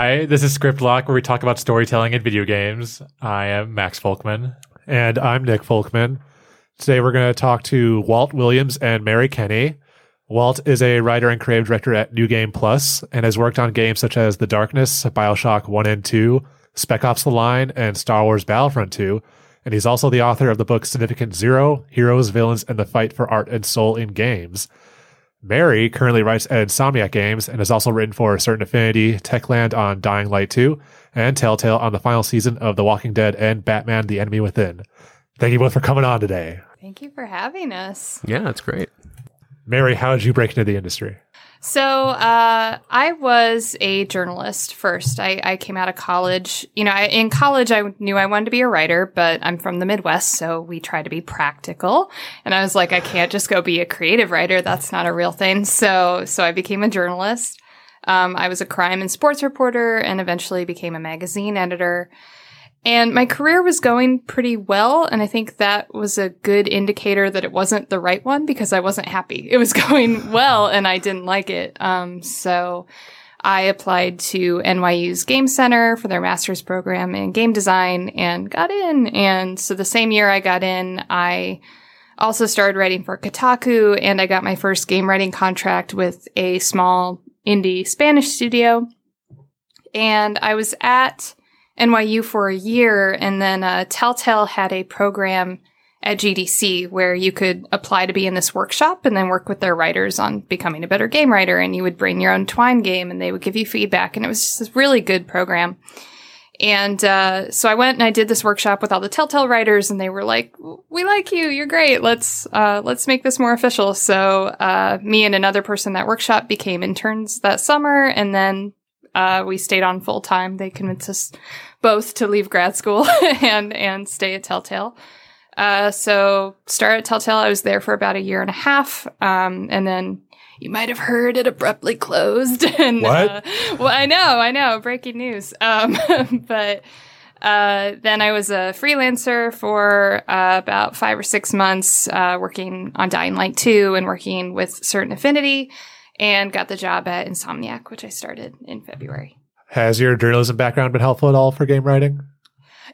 Hi, this is Script Lock, where we talk about storytelling in video games. I am Max Folkman. And I'm Nick Folkman. Today we're going to talk to Walt Williams and Mary Kenney. Walt is a writer and creative director at New Game Plus and has worked on games such as The Darkness, Bioshock 1 and 2, Spec Ops The Line, and Star Wars Battlefront 2. And he's also the author of the book Significant Zero Heroes, Villains, and the Fight for Art and Soul in Games. Mary currently writes at Insomniac Games and has also written for Certain Affinity, Techland on Dying Light 2, and Telltale on the final season of The Walking Dead and Batman The Enemy Within. Thank you both for coming on today. Thank you for having us. Yeah, that's great. Mary, how did you break into the industry? So, uh, I was a journalist first. I, I came out of college. You know, I, in college, I knew I wanted to be a writer, but I'm from the Midwest, so we try to be practical. And I was like, I can't just go be a creative writer. That's not a real thing. So, so I became a journalist. Um, I was a crime and sports reporter and eventually became a magazine editor. And my career was going pretty well. And I think that was a good indicator that it wasn't the right one because I wasn't happy. It was going well and I didn't like it. Um, so I applied to NYU's Game Center for their master's program in game design and got in. And so the same year I got in, I also started writing for Kotaku and I got my first game writing contract with a small indie Spanish studio. And I was at NYU for a year, and then uh, Telltale had a program at GDC where you could apply to be in this workshop and then work with their writers on becoming a better game writer. And you would bring your own Twine game, and they would give you feedback, and it was just a really good program. And uh, so I went and I did this workshop with all the Telltale writers, and they were like, "We like you. You're great. Let's uh, let's make this more official." So uh, me and another person that workshop became interns that summer, and then uh, we stayed on full time. They convinced us both to leave grad school and and stay at Telltale. Uh, so start at Telltale. I was there for about a year and a half, um, and then you might have heard it abruptly closed. and What? Uh, well, I know, I know, breaking news. Um, but uh, then I was a freelancer for uh, about five or six months, uh, working on Dying Light 2 and working with Certain Affinity, and got the job at Insomniac, which I started in February. Has your journalism background been helpful at all for game writing?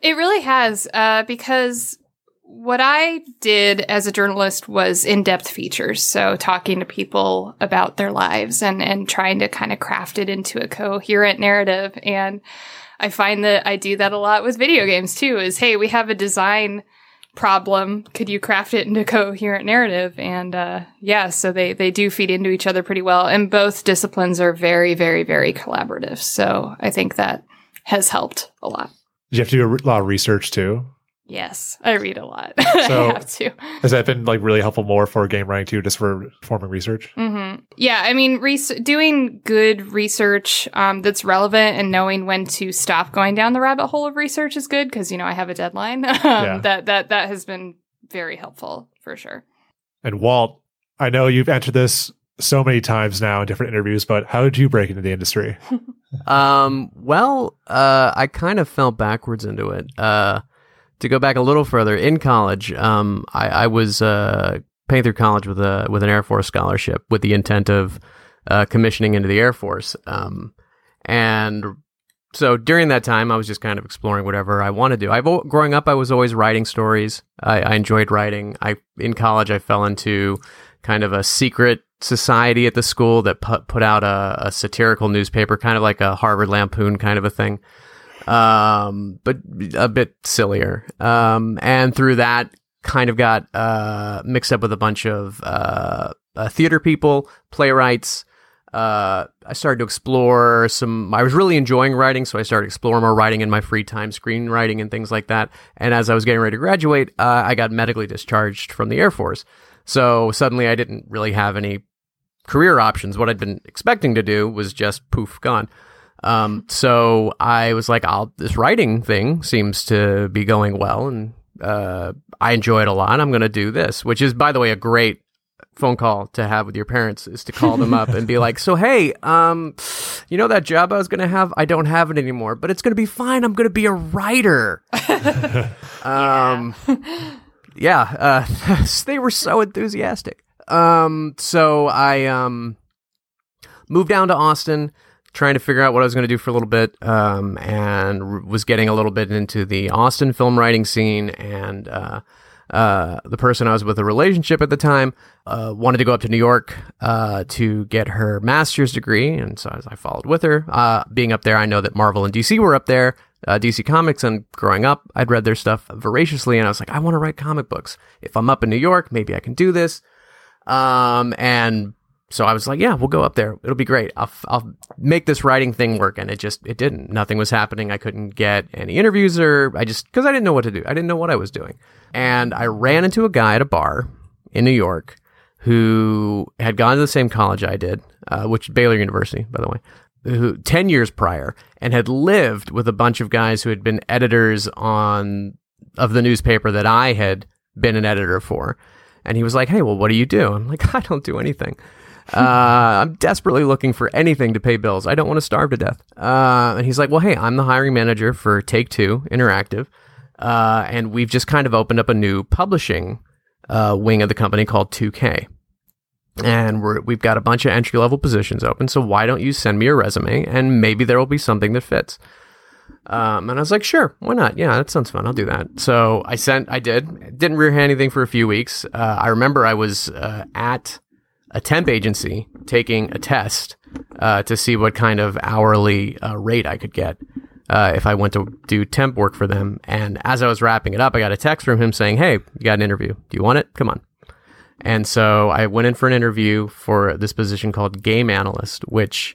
It really has, uh, because what I did as a journalist was in-depth features. So talking to people about their lives and, and trying to kind of craft it into a coherent narrative. And I find that I do that a lot with video games too, is, hey, we have a design problem. Could you craft it into a coherent narrative? And, uh, yeah, so they, they do feed into each other pretty well. And both disciplines are very, very, very collaborative. So I think that has helped a lot. You have to do a lot of research too? Yes, I read a lot. So- I have to. Has that been like really helpful more for game writing too, just for performing research? hmm Yeah, I mean, res- doing good research um, that's relevant and knowing when to stop going down the rabbit hole of research is good because you know I have a deadline. um, Yeah. That that that has been very helpful for sure. And Walt, I know you've answered this so many times now in different interviews, but how did you break into the industry? Um, well, uh, I kind of fell backwards into it. Uh, to go back a little further, in college, um, I, I was uh, paying through college with a with an Air Force scholarship with the intent of uh, commissioning into the Air Force. Um, and so during that time, I was just kind of exploring whatever I want to do. I've growing up, I was always writing stories. I, I enjoyed writing. I in college, I fell into kind of a secret society at the school that put put out a, a satirical newspaper, kind of like a Harvard Lampoon kind of a thing, um, but a bit sillier. Um, and through that, kind of got uh, mixed up with a bunch of uh, uh, theater people, playwrights. Uh, I started to explore some. I was really enjoying writing, so I started exploring more writing in my free time, screenwriting and things like that. And as I was getting ready to graduate, uh, I got medically discharged from the Air Force. So suddenly, I didn't really have any career options. What I'd been expecting to do was just poof, gone. Um, so I was like, I'll, this writing thing seems to be going well and, uh, I enjoy it a lot. I'm going to do this, which is, by the way, a great phone call to have with your parents is to call them up and be like, so, hey, um, you know, that job I was going to have, I don't have it anymore, but it's going to be fine. I'm going to be a writer. um, yeah, uh, they were so enthusiastic. Um, so I, um, moved down to Austin, trying to figure out what I was going to do for a little bit, um, and r- was getting a little bit into the Austin film writing scene. And uh, uh, the person I was with a relationship at the time uh, wanted to go up to New York uh, to get her master's degree, and so I followed with her. Uh, being up there, I know that Marvel and DC were up there. Uh, DC Comics, and growing up, I'd read their stuff voraciously, and I was like, I want to write comic books. If I'm up in New York, maybe I can do this. Um, and so I was like, yeah, we'll go up there. It'll be great. I'll, I'll make this writing thing work. And it just, it didn't. Nothing was happening. I couldn't get any interviews or I just, cause I didn't know what to do. I didn't know what I was doing. And I ran into a guy at a bar in New York who had gone to the same college I did, uh, which Baylor University, by the way, who 10 years prior and had lived with a bunch of guys who had been editors on, of the newspaper that I had been an editor for. And he was like, Hey, well, what do you do? I'm like, I don't do anything. Uh, I'm desperately looking for anything to pay bills. I don't want to starve to death. Uh, and he's like, Well, hey, I'm the hiring manager for Take Two Interactive. Uh, and we've just kind of opened up a new publishing uh, wing of the company called 2K. And we're, we've got a bunch of entry level positions open. So why don't you send me a resume and maybe there will be something that fits? Um, and I was like, sure, why not? Yeah, that sounds fun. I'll do that. So I sent, I did, didn't rear anything for a few weeks. Uh, I remember I was uh, at a temp agency taking a test uh, to see what kind of hourly uh, rate I could get uh, if I went to do temp work for them. And as I was wrapping it up, I got a text from him saying, hey, you got an interview. Do you want it? Come on. And so I went in for an interview for this position called game analyst, which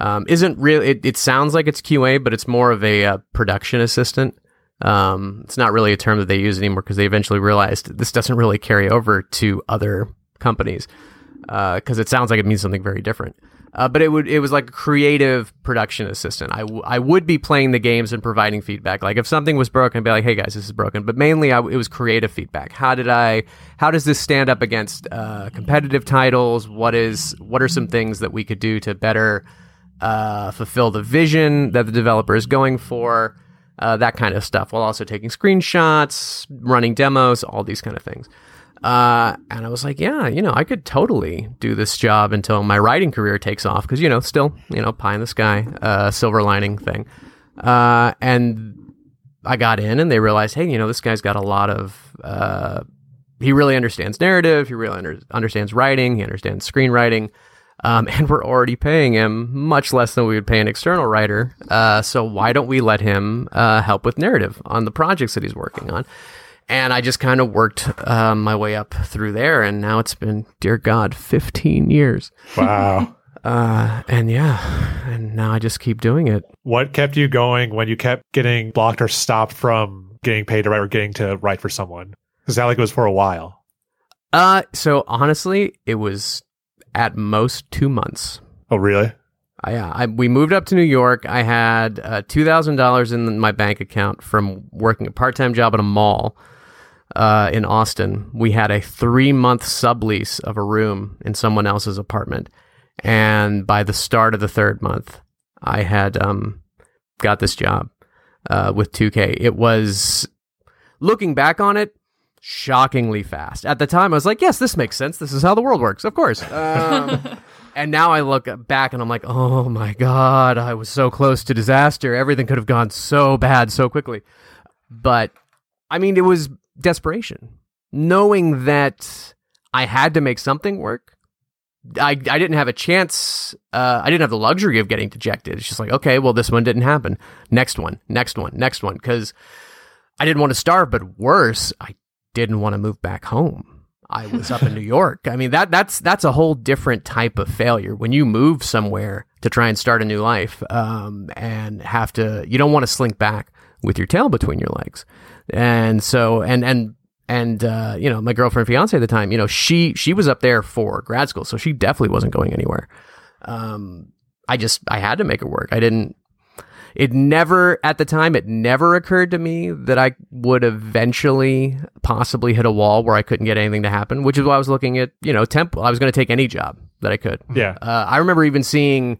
um, isn't really. It, it, sounds like it's QA, but it's more of a uh, production assistant. Um, it's not really a term that they use anymore because they eventually realized this doesn't really carry over to other companies because uh, it sounds like it means something very different. Uh, but it would it was like a creative production assistant. I, w- I would be playing the games and providing feedback. Like if something was broken, I'd be like, "Hey guys, this is broken." But mainly, I, it was creative feedback. How did I? How does this stand up against uh, competitive titles? What is what are some things that we could do to better uh, fulfill the vision that the developer is going for? Uh, that kind of stuff, while also taking screenshots, running demos, all these kind of things. Uh, and I was like, yeah, you know, I could totally do this job until my writing career takes off because, you know, still, you know, pie in the sky, uh, silver lining thing. Uh, and I got in and they realized, hey, you know, this guy's got a lot of, uh, he really understands narrative, he really under- understands writing, he understands screenwriting. Um, and we're already paying him much less than we would pay an external writer. Uh, so why don't we let him uh, help with narrative on the projects that he's working on? And I just kind of worked uh, my way up through there, and now it's been, dear God, 15 years. Wow. uh, and yeah, and now I just keep doing it. What kept you going when you kept getting blocked or stopped from getting paid to write or getting to write for someone? Because that like it was for a while. Uh, so honestly, it was at most two months. Oh, really? Uh, yeah, I, we moved up to New York. I had uh, two thousand dollars in my bank account from working a part time job at a mall uh, in Austin, we had a three month sublease of a room in someone else's apartment. And by the start of the third month, I had um, got this job uh, with 2K. It was, looking back on it, shockingly fast. At the time, I was like, yes, this makes sense. This is how the world works, of course. Um, and now I look back and I'm like, oh my God, I was so close to disaster. Everything could have gone so bad so quickly. But I mean, it was desperation, knowing that I had to make something work. I, I didn't have a chance. Uh, I didn't have the luxury of getting dejected. It's just like, okay, well, this one didn't happen. Next one, next one, next one. Because I didn't want to starve, but worse, I didn't want to move back home. I was up in New York. I mean that that's that's a whole different type of failure when you move somewhere to try and start a new life um, and have to. You don't want to slink back with your tail between your legs. And so, and, and, and uh, you know, my girlfriend, fiance at the time, you know, she she was up there for grad school, so she definitely wasn't going anywhere. Um, I just I had to make it work. I didn't. It never at the time. It never occurred to me that I would eventually possibly hit a wall where I couldn't get anything to happen. Which is why I was looking at you know temp. I was going to take any job that I could. Yeah. Uh, I remember even seeing,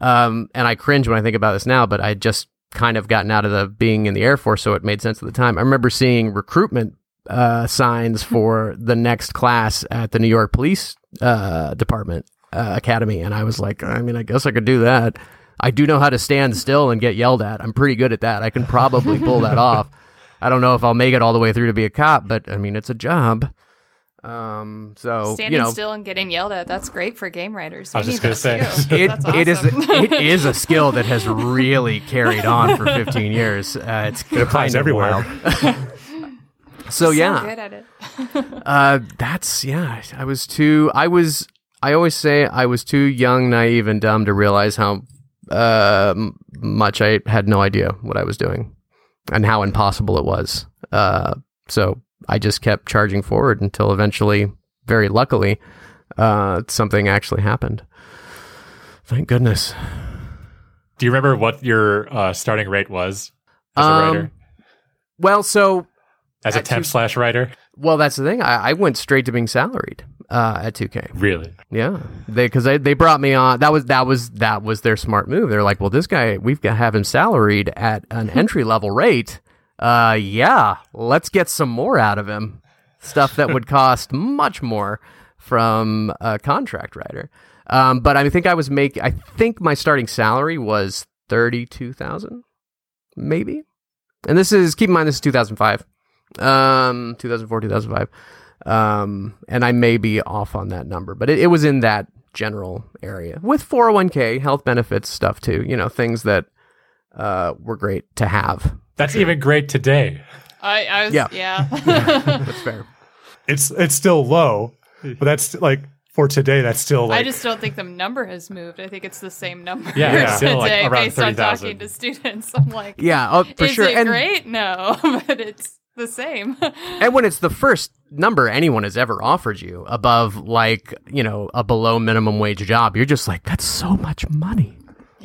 um, and I cringe when I think about this now, but I just kind of gotten out of the being in the Air Force, so it made sense at the time. I remember seeing recruitment uh, signs for the next class at the New York Police uh, Department uh, Academy, and I was like, I mean, I guess I could do that. I do know how to stand still and get yelled at. I'm pretty good at that. I can probably pull that off. I don't know if I'll make it all the way through to be a cop, but I mean, it's a job. Um, so Standing you know, still and getting yelled at, that's great for game writers. I was just gonna say. too. it, That's it is it is a skill that has really carried on for 15 years. Uh, it's It applies kind of everywhere. wild. so yeah, good at it. uh, that's yeah. I was too. I was. I always say I was too young, naive, and dumb to realize how uh, much I had no idea what I was doing, and how impossible it was. Uh, so I just kept charging forward until eventually, very luckily, uh, something actually happened. Thank goodness. Do you remember what your uh, starting rate was as a Um, writer? Well, so As a temp two- slash writer? well, that's the thing. I, I went straight to being salaried uh, at 2K. Really? Yeah, they because they, they brought me on. That was that was that was their smart move. They're like, well, this guy we've got to have him salaried at an entry level rate. Uh, yeah, let's get some more out of him. Stuff that would cost much more from a contract writer. Um, but I think I was making. I think my starting salary was thirty two thousand, maybe. And this is keep in mind this is two thousand five, um, two thousand four, two thousand five. Um, and I may be off on that number, but it, it was in that general area with 401k, health benefits stuff too. You know, things that uh, were great to have. That's even great today. I, I was, Yeah. yeah. That's fair. It's it's still low, but that's like for today. That's still like I just don't think the number has moved. I think it's the same number Yeah, yeah. today Still, like, around based on 30,000. talking to students. I'm like, Yeah, oh, for is sure. it and great? No, but it's the same. and when it's the first number anyone has ever offered you above like you know a below minimum wage job, you're just like that's so much money.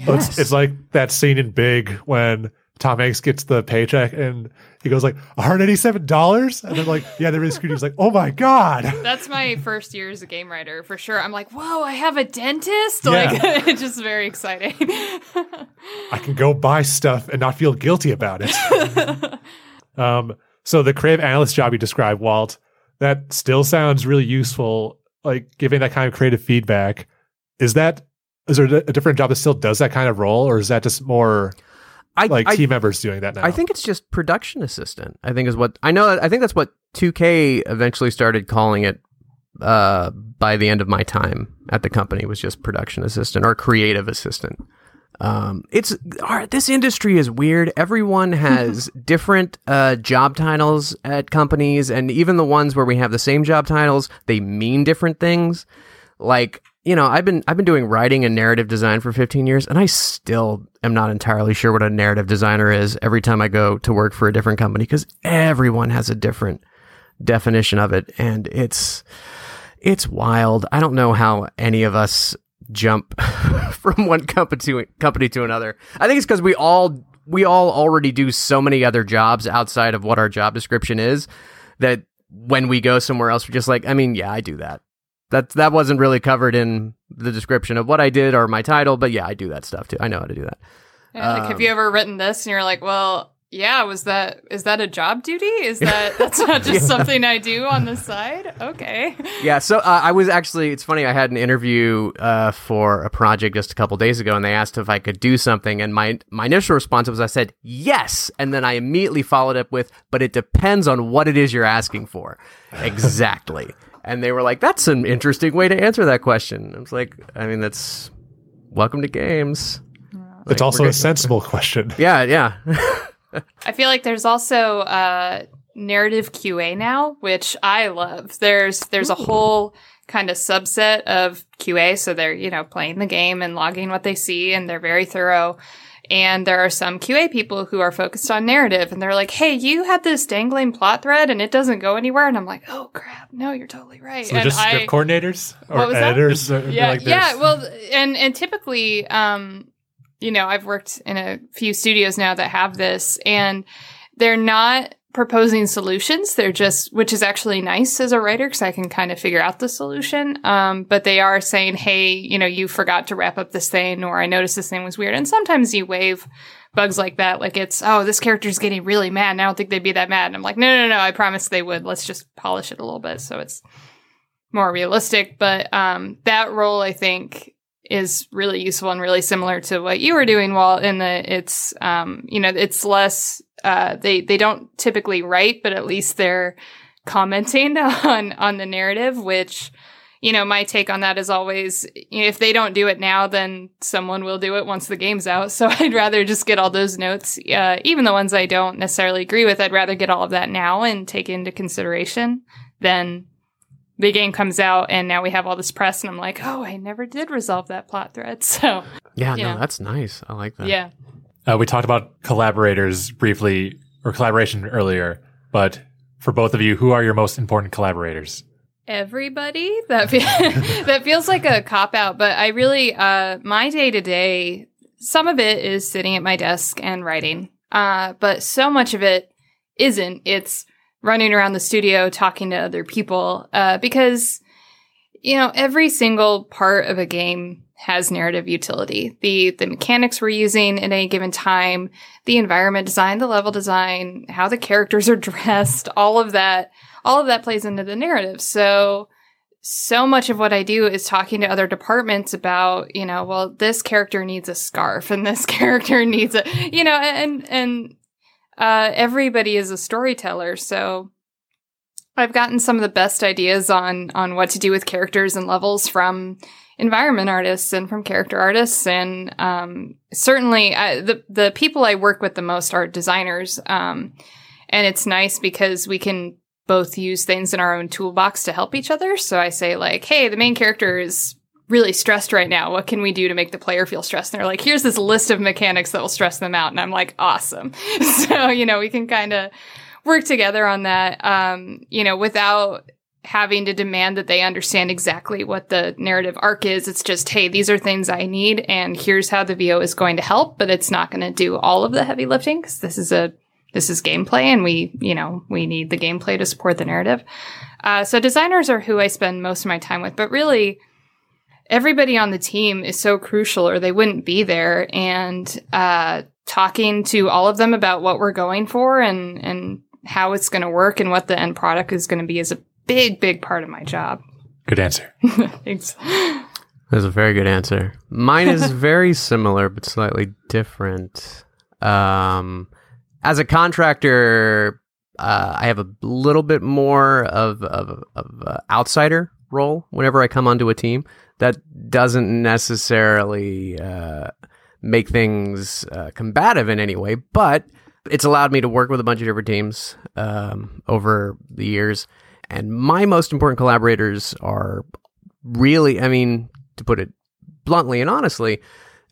Well, It's, it's like that scene in Big when Tom Hanks gets the paycheck and he goes like $187? And they're like, yeah, they're really screwed. He's like, oh my God. That's my first year as a game writer for sure. I'm like, whoa, I have a dentist. Yeah. Like, it's just very exciting. I can go buy stuff and not feel guilty about it. um, so the creative analyst job you described, Walt, that still sounds really useful. Like giving that kind of creative feedback. Is that is there a different job that still does that kind of role, or is that just more I like I, team members doing that now? I think it's just production assistant. I think is what I know. I think that's what 2K eventually started calling it. Uh, by the end of my time at the company, was just production assistant or creative assistant. Um, it's our, this industry is weird. Everyone has different uh, job titles at companies, and even the ones where we have the same job titles, they mean different things. Like you know, I've been I've been doing writing and narrative design for 15 years, and I still am not entirely sure what a narrative designer is every time I go to work for a different company because everyone has a different definition of it, and it's it's wild. I don't know how any of us jump from one company to company to another. I think it's because we all we all already do so many other jobs outside of what our job description is that when we go somewhere else, we're just like, I mean, yeah, I do that. That that wasn't really covered in the description of what I did or my title, but yeah, I do that stuff too. I know how to do that. Yeah, like, have you ever written this and you're like, well, yeah, was that is that a job duty? Is that that's not just something I do on the side? Okay. Yeah, so uh, I was actually. It's funny. I had an interview uh, for a project just a couple days ago, and they asked if I could do something, and my my initial response was I said yes, and then I immediately followed up with, "But it depends on what it is you're asking for." Exactly. And they were like, "That's an interesting way to answer that question." I was like, "I mean, that's welcome to games." it's also a sensible question. Yeah, yeah. I feel like there's also uh, narrative QA now, which I love. There's there's a whole kind of subset of QA, so they're you know playing the game and logging what they see, and they're very thorough. And there are some QA people who are focused on narrative, and they're like, "Hey, you had this dangling plot thread, and it doesn't go anywhere." And I'm like, "Oh crap, no, you're totally right." So and just script coordinators or What was that? editors? Or- yeah, like yeah. Well, and and typically, um, you know, I've worked in a few studios now that have this, and they're not proposing solutions. They're just, which is actually nice as a writer because I can kind of figure out the solution. Um, but they are saying, hey, you know, you forgot to wrap up this thing, or I noticed this thing was weird. And sometimes you wave bugs like that, like it's, oh, this character's getting really mad, and I don't think they'd be that mad. And I'm like, no, no, no, I promise they would. Let's just polish it a little bit so it's more realistic. But um, that role, I think, is really useful and really similar to what you were doing, Walt, in that it's, um, you know, it's less, uh, they, they don't typically write, but at least they're commenting on, on the narrative, which, you know, my take on that is always if they don't do it now, then someone will do it once the game's out. So I'd rather just get all those notes, uh, even the ones I don't necessarily agree with. I'd rather get all of that now and take into consideration than the game comes out and now we have all this press and I'm like, oh, I never did resolve that plot thread. So Yeah, Yeah. no, that's nice. I like that. yeah, Uh, we talked about collaborators briefly, or collaboration earlier, but for both of you, who are your most important collaborators? everybody that fe- that feels like a cop out but i really uh my day to day some of it is sitting at my desk and writing uh but so much of it isn't it's running around the studio talking to other people uh because you know every single part of a game has narrative utility the the mechanics we're using at any given time the environment design the level design how the characters are dressed all of that all of that plays into the narrative. So, so much of what I do is talking to other departments about, you know, well, this character needs a scarf and this character needs a, you know, and, and, uh, everybody is a storyteller. So I've gotten some of the best ideas on, on what to do with characters and levels from environment artists and from character artists. And, um, certainly uh, the, the people I work with the most are designers. Um, and it's nice because we can both use things in our own toolbox to help each other. So I say like, "Hey, the main character is really stressed right now. What can we do to make the player feel stressed?" And they're like, "Here's this list of mechanics that will stress them out." And I'm like, "Awesome." so, you know, we can kind of work together on that um, you know, without having to demand that they understand exactly what the narrative arc is. It's just, "Hey, these are things I need and here's how the VO is going to help," but it's not going to do all of the heavy lifting cuz this is a this is gameplay and we, you know, we need the gameplay to support the narrative. Uh, so designers are who I spend most of my time with, but really everybody on the team is so crucial or they wouldn't be there. And, uh, talking to all of them about what we're going for and, and how it's going to work and what the end product is going to be is a big, big part of my job. Good answer. Thanks. That's a very good answer. Mine is very similar but slightly different. Um, as a contractor, uh, I have a little bit more of of, of uh, outsider role whenever I come onto a team. That doesn't necessarily uh, make things uh, combative in any way, but it's allowed me to work with a bunch of different teams um, over the years. And my most important collaborators are really, I mean, to put it bluntly and honestly,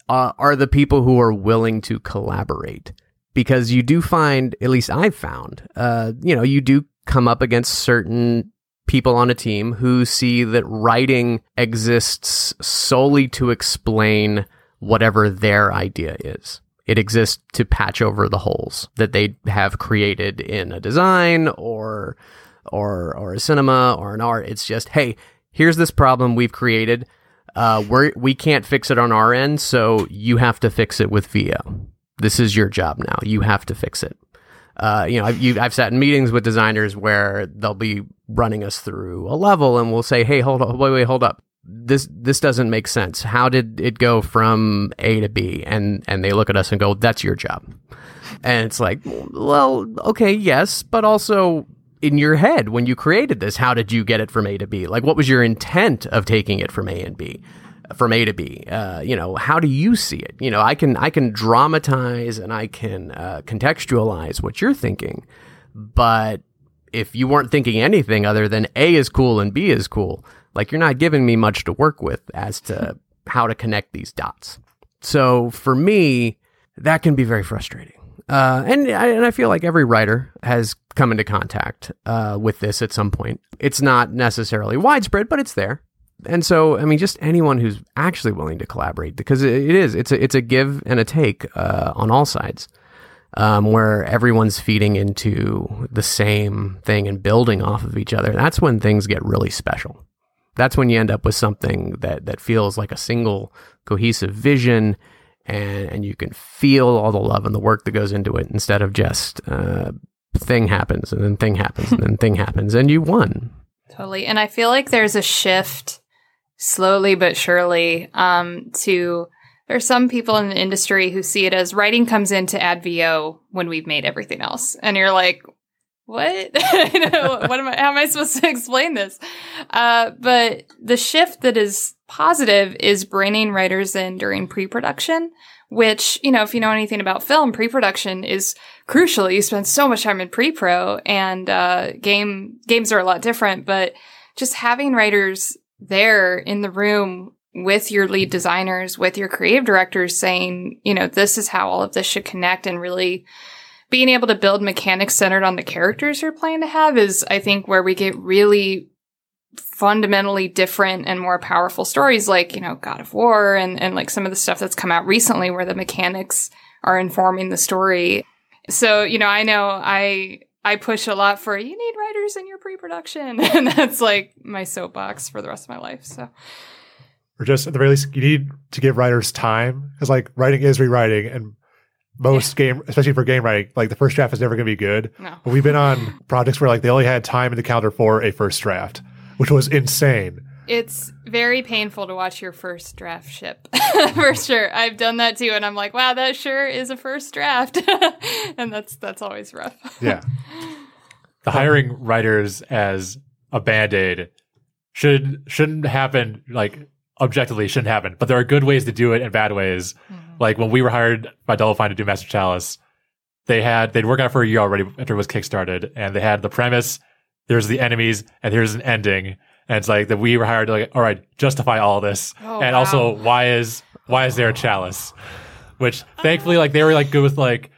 uh, are the people who are willing to collaborate. Because you do find, at least I've found, uh, you know, you do come up against certain people on a team who see that writing exists solely to explain whatever their idea is. It exists to patch over the holes that they have created in a design or or or a cinema or an art. It's just, hey, here's this problem we've created. Uh, we're we can't fix it on our end, so you have to fix it with VO. This is your job now. You have to fix it. Uh, you know, I've, you, I've sat in meetings with designers where they'll be running us through a level, and we'll say, "Hey, hold on, wait, wait, hold up. This this doesn't make sense. How did it go from A to B?" And and they look at us and go, "That's your job." And it's like, well, okay, yes, but also in your head when you created this, how did you get it from A to B? Like, what was your intent of taking it from A and B? From A to B, uh, you know, how do you see it? You know, I can I can dramatize and I can uh, contextualize what you're thinking, but if you weren't thinking anything other than A is cool and B is cool, like you're not giving me much to work with as to how to connect these dots. So for me, that can be very frustrating. Uh, and I, and I feel like every writer has come into contact uh, with this at some point. It's not necessarily widespread, but it's there. And so, I mean, just anyone who's actually willing to collaborate, because it, is, it's a, it's a give and a take uh, on all sides, um, where everyone's feeding into the same thing and building off of each other. That's when things get really special. That's when you end up with something that that feels like a single cohesive vision and and you can feel all the love and the work that goes into it instead of just uh, thing happens and then thing happens and then thing happens and you won. Totally. And I feel like there's a shift slowly but surely um, to there's some people in the industry who see it as writing comes in to add VO when we've made everything else. And you're like, what? what am I, how am I supposed to explain this? Uh, but the shift that is positive is bringing writers in during pre-production, which, you know, if you know anything about film, pre-production is crucial. You spend so much time in pre-pro and, uh, game, games are a lot different, but just having writers there in the room with your lead designers, with your creative directors saying, you know, this is how all of this should connect and really being able to build mechanics centered on the characters you're playing to have is, I think, where we get really fundamentally different and more powerful stories like, you know, God of War and, and like some of the stuff that's come out recently where the mechanics are informing the story. So, you know, I know I I push a lot for you need writers in your pre-production and that's like my soapbox for the rest of my life. So or just at the very least, you need to give writers time because like writing is rewriting, and most yeah. game, especially for game writing, like the first draft is never going to be good. No. But we've been on projects where like they only had time in the calendar for a first draft, which was insane. It's very painful to watch your first draft ship, for sure. I've done that too, and I'm like, wow, that sure is a first draft, and that's that's always rough. Yeah, the hiring writers as a band aid should shouldn't happen like objectively shouldn't happen, but there are good ways to do it and bad ways. Mm-hmm. Like when we were hired by Double Fine to do Massive Chalice, they had they'd worked on it for a year already after it was kickstarted, and they had the premise. There's the enemies, and here's an ending. And it's like that we were hired to like, all right, justify all this, oh, and wow. also why is why is there a chalice? Which thankfully, like they were like good with like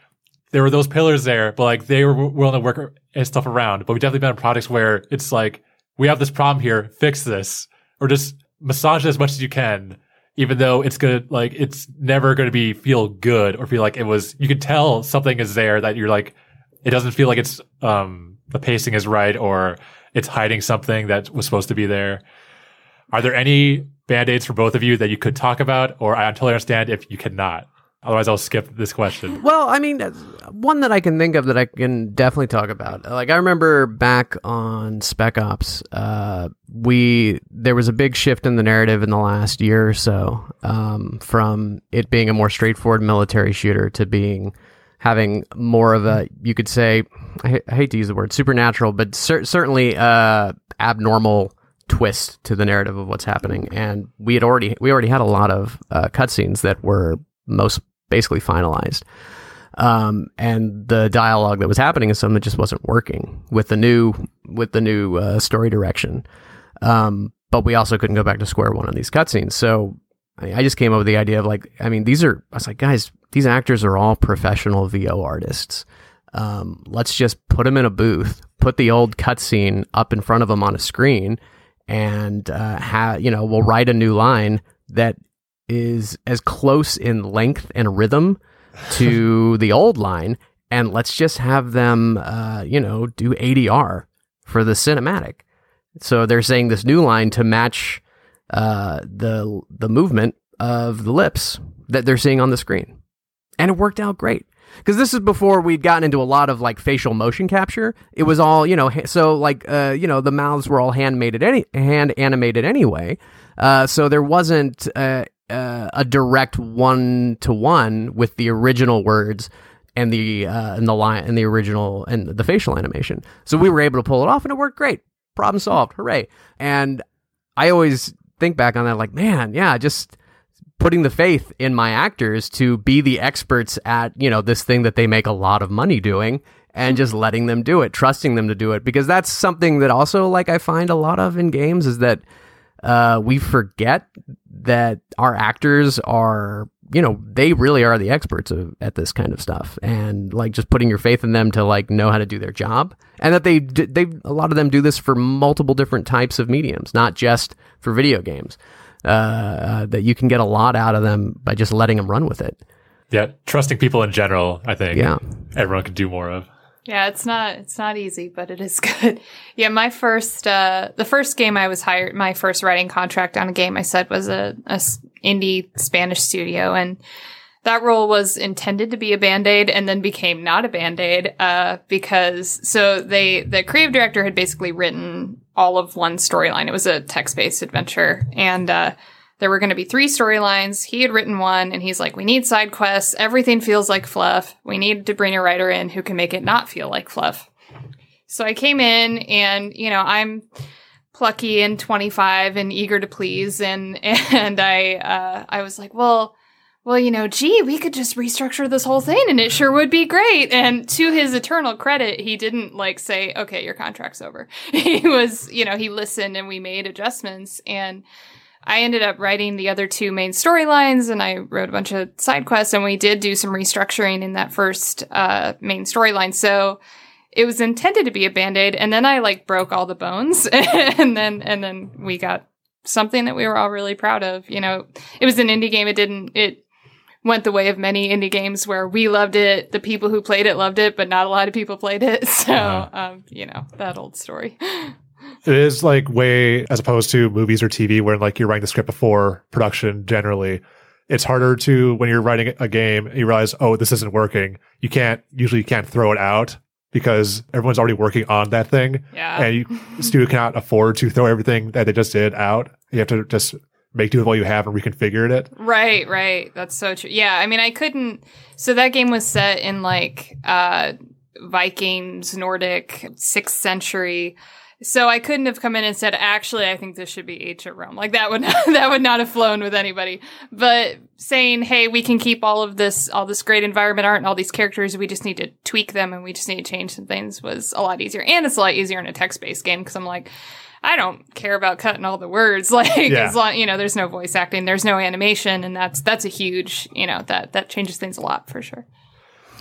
there were those pillars there, but like they were willing to work and stuff around. But we definitely been on projects where it's like we have this problem here, fix this, or just massage it as much as you can, even though it's gonna like it's never gonna be feel good or feel like it was. You can tell something is there that you're like, it doesn't feel like it's um the pacing is right or it's hiding something that was supposed to be there. Are there any band aids for both of you that you could talk about, or I totally understand if you cannot? Otherwise, I'll skip this question. Well, I mean, one that I can think of that I can definitely talk about. Like, I remember back on Spec Ops, uh, we there was a big shift in the narrative in the last year or so, um, from it being a more straightforward military shooter to being having more of a, you could say, I, I hate to use the word supernatural, but cer- certainly uh, abnormal twist to the narrative of what's happening. And we had already we already had a lot of uh, cutscenes that were most basically finalized. Um, and the dialogue that was happening is something that just wasn't working with the new with the new uh, story direction. Um, but we also couldn't go back to square one on these cutscenes. So I, I just came up with the idea of like, I mean, these are I was like, guys, these actors are all professional VO artists. Um, let's just put them in a booth, put the old cutscene up in front of them on a screen, and uh, have you know we'll write a new line that is as close in length and rhythm to the old line, and let's just have them, uh, you know, do ADR for the cinematic. So they're saying this new line to match uh, the the movement of the lips that they're seeing on the screen, and it worked out great. Because this is before we'd gotten into a lot of like facial motion capture. It was all you know, so like uh, you know, the mouths were all handmade any hand animated anyway. Uh, so there wasn't uh, uh, a direct one to one with the original words and the uh, and the line and the original and the facial animation. So we were able to pull it off, and it worked great. Problem solved. Hooray! And I always think back on that, like, man, yeah, just putting the faith in my actors to be the experts at you know this thing that they make a lot of money doing and just letting them do it trusting them to do it. Because that's something that also like i find a lot of in games is that uh, we forget that our actors are you know they really are the experts of, at this kind of stuff. And like just putting your faith in them to like know how to do their job. And that they they a lot of them do this for multiple different types of mediums not just for video games uh, uh, that you can get a lot out of them by just letting them run with it. Yeah trusting people in general i think yeah. everyone can do more of. Yeah, it's not it's not easy, but it is good. yeah, my first uh the first game I was hired my first writing contract on a game I said was a, a indie Spanish studio and that role was intended to be a band-aid and then became not a band-aid uh, because so they the creative director had basically written all of one storyline. It was a text-based adventure. And uh, there were going to be three storylines. He had written one and he's like we need side quests. Everything feels like fluff. We need to bring a writer in who can make it not feel like fluff. So i came in and you know i'm plucky and 25 and eager to please and and i uh, i was like well well, you know, gee, we could just restructure this whole thing and it sure would be great. And to his eternal credit, he didn't like say, okay, your contract's over. he was, you know, he listened and we made adjustments. And I ended up writing the other two main storylines and I wrote a bunch of side quests and we did do some restructuring in that first uh, main storyline. So it was intended to be a band-aid and then I like broke all the bones and then and then we got something that we were all really proud of. You know, it was an indie game. It didn't it went the way of many indie games where we loved it, the people who played it loved it, but not a lot of people played it. So, Uh-huh. um, you know, that old story. It is like way as opposed to movies or TV where like you're writing the script before production generally. It's harder to when you're writing a game, you realize, oh, this isn't working. You can't usually you can't throw it out because everyone's already working on that thing. Yeah. And you studio cannot afford to throw everything that they just did out. You have to just make do with what you have and reconfigure it. Right, right. That's so true. Yeah, I mean, I couldn't. So that game was set in like uh, Vikings, Nordic, sixth century. So I couldn't have come in and said, actually, I think this should be ancient Rome. Like that would not, that would not have flown with anybody. But saying, hey, we can keep all of this, all this great environment art and all these characters. We just need to tweak them and we just need to change some things was a lot easier. And it's a lot easier in a text based game because I'm like, I don't care about cutting all the words. Like Yeah. as long you know, there's no voice acting, there's no animation, and that's that's a huge you know that that changes things a lot for sure.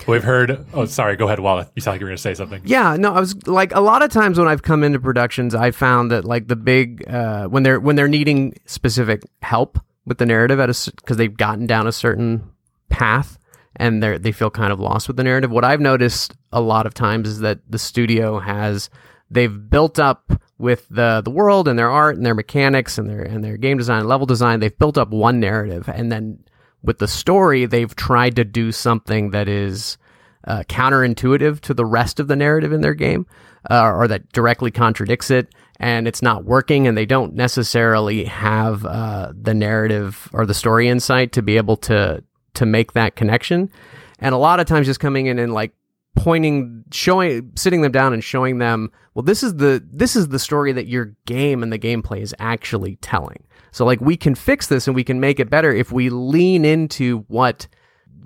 We've heard. Oh, sorry. Go ahead, Walt. You sound like you were going to say something. Yeah, no, I was like a lot of times when I've come into productions, I found that like the big uh, when they're when they're needing specific help with the narrative at a because they've gotten down a certain path and they they feel kind of lost with the narrative. What I've noticed a lot of times is that the studio has they've built up with the the world and their art and their mechanics and their and their game design, and level design. They've built up one narrative, and then with the story, they've tried to do something that is uh, counterintuitive to the rest of the narrative in their game, uh, or that directly contradicts it, and it's not working, and they don't necessarily have uh, the narrative or the story insight to be able to to make that connection. And a lot of times, just coming in and like pointing showing sitting them down and showing them well this is the this is the story that your game and the gameplay is actually telling. So like we can fix this and we can make it better if we lean into what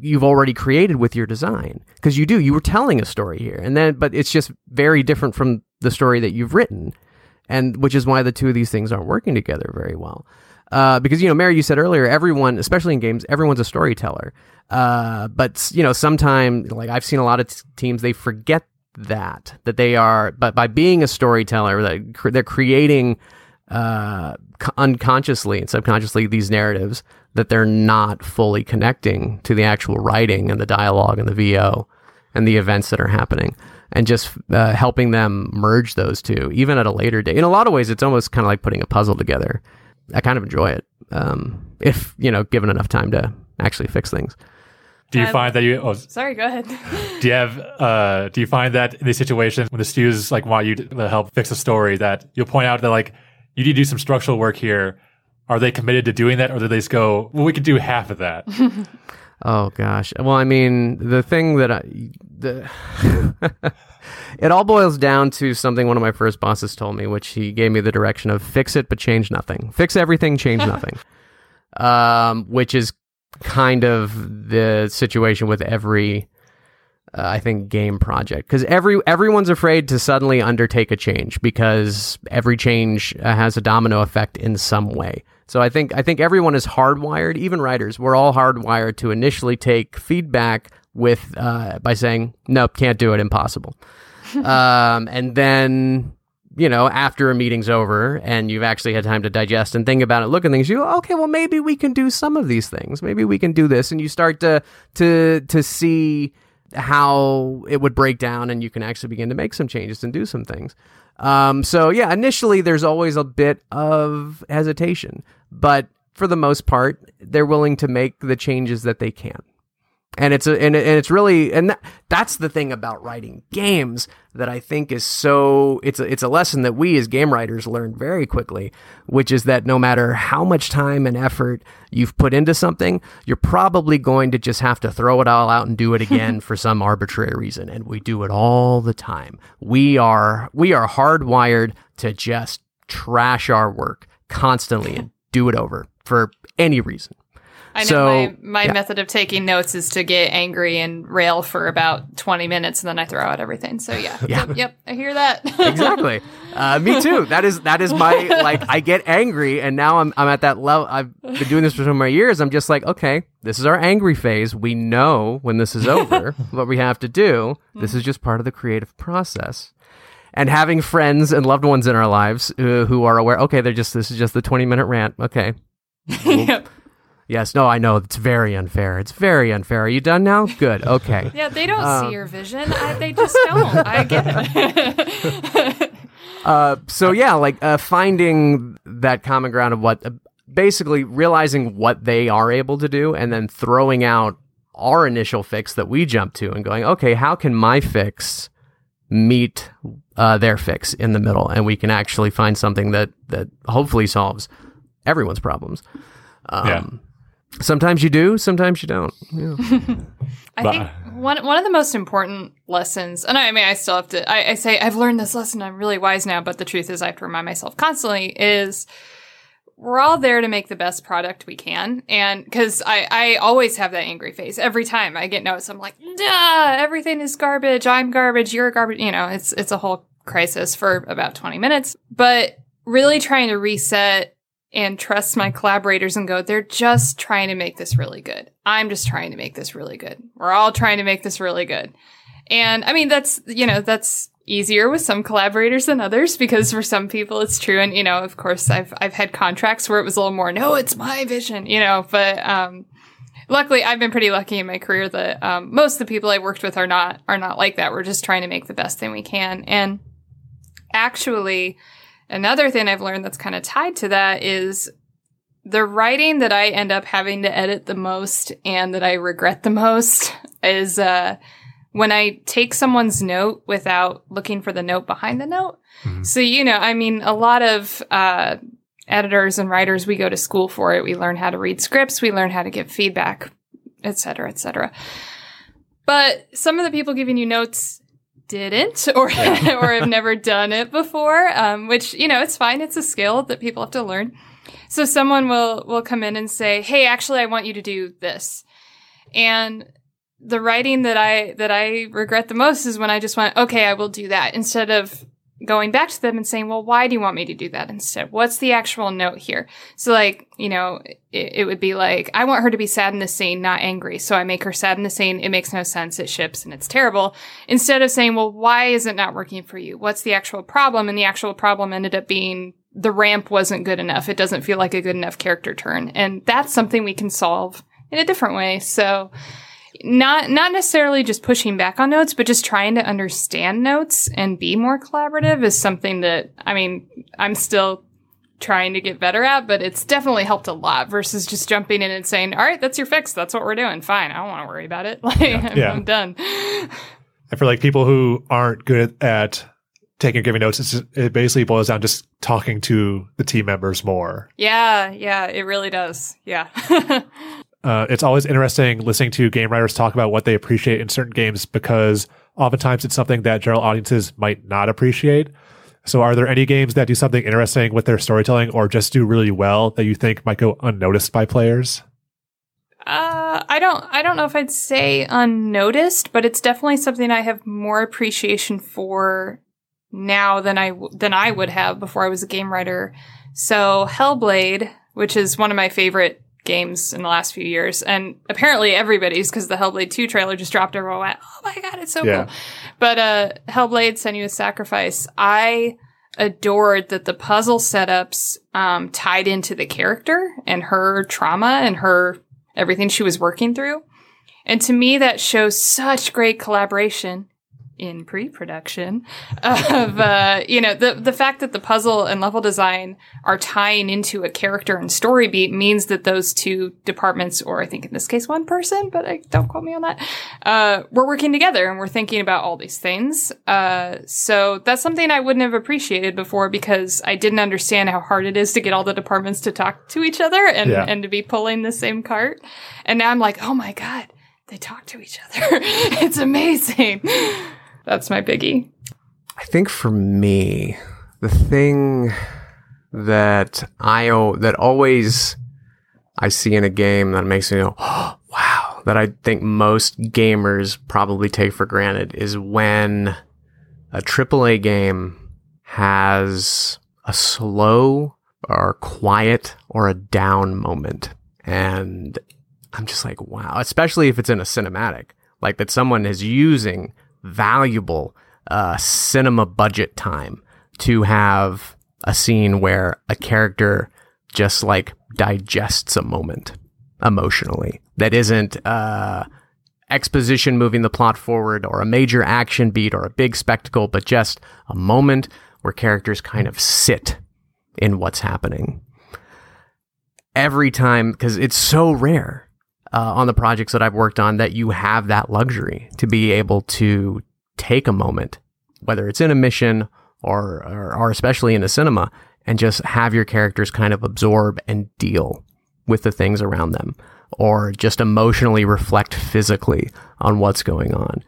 you've already created with your design. Because you do you were telling a story here. And then but it's just very different from the story that you've written and which is why the two of these things aren't working together very well uh, because you know mary you said earlier everyone especially in games everyone's a storyteller uh, but you know sometimes like i've seen a lot of t- teams they forget that that they are but by being a storyteller that cr- they're creating uh, c- unconsciously and subconsciously these narratives that they're not fully connecting to the actual writing and the dialogue and the VO and the events that are happening and just uh, helping them merge those two even at a later date. In a lot of ways, it's almost kind of like putting a puzzle together. I kind of enjoy it um, if, you know, given enough time to actually fix things. Do you Um, find that you? Oh, Sorry, go ahead. do you have? Uh, do you find that in these situations when the studios like want you to help fix a story, that you'll point out that like you need to do some structural work here? Are they committed to doing that, or do they just go, "Well, we could do half of that"? Oh gosh. Well, I mean, the thing that I the it all boils down to something one of my first bosses told me, which he gave me the direction of fix it but change nothing. Fix everything, change nothing. Um, which is kind of the situation with every uh, I think game project because every everyone's afraid to suddenly undertake a change because every change uh, has a domino effect in some way. So I think I think everyone is hardwired, even writers. We're all hardwired to initially take feedback with uh, by saying nope, can't do it, impossible, um, and then you know after a meeting's over and you've actually had time to digest and think about it, look at things, you go, okay, well maybe we can do some of these things, maybe we can do this, and you start to to to see how it would break down and you can actually begin to make some changes and do some things. Um, so yeah, initially there's always a bit of hesitation, but for the most part, they're willing to make the changes that they can. And it's a and, and it's really and that, that's the thing about writing games that I think is so it's a, it's a lesson that we as game writers learn very quickly, which is that no matter how much time and effort you've put into something, you're probably going to just have to throw it all out and do it again for some arbitrary reason, and we do it all the time. We are we are hardwired to just trash our work constantly and do it over for any reason. I know So, my, my yeah. method of taking notes is to get angry and rail for about 20 minutes and then I throw out everything. So yeah. Yeah. Yep, yep, I hear that. exactly. Uh, me too. That is that is my like. I get angry, and now I'm I'm at that level. I've been doing this for so many years. I'm just like, okay, this is our angry phase. We know when this is over what we have to do. This is just part of the creative process. And having friends and loved ones in our lives uh, who are aware. Okay, they're just this is just the 20 minute rant. Okay. Yep. Yes. No. I know it's very unfair. It's very unfair. Are you done now? Good. Okay. Yeah, they don't Um, see your vision. I, they just don't. I get it. Uh, so yeah, like uh, finding that common ground of what, uh, basically realizing what they are able to do, and then throwing out our initial fix that we jump to, and going, okay, how can my fix meet uh, their fix in the middle, and we can actually find something that that hopefully solves everyone's problems. Um, Yeah. Sometimes you do, sometimes you don't. Yeah. I But- think one one of the most important lessons, and I, I mean, I still have to. I, I say I've learned this lesson. I'm really wise now, but the truth is, I have to remind myself constantly. Is we're all there to make the best product we can, and because I I always have that angry face every time I get notes. I'm like, Duh, everything is garbage. I'm garbage. You're garbage. You know, it's it's a whole crisis for about 20 minutes, but really trying to reset and trust my collaborators and go, they're just trying to make this really good. I'm just trying to make this really good. We're all trying to make this really good. And I mean, that's, you know, that's easier with some collaborators than others because for some people it's true. And, you know, of course I've, I've had contracts where it was a little more, no, it's my vision, you know, but, um, luckily I've been pretty lucky in my career that, um, most of the people I worked with are not, are not like that. We're just trying to make the best thing we can. And actually, Another thing I've learned that's kind of tied to that is the writing that I end up having to edit the most and that I regret the most is uh, when I take someone's note without looking for the note behind the note. Mhm. So, you know, I mean, a lot of uh, editors and writers, we go to school for it. We learn how to read scripts, we learn how to give feedback, et cetera, et cetera. But some of the people giving you notes didn't or or have never done it before um, which you know it's fine. It's a skill that people have to learn. So someone will will come in and say hey actually i want you to do this. And the writing that i that i regret the most is when i just went okay i will do that instead of going back to them and saying well why do you want me to do that instead what's the actual note here so like you know it, it would be like i want her to be sad in the scene not angry so i make her sad in the scene it makes no sense it ships and it's terrible instead of saying, well, why is it not working for you? What's the actual problem? And the actual problem ended up being the ramp wasn't good enough. It doesn't feel like a good enough character turn. And that's something we can solve in a different way. So not, not necessarily just pushing back on notes, but just trying to understand notes and be more collaborative is something that, I mean, I'm still trying to get better at, but it's definitely helped a lot versus just jumping in and saying, all right, that's your fix. That's what we're doing. Fine. I don't want to worry about it. Like, I'm, Yeah. I'm done. And for like people who aren't good at taking or giving notes, it's just, it basically boils down to just talking to the team members more. Yeah, yeah, it really does. Yeah. Uh, it's always interesting listening to game writers talk about what they appreciate in certain games because oftentimes it's something that general audiences might not appreciate. So, are there any games that do something interesting with their storytelling or just do really well that you think might go unnoticed by players? uh, I don't I don't know if I'd say unnoticed, but it's definitely something I have more appreciation for now than I than I would have before I was a game writer. So, Hellblade, which is one of my favorite games in the last few years, and apparently everybody's because the Hellblade 2 trailer just dropped. Everyone went, "Oh my god, it's so Yeah. cool!" But uh, Hellblade, Senua's Sacrifice, I adored that the puzzle setups um, tied into the character and her trauma and her everything she was working through. And to me, that shows such great collaboration in pre-production of uh, you know the the fact that the puzzle and level design are tying into a character and story beat means that those two departments or I think in this case one person but I, don't quote me on that uh, we're working together and we're thinking about all these things. Uh, so that's something I wouldn't have appreciated before because I didn't understand how hard it is to get all the departments to talk to each other and Yeah. and to be pulling the same cart. And now I'm like oh my god they talk to each other. It's amazing that's my biggie. I think for me, the thing that I o- that always I see in a game that makes me go, oh, wow, that I think most gamers probably take for granted is when a AAA game has a slow or quiet or a down moment. And I'm just like, wow, especially if it's in a cinematic, like that someone is using valuable uh, cinema budget time to have a scene where a character just like digests a moment emotionally that isn't uh, exposition moving the plot forward or a major action beat or a big spectacle, but just a moment where characters kind of sit in what's happening. Every time, because it's so rare uh, on the projects that I've worked on that you have that luxury to be able to take a moment, whether it's in a mission or, or, or especially in a cinema, and just have your characters kind of absorb and deal with the things around them or just emotionally reflect physically on what's going on.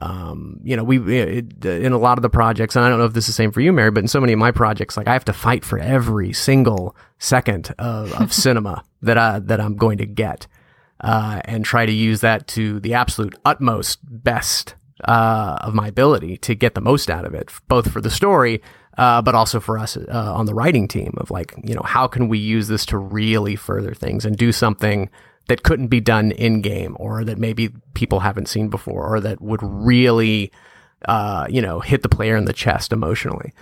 Um, you know, we in a lot of the projects, and I don't know if this is the same for you, Mary, but in so many of my projects, like I have to fight for every single second of, of cinema that I that I'm going to get, uh, and try to use that to the absolute utmost best uh, of my ability to get the most out of it, both for the story, uh, but also for us uh, on the writing team. Of like, you know, how can we use this to really further things and do something that couldn't be done in game, or that maybe people haven't seen before, or that would really, uh, you know, hit the player in the chest emotionally.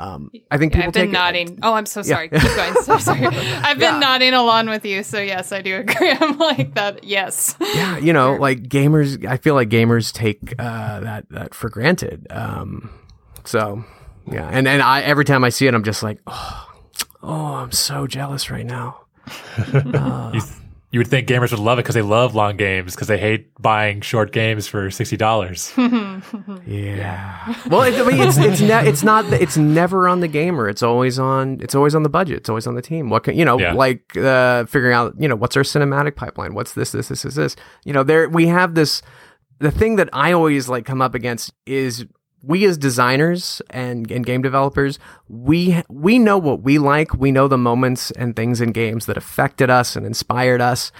Um, I think people I've been take nodding. Oh, I'm so sorry. Keep going. So sorry. I've been Yeah. nodding along with you. So yes, I do agree. I'm like that. Yes. yeah, you know, like gamers, I feel like gamers take uh, that that for granted. Um, so yeah, and and I every time I see it, I'm just like, oh, oh I'm so jealous right now. You, you would think gamers would love it because they love long games because they hate buying short games for sixty dollars. Yeah. Well, it, I mean, it's it's ne- it's not it's never on the gamer. It's always on it's always on the budget. It's always on the team. What can you know Yeah. like uh, figuring out you know what's our cinematic pipeline? What's this this this this this? You know there we have this. The thing that I always like come up against is we as designers and, and game developers we we know what we like. We know the moments and things in games that affected us and inspired us.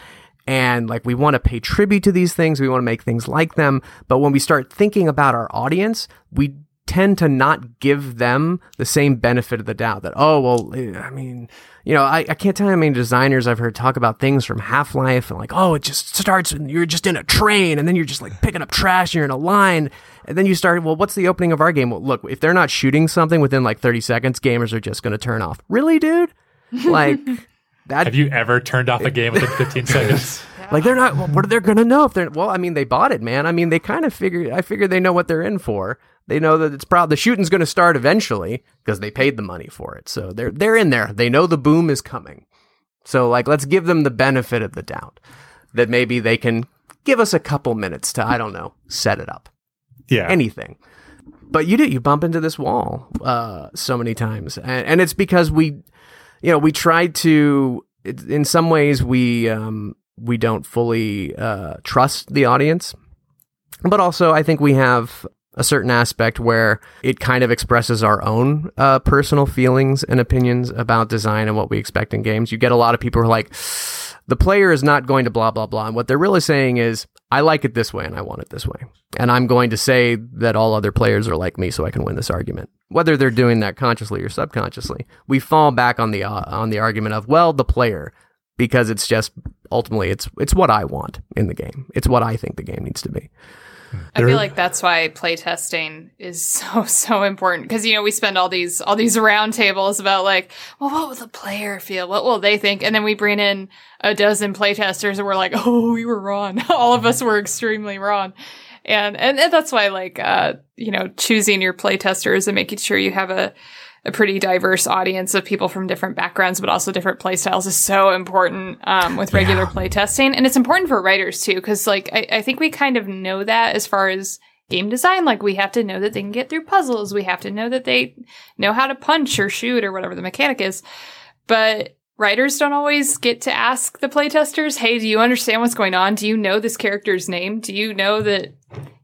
And like we want to pay tribute to these things. We want to make things like them. But when we start thinking about our audience we tend to not give them the same benefit of the doubt that oh well eh, i mean you know i, I can't tell you how many designers i've heard talk about things from half-life and like oh it just starts and you're just in a train and then you're just like picking up trash and you're in a line. And then you start well what's the opening of our game? Well look if they're not shooting something within like 30 seconds gamers are just going to turn off. Really dude? Like that Have you ever turned off a game within fifteen seconds? Like they're not. What are they going to know if they're? Well, I mean, they bought it, man. I mean, they kind of figure. I figure they know what they're in for. They know that it's probably the shooting's going to start eventually because they paid the money for it. So they're they're in there. They know the boom is coming. So like, let's give them the benefit of the doubt that maybe they can give us a couple minutes to I don't know set it up Yeah. anything. But you do you bump into this wall uh, so many times, and, and it's because we, you know, we tried to. In some ways, we um, we don't fully uh, trust the audience, but also I think we have a certain aspect where it kind of expresses our own uh, personal feelings and opinions about design and what we expect in games. You get a lot of people who are like, the player is not going to blah blah blah, and what they're really saying is, I like it this way and I want it this way, and I'm going to say that all other players are like me, so I can win this argument. Whether they're doing that consciously or subconsciously, we fall back on the uh, on the argument of well, the player, because it's just ultimately it's it's what I want in the game. It's what I think the game needs to be. I feel like that's why playtesting is so so important because you know we spend all these all these round tables about like, well, what will the player feel? What will they think? And then we bring in a dozen playtesters and we're like, oh, we were wrong. all of us were extremely wrong. and, and and that's why like uh you know choosing your playtesters and making sure you have a a pretty diverse audience of people from different backgrounds, but also different playstyles is so important um, with regular playtesting. And it's important for writers too, because like I, I think we kind of know that as far as game design. Like we have to know that they can get through puzzles. We have to know that they know how to punch or shoot or whatever the mechanic is. But writers don't always get to ask the playtesters, hey, do you understand what's going on? Do you know this character's name? Do you know that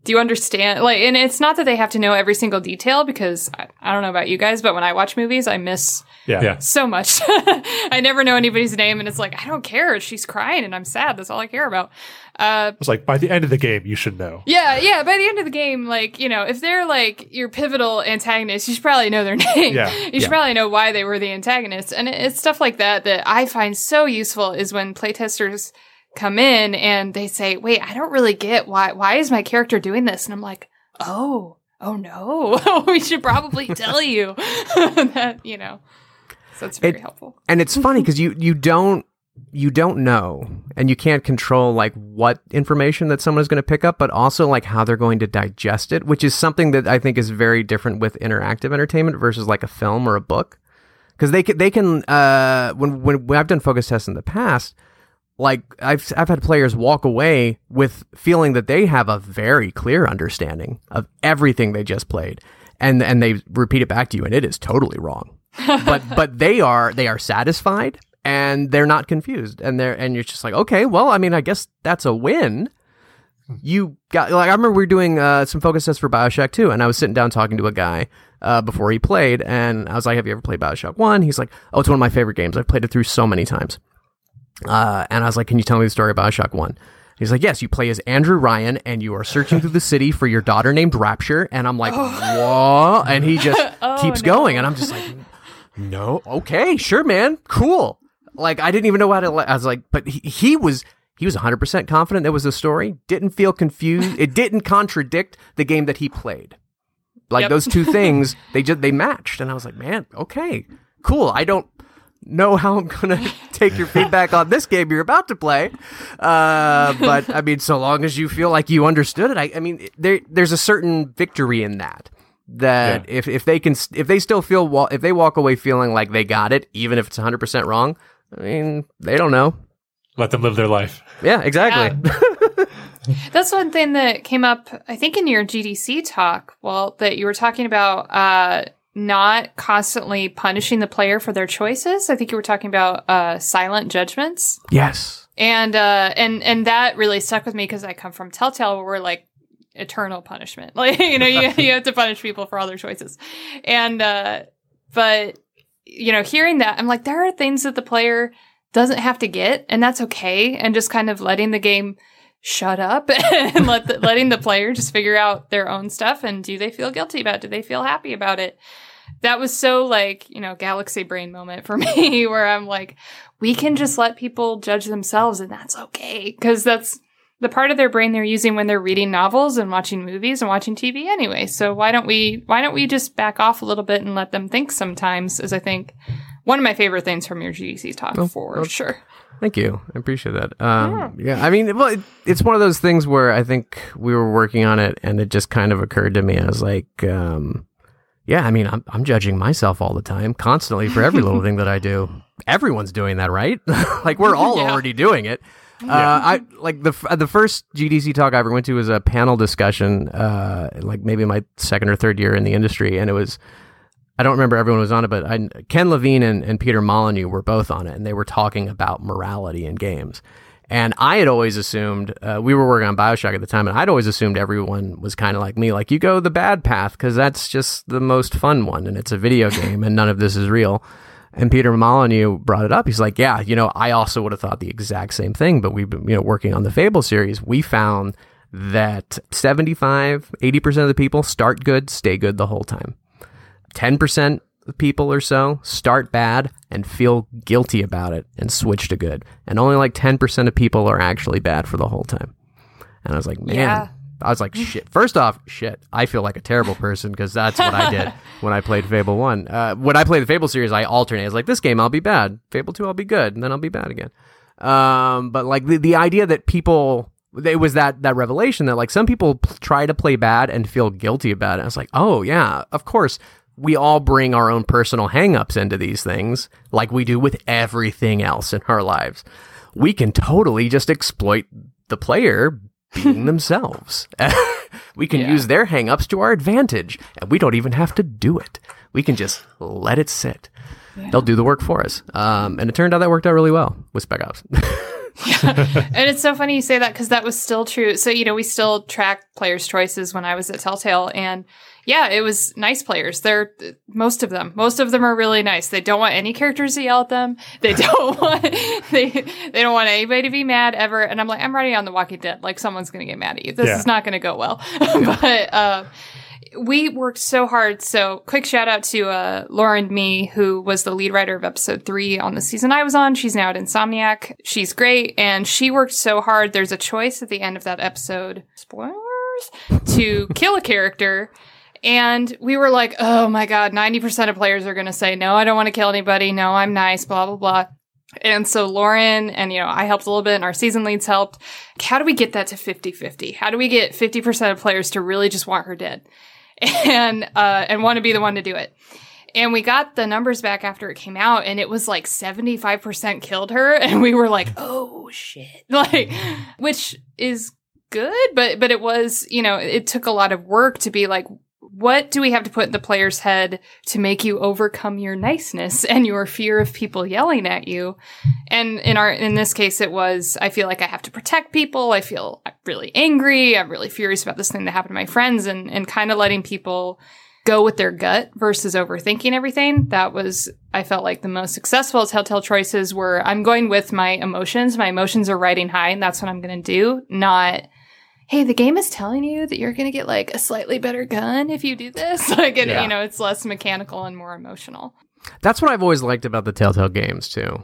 do you understand like and it's not that they have to know every single detail because I, I don't know about you guys but when i watch movies i miss Yeah. Yeah. so much i never know anybody's name and it's like i don't care she's crying and i'm sad that's all i care about uh It's like by the end of the game, you should know. yeah yeah by the end of the game like you know if they're like your pivotal antagonist you should probably know their name Yeah. you should probably know why they were the antagonist, and it- it's stuff like that that i find so useful is when playtesters come in and they say wait i don't really get why why is my character doing this? And i'm like oh oh no we should probably tell you that you know. So it's very It- helpful. and it's funny because you you don't you don't know and you can't control like what information that someone is going to pick up but also like how they're going to digest it which is something that i think is very different with interactive entertainment versus like a film or a book. Because they can they can uh when, when when i've done focus tests in the past like I've I've had players walk away with feeling that they have a very clear understanding of everything they just played, and and they repeat it back to you, and it is totally wrong. but but they are they are satisfied and they're not confused, and they're and you're just like okay, well, I mean, I guess that's a win. You got like I remember we were doing uh, some focus tests for Bioshock 2, and I was sitting down talking to a guy uh, before he played, and I was like, "Have you ever played Bioshock One?" He's like, "Oh, it's one of my favorite games. I've played it through so many times." Uh, and I was like, "Can you tell me the story of Bioshock One?" He's like, "Yes, you play as Andrew Ryan, and you are searching through the city for your daughter named Rapture." And I'm like, "What?" And he just keeps no. going, and I'm just like, "No, okay, sure, man, cool." Like I didn't even know how to. I was like, but he, he was he was 100 percent confident it was a story. Didn't feel confused. it didn't contradict the game that he played. Like Yep. those two things, they just they matched, and I was like, man, okay, cool. I don't know how I'm gonna take your feedback on this game you're about to play, uh, but I mean, so long as you feel like you understood it, I, I mean, there there's a certain victory in that. That if, if they can if they still feel if they walk away feeling like they got it, even if it's 100 percent wrong, I mean, they don't know. Let them live their life. Yeah, exactly. That's one thing that came up, I think, in your GDC talk, Well, that you were talking about uh, not constantly punishing the player for their choices. I think you were talking about uh, silent judgments, yes. and uh, and and that really stuck with me because I come from Telltale, where we're like eternal punishment, like you know, you you have to punish people for all their choices, and uh, but you know, hearing that, I'm like, there are things that the player doesn't have to get, and that's okay, and just kind of letting the game shut up and let the, letting the player just figure out their own stuff and do they feel guilty about it? Do they feel happy about it? That was so like, you know, galaxy brain moment for me where I'm like, we can just let people judge themselves and that's okay. Cause that's the part of their brain they're using when they're reading novels and watching movies and watching TV anyway. So why don't we, why don't we just back off a little bit and let them think sometimes is I think one of my favorite things from your GDC talk oh, for sure. Thank you. I appreciate that. Um, yeah. I mean, well, it, it's one of those things where I think we were working on it, and it just kind of occurred to me. I was like, um, yeah. I mean, I'm I'm judging myself all the time, constantly for every little thing that I do. Everyone's doing that, right? like we're all Yeah. already doing it. Uh, I like the f- the first GDC talk I ever went to was a panel discussion, uh, like maybe my second or third year in the industry, and it was I don't remember everyone was on it, but I, Ken Levine and, and Peter Molyneux were both on it, and they were talking about morality in games. And I had always assumed uh, we were working on Bioshock at the time, and I'd always assumed everyone was kind of like me, like you go the bad path because that's just the most fun one, and it's a video game, and none of this is real. And Peter Molyneux brought it up. He's like, "Yeah, you know, I also would have thought the exact same thing, but we've been, you know, working on the Fable series. We found that 75, 80% of the people start good, stay good the whole time. 10% of people or so start bad and feel guilty about it and switch to good. And only like 10% of people are actually bad for the whole time. And I was like, man, Yeah. I was like, shit. First off, shit, I feel like a terrible person because that's what I did when I played Fable 1. Uh, when I played the Fable series, I alternate. I was like, this game, I'll be bad. Fable 2, I'll be good. And then I'll be bad again. Um, but like the, the idea that people it was that that revelation that like some people p- try to play bad and feel guilty about it. I was like, oh yeah, of course. We all bring our own personal hangups into these things, like we do with everything else in our lives. We can totally just exploit the player being themselves. we can Yeah. use their hangups to our advantage, and we don't even have to do it. We can just let it sit. They'll do the work for us. Um, and it turned out that worked out really well with Spec Ops. and it's so funny you say that because that was still true. So, you know, we still track players' choices when I was at Telltale. And yeah, it was nice players. They're most of them. Most of them are really nice. They don't want any characters to yell at them. They don't want they they don't want anybody to be mad ever. And I'm like, I'm already on The Walking Dead. Like someone's gonna get mad at you. This Yeah. is not gonna go well. but uh we worked so hard. So, quick shout out to uh, Lauren Me, who was the lead writer of episode three on the season I was on. She's now at Insomniac. She's great, and she worked so hard. There's a choice at the end of that episode, spoilers, to kill a character. And we were like, oh my God, 90% of players are going to say, no, I don't want to kill anybody. No, I'm nice, blah, blah, blah. And so Lauren and, you know, I helped a little bit and our season leads helped. How do we get that to 50 50? How do we get 50% of players to really just want her dead and, uh, and want to be the one to do it? And we got the numbers back after it came out and it was like 75% killed her. And we were like, oh shit. Like, which is good, but, but it was, you know, it took a lot of work to be like, what do we have to put in the player's head to make you overcome your niceness and your fear of people yelling at you? And in our in this case it was I feel like I have to protect people. I feel really angry. I'm really furious about this thing that happened to my friends and and kind of letting people go with their gut versus overthinking everything. That was I felt like the most successful telltale choices were I'm going with my emotions. My emotions are riding high and that's what I'm going to do, not hey, the game is telling you that you're going to get like a slightly better gun if you do this. Like, it, Yeah. you know, it's less mechanical and more emotional. That's what I've always liked about the Telltale games too,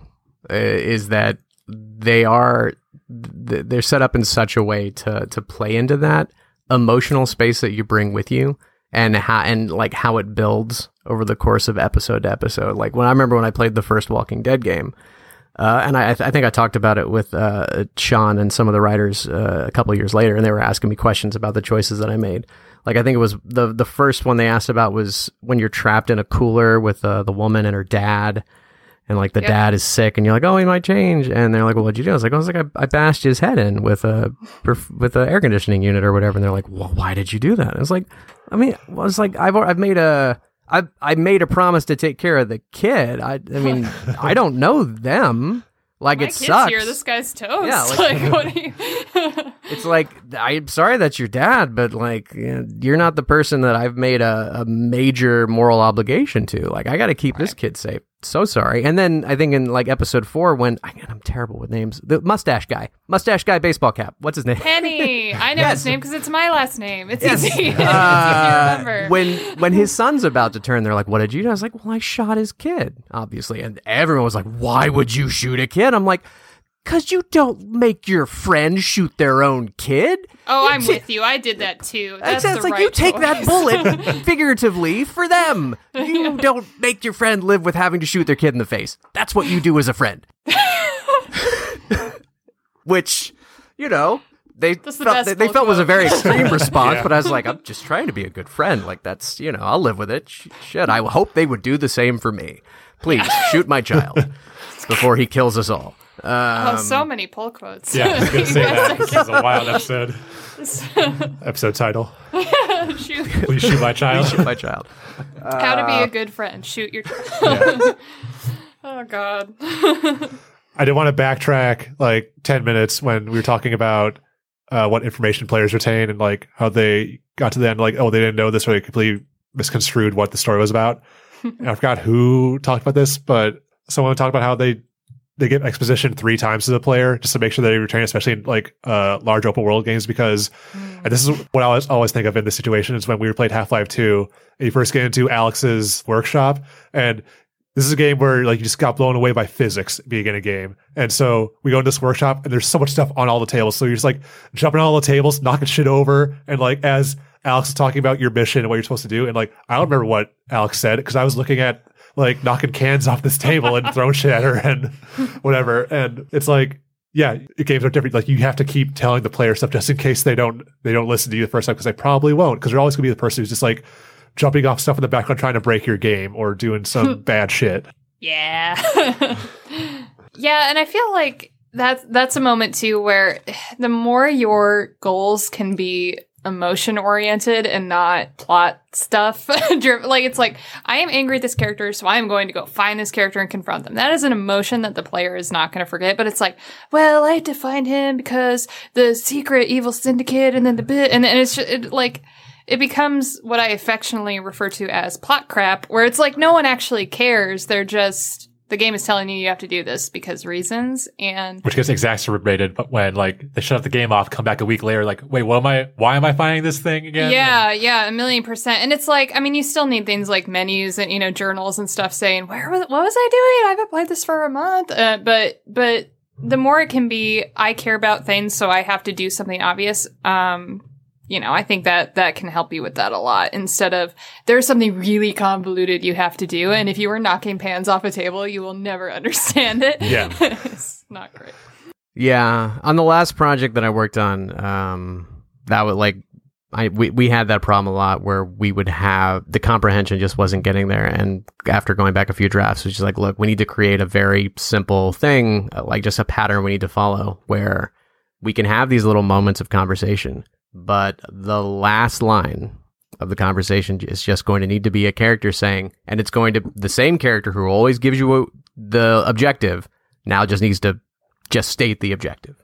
is that they are they're set up in such a way to to play into that emotional space that you bring with you and how and like how it builds over the course of episode to episode. Like when I remember when I played the first Walking Dead game, uh, and I, I th- I think I talked about it with uh, Sean and some of the writers uh, a couple of years later, and they were asking me questions about the choices that I made. Like I think it was the the first one they asked about was when you're trapped in a cooler with uh, the woman and her dad, and like the Yep. dad is sick, and you're like, oh, he might change, and they're like, well, what'd you do? I was like, I was like, I, I bashed his head in with a perf- with an air conditioning unit or whatever, and they're like, well, why did you do that? I was like, I mean, I was like, I've I've made a I I made a promise to take care of the kid. I I mean, I don't know them. Like My it kid's sucks. here. This guy's toast. Yeah, like, like- what do you? it's like I'm sorry that's your dad, but like you know, you're not the person that I've made a, a major moral obligation to. Like I got to keep this kid safe. So sorry. And then I think in like episode four, when again, I'm terrible with names, the mustache guy, mustache guy, baseball cap. What's his name? Kenny. I know Yes. his name because it's my last name. It's Yes. easy. it's easy Uh, to remember. when when his son's about to turn, they're like, "What did you do?" I was like, "Well, I shot his kid, obviously." And everyone was like, "Why would you shoot a kid?" I'm like, "Cause you don't make your friend shoot their own kid." oh, You I'm ta- with you. I did that too. That's It's, it's the like right you take that bullet figuratively for them. You don't make your friend live with having to shoot their kid in the face. That's what you do as a friend. Which, you know, they the felt, they, they felt was a very extreme response, Yeah. but I was like, I'm just trying to be a good friend. Like that's, you know, I'll live with it. Shit, I hope they would do the same for me. Please shoot my child before he kills us all. Oh, Um, so many pull quotes. Yeah, I was gonna say that. This is a wild episode. episode title. Shoot. Please shoot my child. shoot my child. How to Uh, be a good friend. Shoot your. child. oh God. I did want to backtrack like 10 minutes when we were talking about uh, what information players retain and like how they got to the end, like, oh, they didn't know this or they completely misconstrued what the story was about. and I forgot who talked about this, but someone talked about how they they give exposition three times to the player just to make sure that they retain, especially in like uh, large open world games, because and this is what I always, always think of in this situation is when we played Half Life 2, and you first get into Alyx's workshop, and this is a game where like you just got blown away by physics being in a game. And so we go into this workshop and there's so much stuff on all the tables. So you're just like jumping on all the tables, knocking shit over. And like as Alyx is talking about your mission and what you're supposed to do, and like I don't remember what Alyx said because I was looking at like knocking cans off this table and throwing shit at her and whatever. And it's like yeah, games are different. Like you have to keep telling the player stuff just in case they don't they don't listen to you the first time because they probably won't because they're always gonna be the person who's just like jumping off stuff in the background trying to break your game or doing some bad shit. Yeah. yeah, and I feel like that's that's a moment too where the more your goals can be emotion oriented and not plot stuff driven like it's like I am angry at this character so I am going to go find this character and confront them. That is an emotion that the player is not going to forget, but it's like, well, I have to find him because the secret evil syndicate and then the bit and then it's just, it, like it becomes what I affectionately refer to as plot crap, where it's like no one actually cares. They're just the game is telling you you have to do this because reasons, and which gets exacerbated but when like they shut the game off, come back a week later, like, wait, what am I? Why am I finding this thing again? yeah, yeah, a million percent. And it's like, I mean, you still need things like menus and you know journals and stuff saying where was what was I doing? I haven't played this for a month, uh, but but the more it can be, I care about things, so I have to do something obvious. Um, you know, I think that that can help you with that a lot instead of there's something really convoluted you have to do. And if you were knocking pans off a table, you will never understand it. Yeah. it's not great. Yeah, on the last project that I worked on, um, that was like I we we had that problem a lot where we would have the comprehension just wasn't getting there, and after going back a few drafts, was just like, look, we need to create a very simple thing, uh, like just a pattern we need to follow, where we can have these little moments of conversation, but the last line of the conversation is just going to need to be a character saying, and it's going to the same character who always gives you a, the objective now just needs to just state the objective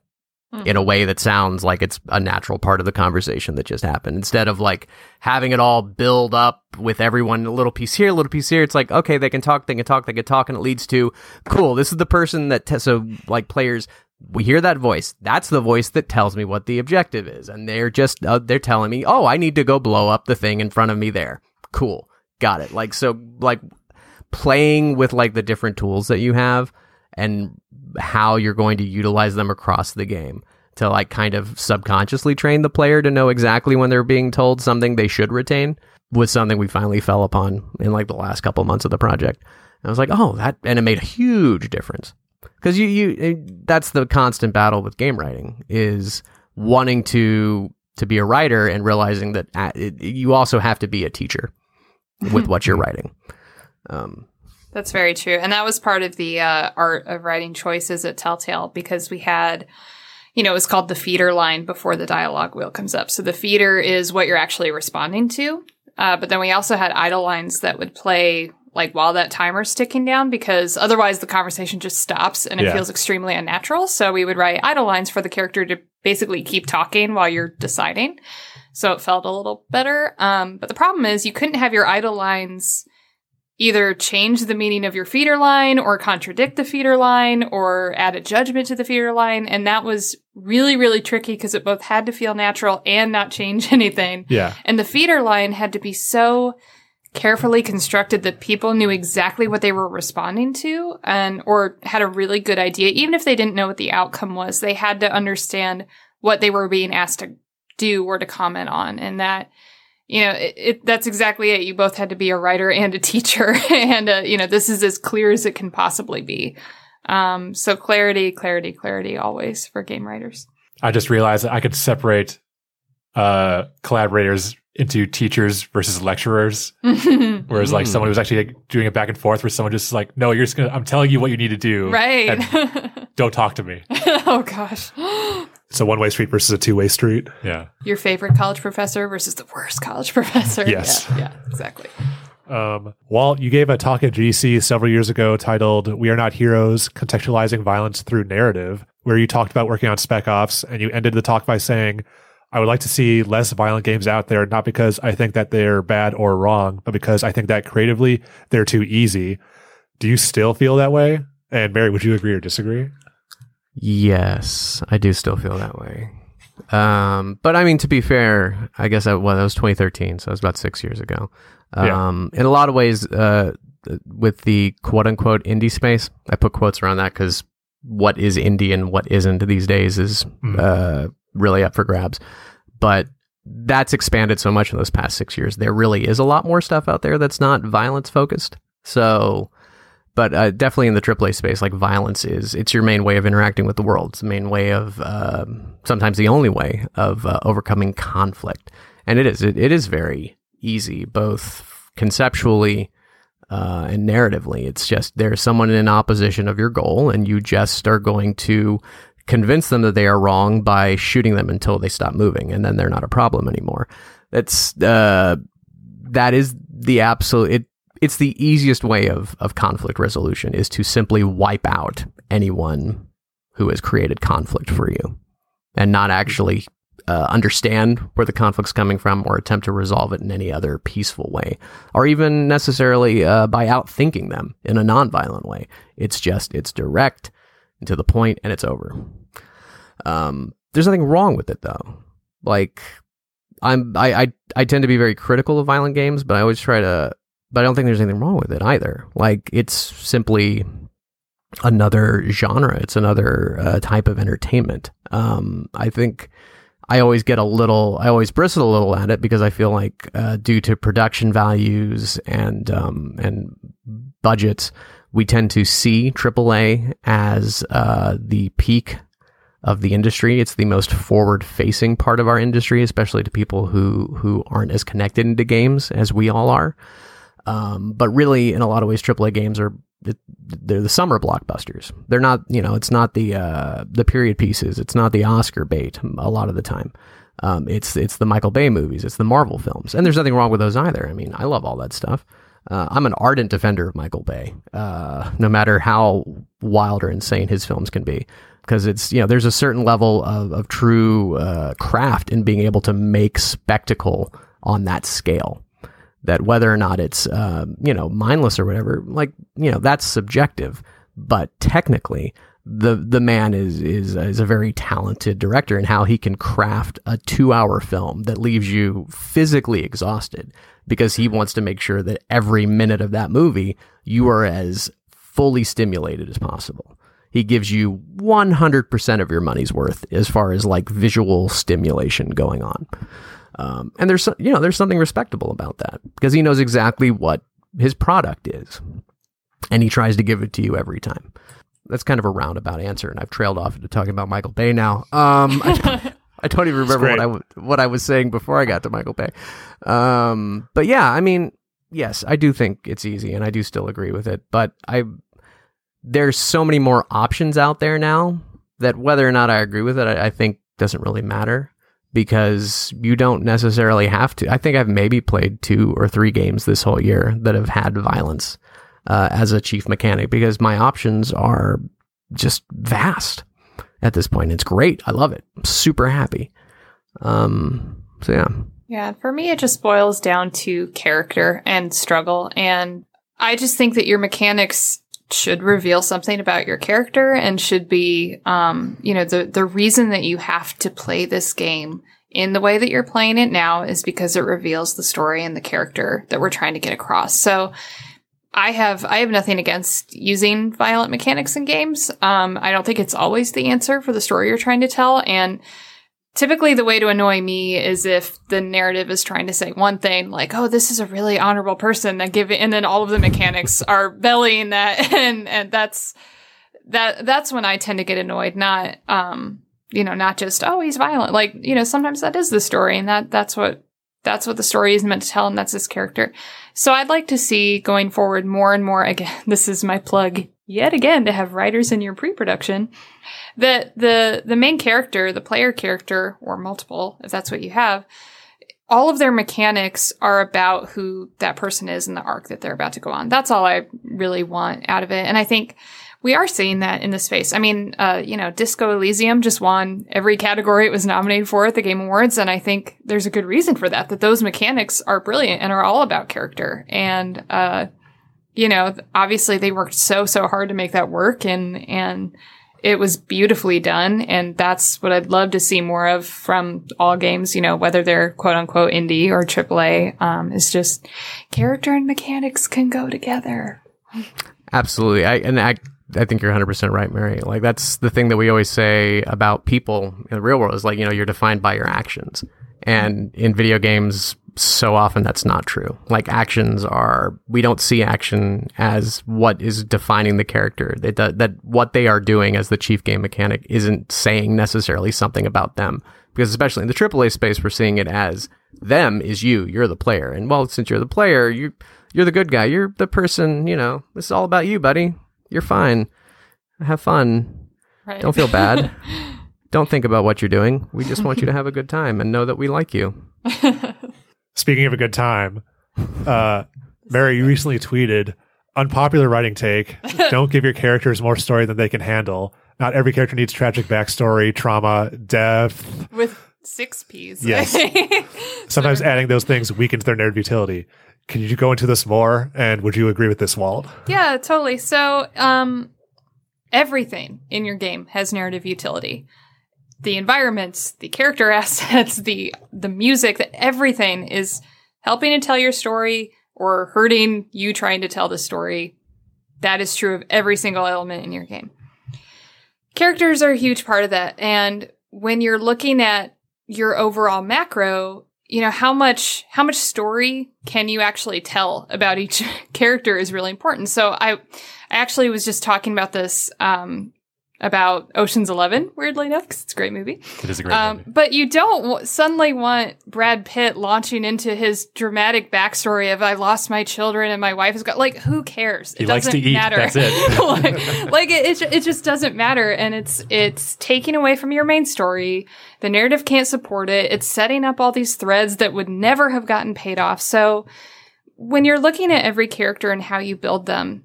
hmm. in a way that sounds like it's a natural part of the conversation that just happened. Instead of like having it all build up with everyone a little piece here a little piece here it's like okay they can talk they can talk they can talk and it leads to cool this is the person that te- so like players we hear that voice. That's the voice that tells me what the objective is. And they're just uh, they're telling me oh i need to go blow up the thing in front of me there. Cool. Got it. Like so like playing with like the different tools that you have and how you're going to utilize them across the game to like kind of subconsciously train the player to know exactly when they're being told something they should retain was something we finally fell upon in like the last couple months of the project. And I was like, oh, that and it made a huge difference because you you it- that's the constant battle with game writing is wanting to to be a writer and realizing that uh, it, you also have to be a teacher with what you're writing. Um, That's very true. And that was part of the uh, art of writing choices at Telltale because we had, you know, it was called the feeder line before the dialogue wheel comes up. So the feeder is what you're actually responding to. Uh, but then we also had idle lines that would play like while that timer's ticking down because otherwise the conversation just stops and it Yeah. feels extremely unnatural. So we would write idle lines for the character to basically keep talking while you're deciding. So it felt a little better. Um, but the problem is you couldn't have your idle lines either change the meaning of your feeder line or contradict the feeder line or add a judgment to the feeder line. And that was really, really tricky because it both had to feel natural and not change anything. Yeah. And the feeder line had to be so carefully constructed that people knew exactly what they were responding to and or had a really good idea even if they didn't know what the outcome was they had to understand what they were being asked to do or to comment on. And that you know it, it that's exactly it. You both had to be a writer and a teacher and uh, you know this is as clear as it can possibly be. Um so clarity clarity clarity always for game writers. I just realized that I could separate uh, collaborators into teachers versus lecturers. Whereas like Mm. someone who's actually like, doing it back and forth, where someone just like, no, you're just gonna, I'm telling you what you need to do. right and don't talk to me. oh gosh It's a one way street versus a two way street. Yeah. your favorite college professor versus the worst college professor. Yes. Yeah, yeah, exactly. Um, Walt, you gave a talk at GC several years ago titled We Are Not Heroes Contextualizing Violence Through Narrative, where you talked about working on Spec Ops and you ended the talk by saying, I would like to see less violent games out there, not because I think that they're bad or wrong, but because I think that creatively they're too easy. Do you still feel that way? And Mary, would you agree or disagree? Yes, I do still feel that way. Um, but I mean, to be fair, I guess that, well, that was 2013, so it was about six years ago. Yeah. Um, in a lot of ways, uh, with the quote unquote indie space, I put quotes around that because what is indie and what isn't these days is Mhm. uh, really up for grabs. But that's expanded so much in those past six years. There really is a lot more stuff out there that's not violence focused. So but uh, definitely in the AAA space, like violence is, it's your main way of interacting with the world. It's the main way of, uh, sometimes the only way of uh, overcoming conflict. And it is, it, it is very easy, both conceptually uh, and narratively. It's just there's someone in opposition of your goal, and you just are going to convince them that they are wrong by shooting them until they stop moving, and then they're not a problem anymore. That's uh, that is the absolute. It, it's the easiest way of of conflict resolution is to simply wipe out anyone who has created conflict for you, and not actually uh, understand where the conflict's coming from or attempt to resolve it in any other peaceful way, or even necessarily uh, by outthinking them in a nonviolent way. It's just, it's direct and to the point and it's over. Um, there's nothing wrong with it though. Like, I'm, I, I, I tend to be very critical of violent games, but I always try to, but I don't think there's anything wrong with it either. Like, it's simply another genre. It's another uh, type of entertainment. Um, I think I always get a little, I always bristle a little at it because I feel like uh, due to production values and um, and budgets, we tend to see AAA as uh, the peak of the industry. It's the most forward-facing part of our industry, especially to people who who aren't as connected into games as we all are. Um, but really, in a lot of ways, AAA games are they're the summer blockbusters. They're not, you know, it's not the uh, the period pieces. It's not the Oscar bait. A lot of the time, um, it's it's the Michael Bay movies. It's the Marvel films, and there's nothing wrong with those either. I mean, I love all that stuff. Uh, I'm an ardent defender of Michael Bay, uh, no matter how wild or insane his films can be, because it's you know there's a certain level of of true uh, craft in being able to make spectacle on that scale that whether or not it's um, you know mindless or whatever, like you know that's subjective. But technically, the the man is is is a very talented director in how he can craft a two hour film that leaves you physically exhausted because he wants to make sure that every minute of that movie you are as fully stimulated as possible. He gives you 100% of your money's worth as far as like visual stimulation going on. Um, and there's you know there's something respectable about that because he knows exactly what his product is, and he tries to give it to you every time. That's kind of a roundabout answer, and I've trailed off into talking about Michael Bay now. Um, I, I, don't, even remember what I what I was saying before I got to Michael Bay. Um, but yeah, I mean, yes, I do think it's easy, and I do still agree with it. But I there's so many more options out there now that whether or not I agree with it, I, I think doesn't really matter because you don't necessarily have to. I think I've maybe played two or three games this whole year that have had violence uh, as a chief mechanic because my options are just vast at this point. It's great. I love it. I'm super happy. Um, so yeah. Yeah, for me, it just boils down to character and struggle. And I just think that your mechanics should reveal something about your character and should be, um, you know, the, the reason that you have to play this game in the way that you're playing it now is because it reveals the story and the character that we're trying to get across. So I have, I have nothing against using violent mechanics in games. Um, I don't think it's always the answer for the story you're trying to tell. And, typically the way to annoy me is if the narrative is trying to say one thing like oh this is a really honorable person that give it and then all of the mechanics are bellying that and and that's that that's when i tend to get annoyed not um you know not just oh he's violent like you know sometimes that is the story and that that's what that's what the story is meant to tell and that's his character so i'd like to see going forward more and more again this is my plug yet again to have writers in your pre-production that the the main character, the player character, or multiple, if that's what you have, all of their mechanics are about who that person is in the arc that they're about to go on. That's all I really want out of it. And I think we are seeing that in the space. I mean, uh, you know, Disco Elysium just won every category it was nominated for at the Game Awards. And I think there's a good reason for that, that those mechanics are brilliant and are all about character. And, uh, you know, obviously they worked so, so hard to make that work and, and, it was beautifully done. And that's what I'd love to see more of from all games, you know, whether they're quote unquote indie or AAA, um, is just character and mechanics can go together. Absolutely. I, and I, I think you're 100% right, Mary. Like, that's the thing that we always say about people in the real world is like, you know, you're defined by your actions. And in video games, so often that's not true. Like actions are, we don't see action as what is defining the character. That, that, that what they are doing as the chief game mechanic isn't saying necessarily something about them. Because especially in the AAA space, we're seeing it as them is you. You're the player, and well, since you're the player, you you're the good guy. You're the person. You know, this is all about you, buddy. You're fine. Have fun. Right. Don't feel bad. Don't think about what you're doing. We just want you to have a good time and know that we like you. Speaking of a good time, uh, Mary, you recently tweeted unpopular writing take. Don't give your characters more story than they can handle. Not every character needs tragic backstory, trauma, death. With six P's. Yes. Sometimes adding those things weakens their narrative utility. Can you go into this more? And would you agree with this, Walt? Yeah, totally. So, um, everything in your game has narrative utility. The environments, the character assets, the the music, that everything is helping to tell your story or hurting you trying to tell the story. That is true of every single element in your game. Characters are a huge part of that. And when you're looking at your overall macro, you know, how much, how much story can you actually tell about each character is really important. So I, I actually was just talking about this, um, about Ocean's Eleven, weirdly enough, because it's a great movie. It is a great Um, movie. but you don't w- suddenly want Brad Pitt launching into his dramatic backstory of I lost my children and my wife has got like who cares? It He likes doesn't to eat, matter. that's it. like like it, it, it just doesn't matter, and it's it's taking away from your main story. The narrative can't support it. It's setting up all these threads that would never have gotten paid off. So when you're looking at every character and how you build them,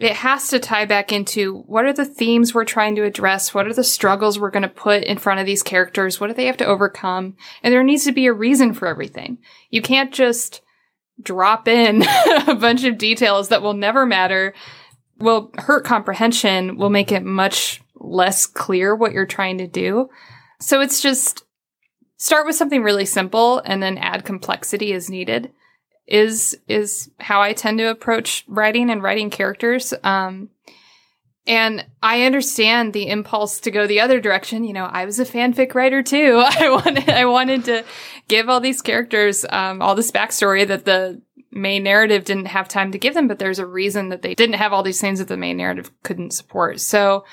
it has to tie back into what are the themes we're trying to address? What are the struggles we're going to put in front of these characters? What do they have to overcome? And there needs to be a reason for everything. You can't just drop in a bunch of details that will never matter, will hurt comprehension, will make it much less clear what you're trying to do. So it's just start with something really simple and then add complexity as needed is is how I tend to approach writing and writing characters. Um, and I understand the impulse to go the other direction. You know, I was a fanfic writer too. I wanted I wanted to give all these characters um, all this backstory that the main narrative didn't have time to give them, but there's a reason that they didn't have all these things that the main narrative couldn't support. So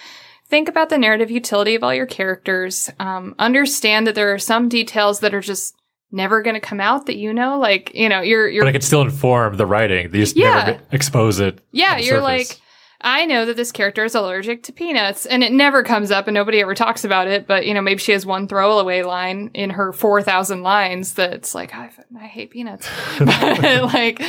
think about the narrative utility of all your characters. Um, understand that there are some details that are just never going to come out that you know, like you know, you're you're But I can still inform the writing. They just Yeah. never expose it. yeah, you're surface. like, I know that this character is allergic to peanuts, and it never comes up, and nobody ever talks about it. But you know, maybe she has one throwaway line in her four thousand lines that's like, I, I hate peanuts. but like,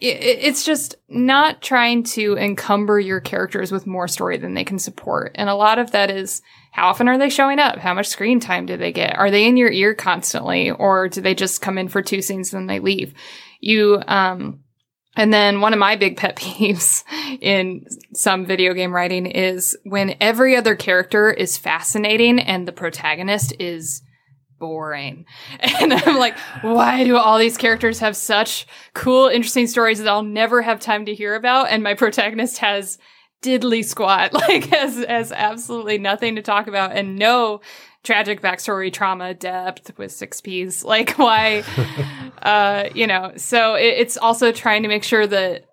it's just not trying to encumber your characters with more story than they can support, and a lot of that is how often are they showing up? How much screen time do they get? Are they in your ear constantly, or do they just come in for two scenes and then they leave? You um and then one of my big pet peeves in some video game writing is when every other character is fascinating and the protagonist is boring. And I'm like, why do all these characters have such cool, interesting stories that I'll never have time to hear about? And my protagonist has diddly squat, like has, has absolutely nothing to talk about and no tragic backstory, trauma, depth with six P's. Like why, uh, you know, so it, it's also trying to make sure that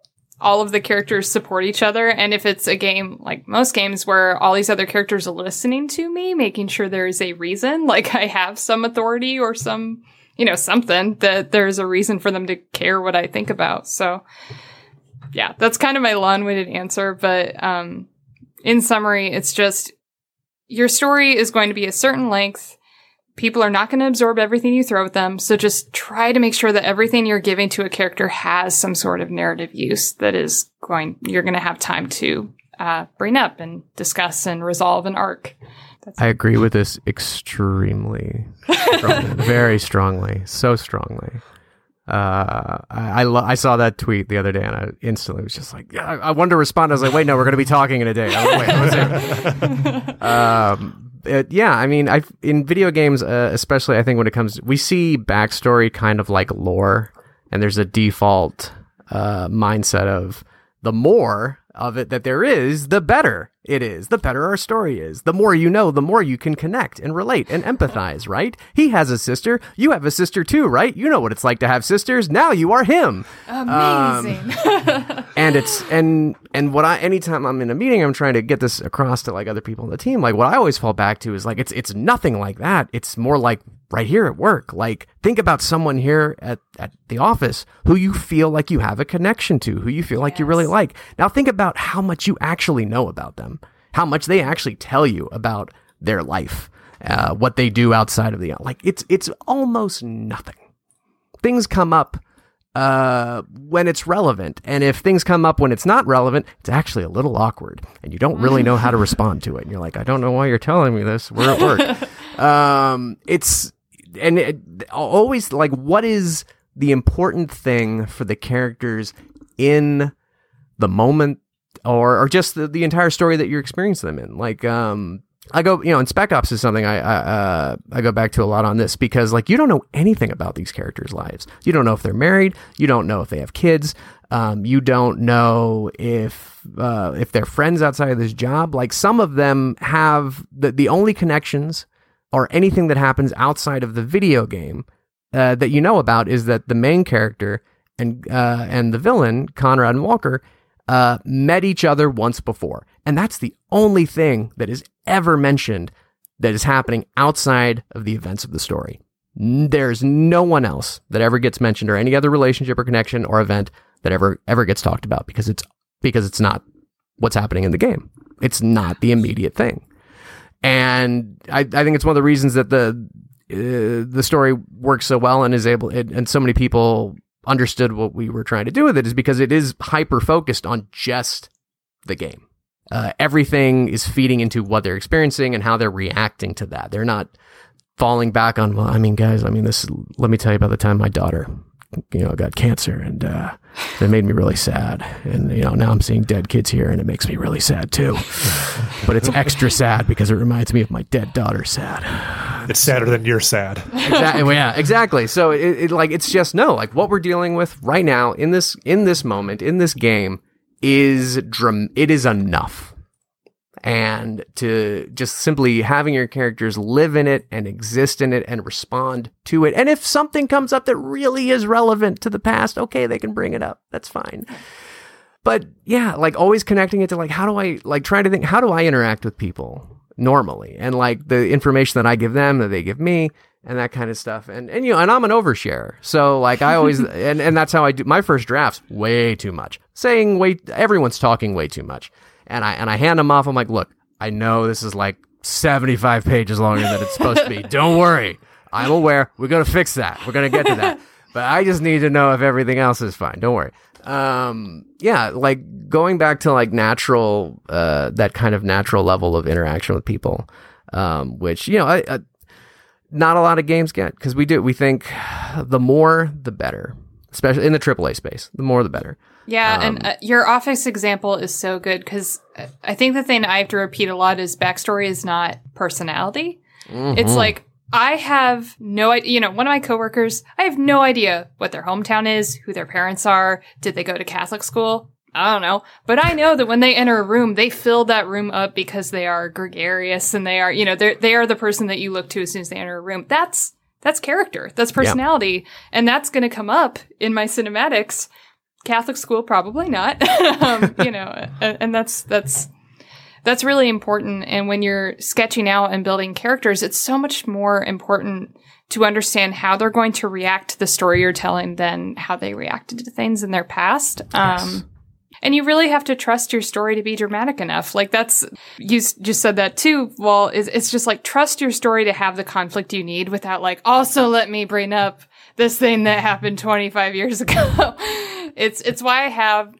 all of the characters support each other. And if it's a game like most games where all these other characters are listening to me, making sure there is a reason, like I have some authority or some, you know, something that there's a reason for them to care what I think about. So yeah, that's kind of my long-winded answer. But, um, in summary, it's just your story is going to be a certain length. People are not going to absorb everything you throw at them. So just try to make sure that everything you're giving to a character has some sort of narrative use that is going, you're going to have time to uh, bring up and discuss and resolve an arc. I agree with this extremely, strongly, very strongly, so strongly. Uh, I I, lo- I saw that tweet the other day and I instantly was just like, yeah, I, I wanted to respond. I was like, wait, no, we're going to be talking in a day. I was like, wait, um, it- yeah, I mean, I in video games, uh, especially, I think when it comes, we see backstory kind of like lore, and there's a default uh, mindset of the more of it that there is, the better. It is, the better our story is. The more you know, the more you can connect and relate and empathize, right? He has a sister. You have a sister too, right? You know what it's like to have sisters. Now you are him. Amazing. Um, and it's and and what I anytime I'm in a meeting, I'm trying to get this across to like other people on the team. Like what I always fall back to is like it's it's nothing like that. It's more like right here at work. Like think about someone here at at the office who you feel like you have a connection to, who you feel like you really like. Now think about how much you actually know about them, how much they actually tell you about their life, uh, what they do outside of the like. It's it's almost nothing. Things come up uh, when it's relevant. And if things come up when it's not relevant, it's actually a little awkward and you don't really know how to respond to it. And you're like, I don't know why you're telling me this. We're at work. um, it's, and it, always like, what is the important thing for the characters in the moment or, or just the, the entire story that you're experiencing them in? Like, um, I go, you know, and Spec Ops is something I I, uh, I go back to a lot on this because like you don't know anything about these characters' lives. You don't know if they're married. You don't know if they have kids. Um, you don't know if uh, if they're friends outside of this job. Like some of them have the the only connections or anything that happens outside of the video game uh, that you know about is that the main character and uh, and the villain Conrad and Walker uh, met each other once before, and that's the only thing that is ever mentioned that is happening outside of the events of the story. There's no one else that ever gets mentioned, or any other relationship or connection or event that ever ever gets talked about because it's because it's not what's happening in the game. It's not the immediate thing, and I, I think it's one of the reasons that the uh, the story works so well and is able it, and so many people understood what we were trying to do with it is because it is hyper focused on just the game. Uh, everything is feeding into what they're experiencing and how they're reacting to that. They're not falling back on. Well, I mean, guys, I mean, this. Let me tell you about the time my daughter, you know, got cancer, and uh, it made me really sad. And you know, now I'm seeing dead kids here, and it makes me really sad too. but it's extra sad because it reminds me of my dead daughter. Sad. It's sadder than you're sad. exactly. yeah, exactly. So it, it like it's just no, like what we're dealing with right now in this in this moment in this game is dram- it is enough. And to just simply having your characters live in it and exist in it and respond to it. And if something comes up that really is relevant to the past, okay, they can bring it up. That's fine. But yeah, like always connecting it to like how do I like try to think how do I interact with people normally and like the information that I give them that they give me and that kind of stuff. And and you know, and I'm an oversharer. So like I always and and that's how I do my first drafts way too much. Saying way everyone's talking way too much. And I and I hand them off. I'm like, "Look, I know this is like 75 pages longer than it's supposed to be. Don't worry. I'm aware. We're going to fix that. We're going to get to that. But I just need to know if everything else is fine. Don't worry. Um, yeah, like going back to like natural, uh, that kind of natural level of interaction with people, um, which, you know, I, I, not a lot of games get because we do, we think the more, the better, especially in the AAA space, the more, the better. Yeah, Um, and uh, your office example is so good because I think the thing I have to repeat a lot is backstory is not personality. Mm-hmm. It's like I have no idea. You know, one of my coworkers, I have no idea what their hometown is, who their parents are, did they go to Catholic school? I don't know, but I know that when they enter a room, they fill that room up because they are gregarious and they are, you know, they they are the person that you look to as soon as they enter a room. That's that's character, that's personality, and that's going to come up in my cinematics. Catholic school, probably not. um, you know, and, that's that's that's really important. And when you're sketching out and building characters, it's so much more important to understand how they're going to react to the story you're telling than how they reacted to things in their past. Um, and you really have to trust your story to be dramatic enough. Like that's, you s- just said that too. Well, it's, it's just like trust your story to have the conflict you need without like, also let me bring up this thing that happened 25 years ago. it's, it's why I have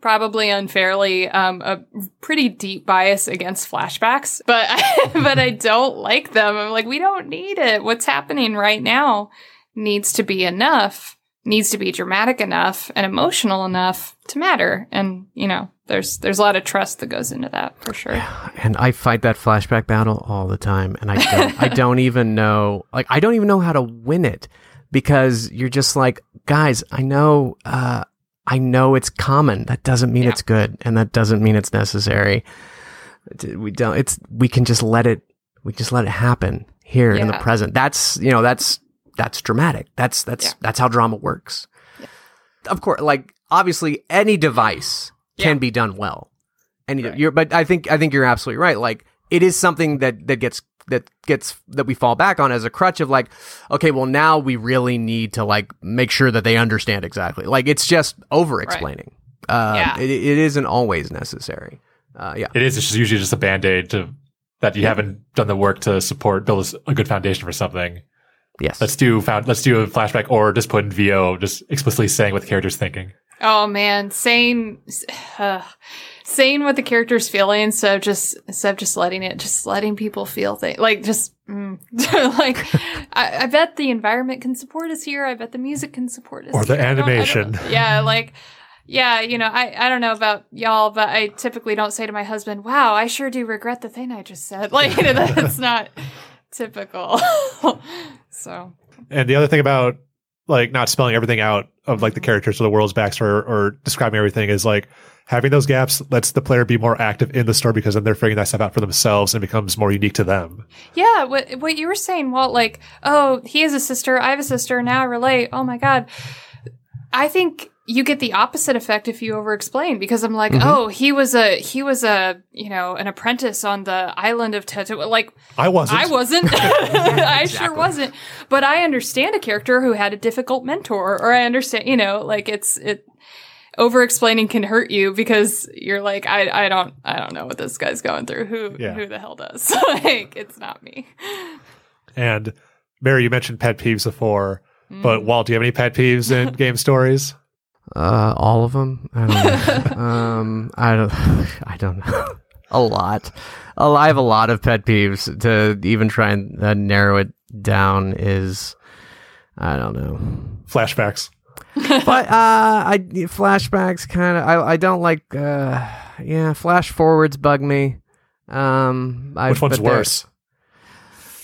probably unfairly um, a pretty deep bias against flashbacks, but I, but I don't like them. I'm like, we don't need it. What's happening right now needs to be enough, needs to be dramatic enough and emotional enough to matter. And you know, there's there's a lot of trust that goes into that for sure. and I fight that flashback battle all the time, and I don't, I don't even know, like, I don't even know how to win it because you're just like, guys, I know, uh, I know it's common. That doesn't mean Yeah. it's good, and that doesn't mean it's necessary. We don't. It's we can just let it. We just let it happen here in the present. That's you know that's that's dramatic. That's that's Yeah. that's how drama works. Of course, like obviously any device can Yeah. be done well. And Right. you're, but I think I think you're absolutely right. Like it is something that that gets that gets that we fall back on as a crutch of like, okay, well now we really need to like make sure that they understand exactly. Like it's just over explaining. Uh, Yeah. it, it isn't always necessary. Uh, yeah. It is it's usually just a band aid to that you haven't done the work to support build a good foundation for something. Yes. Let's do found let's do a flashback or just put in VO, just explicitly saying what the character's thinking. Oh man, saying uh, saying what the character's feeling instead of just instead of just letting it, just letting people feel things. Like just mm. like I, I bet the environment can support us here. I bet the music can support us. Or the here. I don't- I don't animation. yeah, like yeah, you know, I I don't know about y'all, but I typically don't say to my husband, "Wow, I sure do regret the thing I just said." Like you know, that's not typical. so And the other thing about like not spelling everything out of like the characters or the world's backstory or, or describing everything is like having those gaps lets the player be more active in the story because then they're figuring that stuff out for themselves and becomes more unique to them. Yeah, what what you were saying, Walt, like, oh, he has a sister, I have a sister, now I relate. Oh my god. I think you get the opposite effect if you over explain because I'm like, mm-hmm. oh, he was a he was a you know an apprentice on the island of Tetu. Like I wasn't. I wasn't, I sure wasn't. But I understand a character who had a difficult mentor, or I understand, you know, like it's it over explaining can hurt you because you're like, I I don't I don't know what this guy's going through. Who Yeah. who the hell does? like it's not me. And Mary, you mentioned pet peeves before, Mm. but Walt, do you have any pet peeves in game stories? Uh, all of them. I don't know. um, I don't. I don't know. a lot. I have a lot of pet peeves. To even try and uh, narrow it down is, I don't know. Flashbacks. but uh, I flashbacks kind of. I I don't like. Uh, yeah, flash forwards bug me. Um, I, Which one's worse?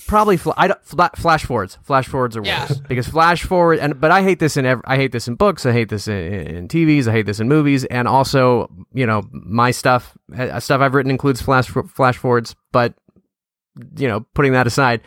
Probably fl- I don't, fla- flash forwards. Flash forwards are worse Yeah. because flash forward and but I hate this in ev- I hate this in books. I hate this in, in TVs. I hate this in movies, and also you know my stuff uh, stuff I've written includes flash flash forwards. But you know, putting that aside,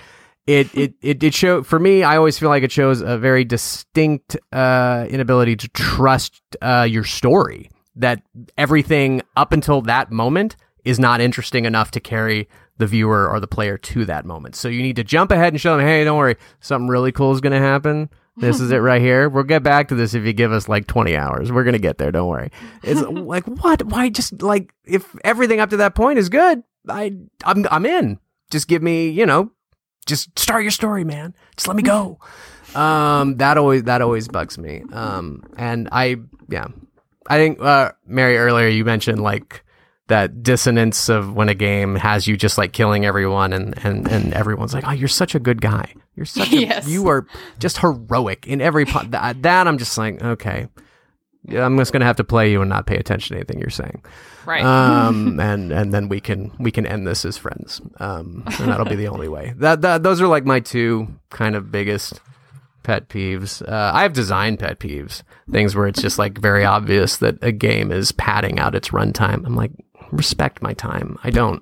it it it, it show for me. I always feel like it shows a very distinct uh, inability to trust uh, your story. That everything up until that moment is not interesting enough to carry the viewer or the player to that moment. So you need to jump ahead and show them, hey, don't worry, something really cool is going to happen. This is it right here. We'll get back to this if you give us like 20 hours. We're going to get there. Don't worry. It's like, what? Why just like, if everything up to that point is good, I, I'm, I'm in. Just give me, you know, just start your story, man. Just let me go. Um, that always, that always bugs me. Um, and I, yeah, I think, uh, Mary, earlier you mentioned like, that dissonance of when a game has you just like killing everyone and and and everyone's like oh you're such a good guy you're such a Yes. you are just heroic in every po- that, that i'm just like okay yeah, i'm just gonna have to play you and not pay attention to anything you're saying. Right. um and and then we can we can end this as friends. Um and that'll be the only way. That, that those are like my two kind of biggest pet peeves. Uh, i have design pet peeves things where it's just like very obvious that a game is padding out its runtime. I'm like respect my time. I don't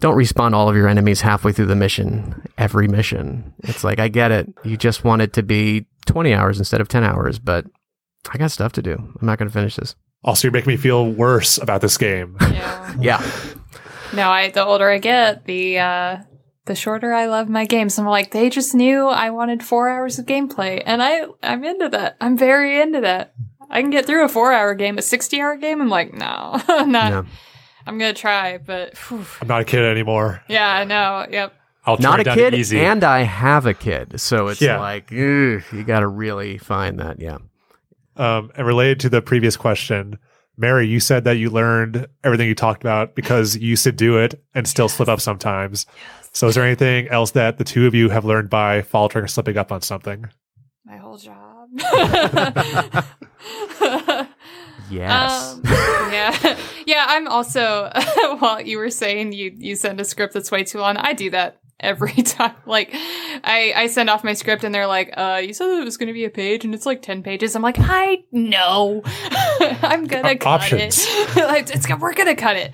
don't respawn all of your enemies halfway through the mission every mission. It's like i get it. You just want it to be 20 hours instead of 10 hours but i got stuff to do i'm not going to finish this Also, you're making me feel worse about this game. yeah. yeah No, I the older I get, the uh the shorter I love my games. I'm like, they just knew I wanted four hours of gameplay. And I I'm into that. I'm very into that. I can get through a four hour game. A sixty hour game, I'm like, no. I'm not Yeah. I'm gonna try, but phew. I'm not a kid anymore. yeah, I know. Yep. I'll not a kid easy. and i have a kid so it's Yeah. like ugh, you gotta really find that yeah Um, and related to the previous question, Mary, you said that you learned everything you talked about because you used to do it and still slip up sometimes. So, is there anything else that the two of you have learned by faltering or slipping up on something? My whole job. yes Um, yeah, yeah. I'm also while you were saying you you send a script that's way too long. I do that every time. Like, I I send off my script and they're like, "Uh, you said it was going to be a page and it's like ten pages." I'm like, I know. I'm gonna Op- cut options. it. like, it's we're gonna cut it.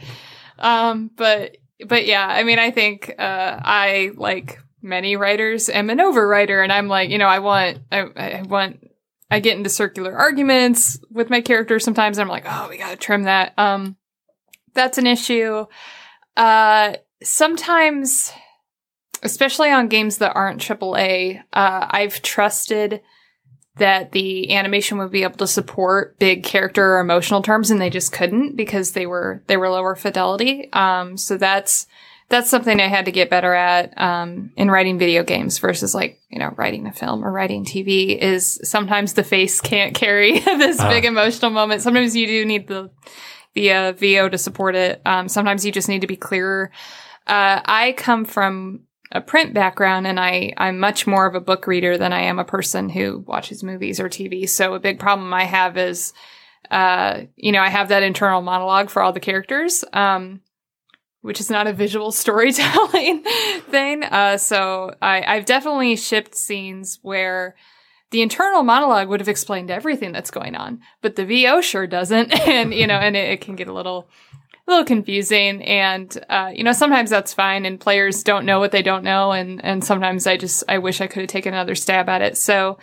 Um, but but yeah, I mean, I think uh, I like many writers am an overwriter, and I'm like, you know, I want I, I want I get into circular arguments with my characters sometimes. And I'm like, oh, we gotta trim that. Um, that's an issue. Uh, sometimes, especially on games that aren't AAA, uh, I've trusted that the animation would be able to support big character or emotional terms and they just couldn't because they were they were lower fidelity. Um so that's that's something i had to get better at um in writing video games versus like you know writing a film or writing tv is sometimes the face can't carry this Ah. big emotional moment. Sometimes you do need the the uh, vo to support it. Um sometimes you just need to be clearer. Uh i come from a print background and I, I'm much more of a book reader than I am a person who watches movies or TV. So a big problem I have is, uh, you know, I have that internal monologue for all the characters, um, which is not a visual storytelling thing. Uh, so I, I've definitely shipped scenes where the internal monologue would have explained everything that's going on, but the VO sure doesn't. And, you know, and it, it can get a little, a little confusing and uh, you know sometimes that's fine and players don't know what they don't know and and sometimes i just i wish i could have taken another stab at it. So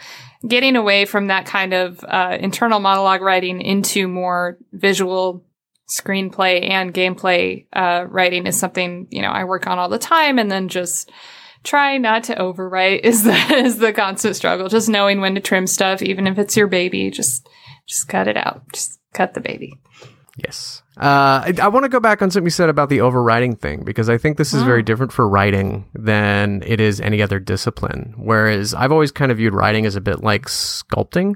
getting away from that kind of uh, internal monologue writing into more visual screenplay and gameplay uh, writing is something you know i work on all the time and then just try not to overwrite is the is the constant struggle. Just knowing when to trim stuff even if it's your baby just just cut it out. Just cut the baby. Yes. Uh, I, I want to go back on something you said about the overriding thing because I think this is very different for writing than it is any other discipline. Whereas I've always kind of viewed writing as a bit like sculpting,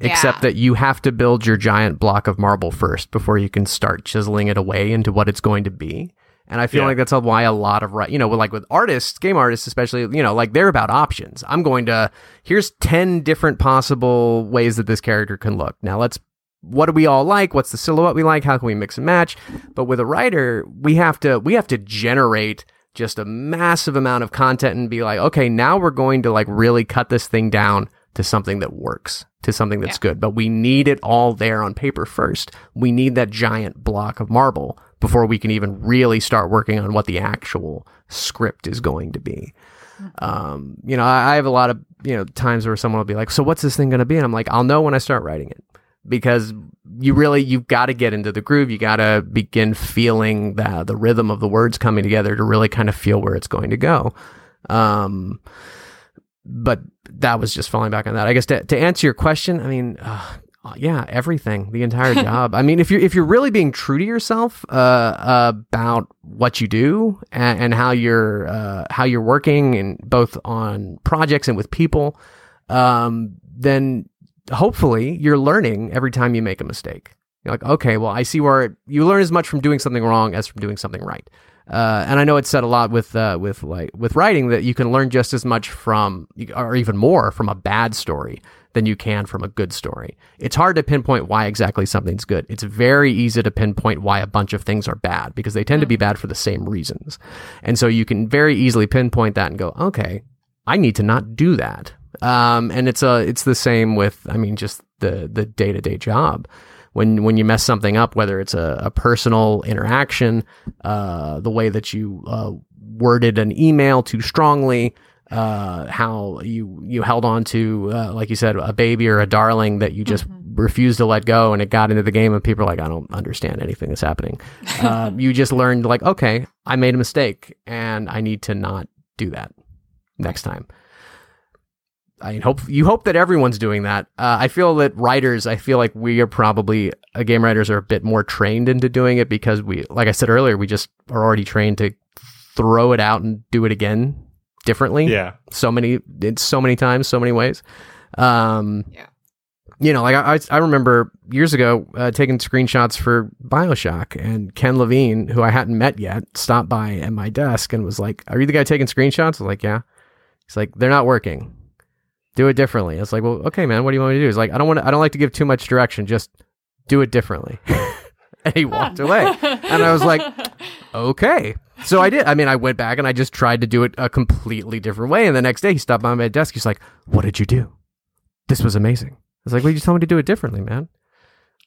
except that you have to build your giant block of marble first before you can start chiseling it away into what it's going to be. And I feel Yeah. like that's why a lot of wri- you know, like with artists, game artists especially, you know, like they're about options. I'm going to here's 10 different possible ways that this character can look. Now let's what do we all like? What's the silhouette we like? How can we mix and match? But with a writer, we have to we have to generate just a massive amount of content and be like, okay, now we're going to like really cut this thing down to something that works, to something that's good. But we need it all there on paper first. We need that giant block of marble before we can even really start working on what the actual script is going to be. Um, you know, I, I have a lot of you know times where someone will be like, "So what's this thing going to be?" And I'm like, "I'll know when I start writing it." Because you really you've got to get into the groove. You got to begin feeling the the rhythm of the words coming together to really kind of feel where it's going to go. Um, but that was just falling back on that. I guess to, to answer your question, I mean, uh, yeah, everything, the entire job. I mean, if you're if you're really being true to yourself uh, about what you do and, and how you're uh, how you're working, and both on projects and with people, um, then hopefully you're learning every time you make a mistake. You're like, okay, well, I see where you learn as much from doing something wrong as from doing something right. Uh, and I know it's said a lot with uh, with like with writing that you can learn just as much from, or even more, from a bad story than you can from a good story. It's hard to pinpoint why exactly something's good. It's very easy to pinpoint why a bunch of things are bad because they tend to be bad for the same reasons. And so you can very easily pinpoint that and go, okay, I need to not do that. Um, and it's a it's the same with I mean just the the day to day job. When when you mess something up, whether it's a, a personal interaction, uh, the way that you uh, worded an email too strongly, uh, how you you held on to uh, like you said a baby or a darling that you just refused to let go, and it got into the game, and people are like, I don't understand anything that's happening. uh, you just learned like, okay, I made a mistake, and I need to not do that next time. I hope you hope that everyone's doing that. Uh, I feel that writers, I feel like we are probably uh, game writers are a bit more trained into doing it because we, like I said earlier, we just are already trained to throw it out and do it again differently. Yeah. so many, it's so many times, so many ways. Um, Yeah. You know, like I, I- I remember years ago uh, taking screenshots for Bioshock, and Ken Levine, who I hadn't met yet, stopped by at my desk and was like, "Are you the guy taking screenshots?" I was like, "Yeah." He's like, "They're not working. Do it differently." It's like, "Well, okay, man. What do you want me to do?" He's like, "I don't want. to I don't like to give too much direction. Just do it differently." and he walked away, and I was like, "Okay." So I did. I mean, I went back and I just tried to do it a completely different way. And the next day, he stopped by my desk. He's like, "What did you do? This was amazing." I was like, "Well, you just told me to do it differently, man."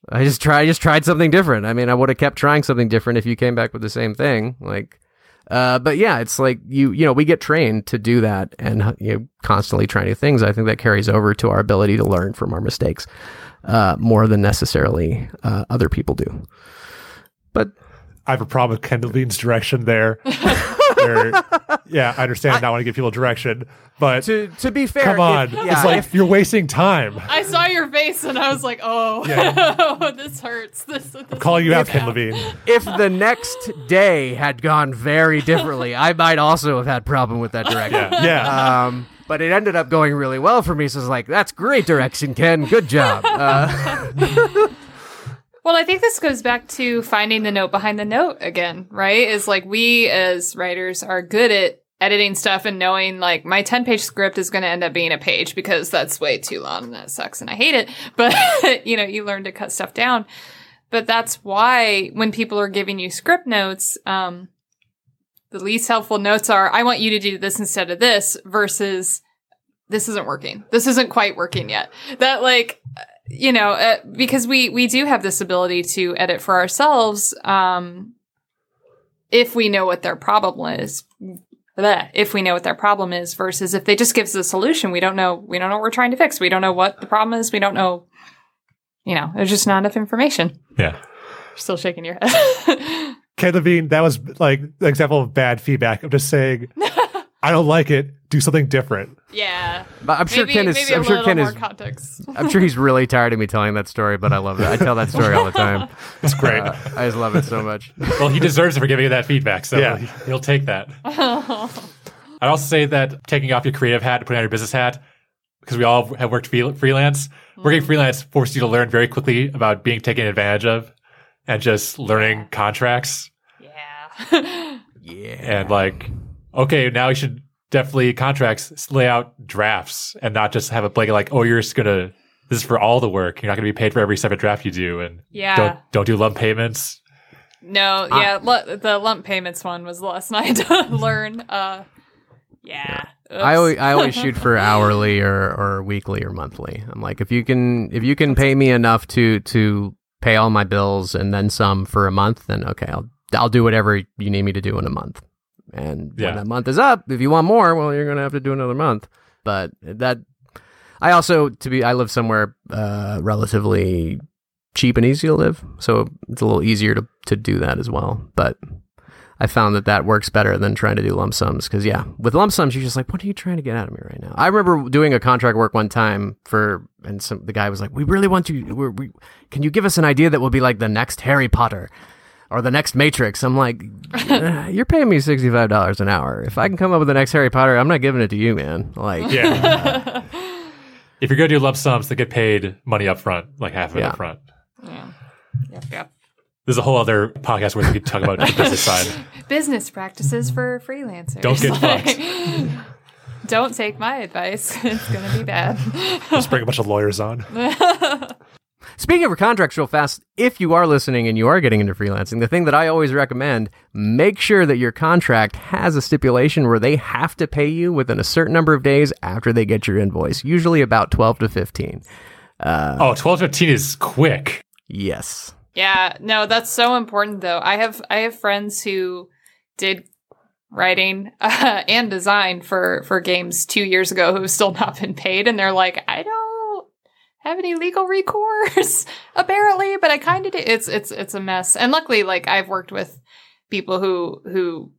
I just tried, I just tried something different. I mean, I would have kept trying something different if you came back with the same thing. Like uh, but yeah, it's like you you know we get trained to do that and you know constantly try new things. I think that carries over to our ability to learn from our mistakes uh, more than necessarily uh, other people do. But I have a problem with Ken Levine's direction there. Where, yeah, I understand not want to give people direction, but to to be fair, come on, if- yeah, it's like if- you're wasting time. I saw your face and I was like, oh, Yeah. this hurts. This, this Calling you out, this- Ken Levine. if the next day had gone very differently, I might also have had problem with that direction. Yeah, yeah. Um, but it ended up going really well for me. So it's like, that's great direction, Ken. Good job. Uh, Well, I think this goes back to finding the note behind the note again, right? Is like we as writers are good at editing stuff and knowing like my 10 page script is going to end up being a page because that's way too long and that sucks and I hate it. But, you know, you learn to cut stuff down. But that's why when people are giving you script notes, um, the least helpful notes are, I want you to do this instead of this versus this isn't working. This isn't quite working yet. That like, you know, uh, because we we do have this ability to edit for ourselves, um, if we know what their problem is. Bleh, If we know what their problem is, versus if they just give us a solution, we don't know. We don't know what we're trying to fix. We don't know what the problem is. We don't know. You know, there's just not enough information. Yeah. You're still shaking your head. Ken Levine, that was like an example of bad feedback. I'm just saying, I don't like it. Do something different. yeah, but I'm sure maybe Ken is. maybe I'm a sure Ken more is. context. I'm sure he's really tired of me telling that story, but I love it. I tell that story all the time. It's great. Uh, I just love it so much. Well, he deserves it for giving you that feedback, so Yeah. he'll take that. I'd also say that taking off your creative hat and putting on your business hat, because we all have worked free- freelance, working freelance forced you to learn very quickly about being taken advantage of and just learning contracts yeah. Yeah. and like, okay, now you should definitely contracts lay out drafts and not just have a blanket like, oh, you're just gonna this is for all the work. You're not gonna be paid for every separate draft you do, and Yeah. don't don't do lump payments. No, yeah, lu- the lump payments one was the lesson I had to learn. Uh, yeah. I always, I always shoot for hourly or, or weekly or monthly. I'm like, if you can if you can pay me enough to to pay all my bills and then some for a month, then okay, I'll I'll do whatever you need me to do in a month. And Yeah. when that month is up, if you want more, well, you're gonna have to do another month. But that I also to be I live somewhere uh, relatively cheap and easy to live, so it's a little easier to to do that as well. But I found that that works better than trying to do lump sums because yeah, with lump sums you're just like, what are you trying to get out of me right now? I remember doing a contract work one time for, and some the guy was like, we really want you. We're, we can you give us an idea that will be like the next Harry Potter? Or the next Matrix. I'm like, "Uh, you're paying me sixty five dollars an hour. If I can come up with the next Harry Potter, I'm not giving it to you, man. Like, Yeah. if you're gonna do lump sums, they get paid money up front, like half of it Yeah. up front. Yeah. Yep, yep. There's a whole other podcast where we could talk about the business side. Business practices for freelancers. Don't get Like, Don't take my advice. It's going to be bad. Just bring a bunch of lawyers on. Speaking of contracts, real fast, if you are listening and you are getting into freelancing, the thing that I always recommend, make sure that your contract has a stipulation where they have to pay you within a certain number of days after they get your invoice, usually about 12 to 15. Oh, 12 to 15 is quick. Yes. Yeah, no, that's so important though. I have I have friends who did writing uh, and design for for games 2 years ago who have still not been paid and they're like, "I don't have any legal recourse apparently, but I kind of do." It's it's it's a mess. And luckily like I've worked with people who who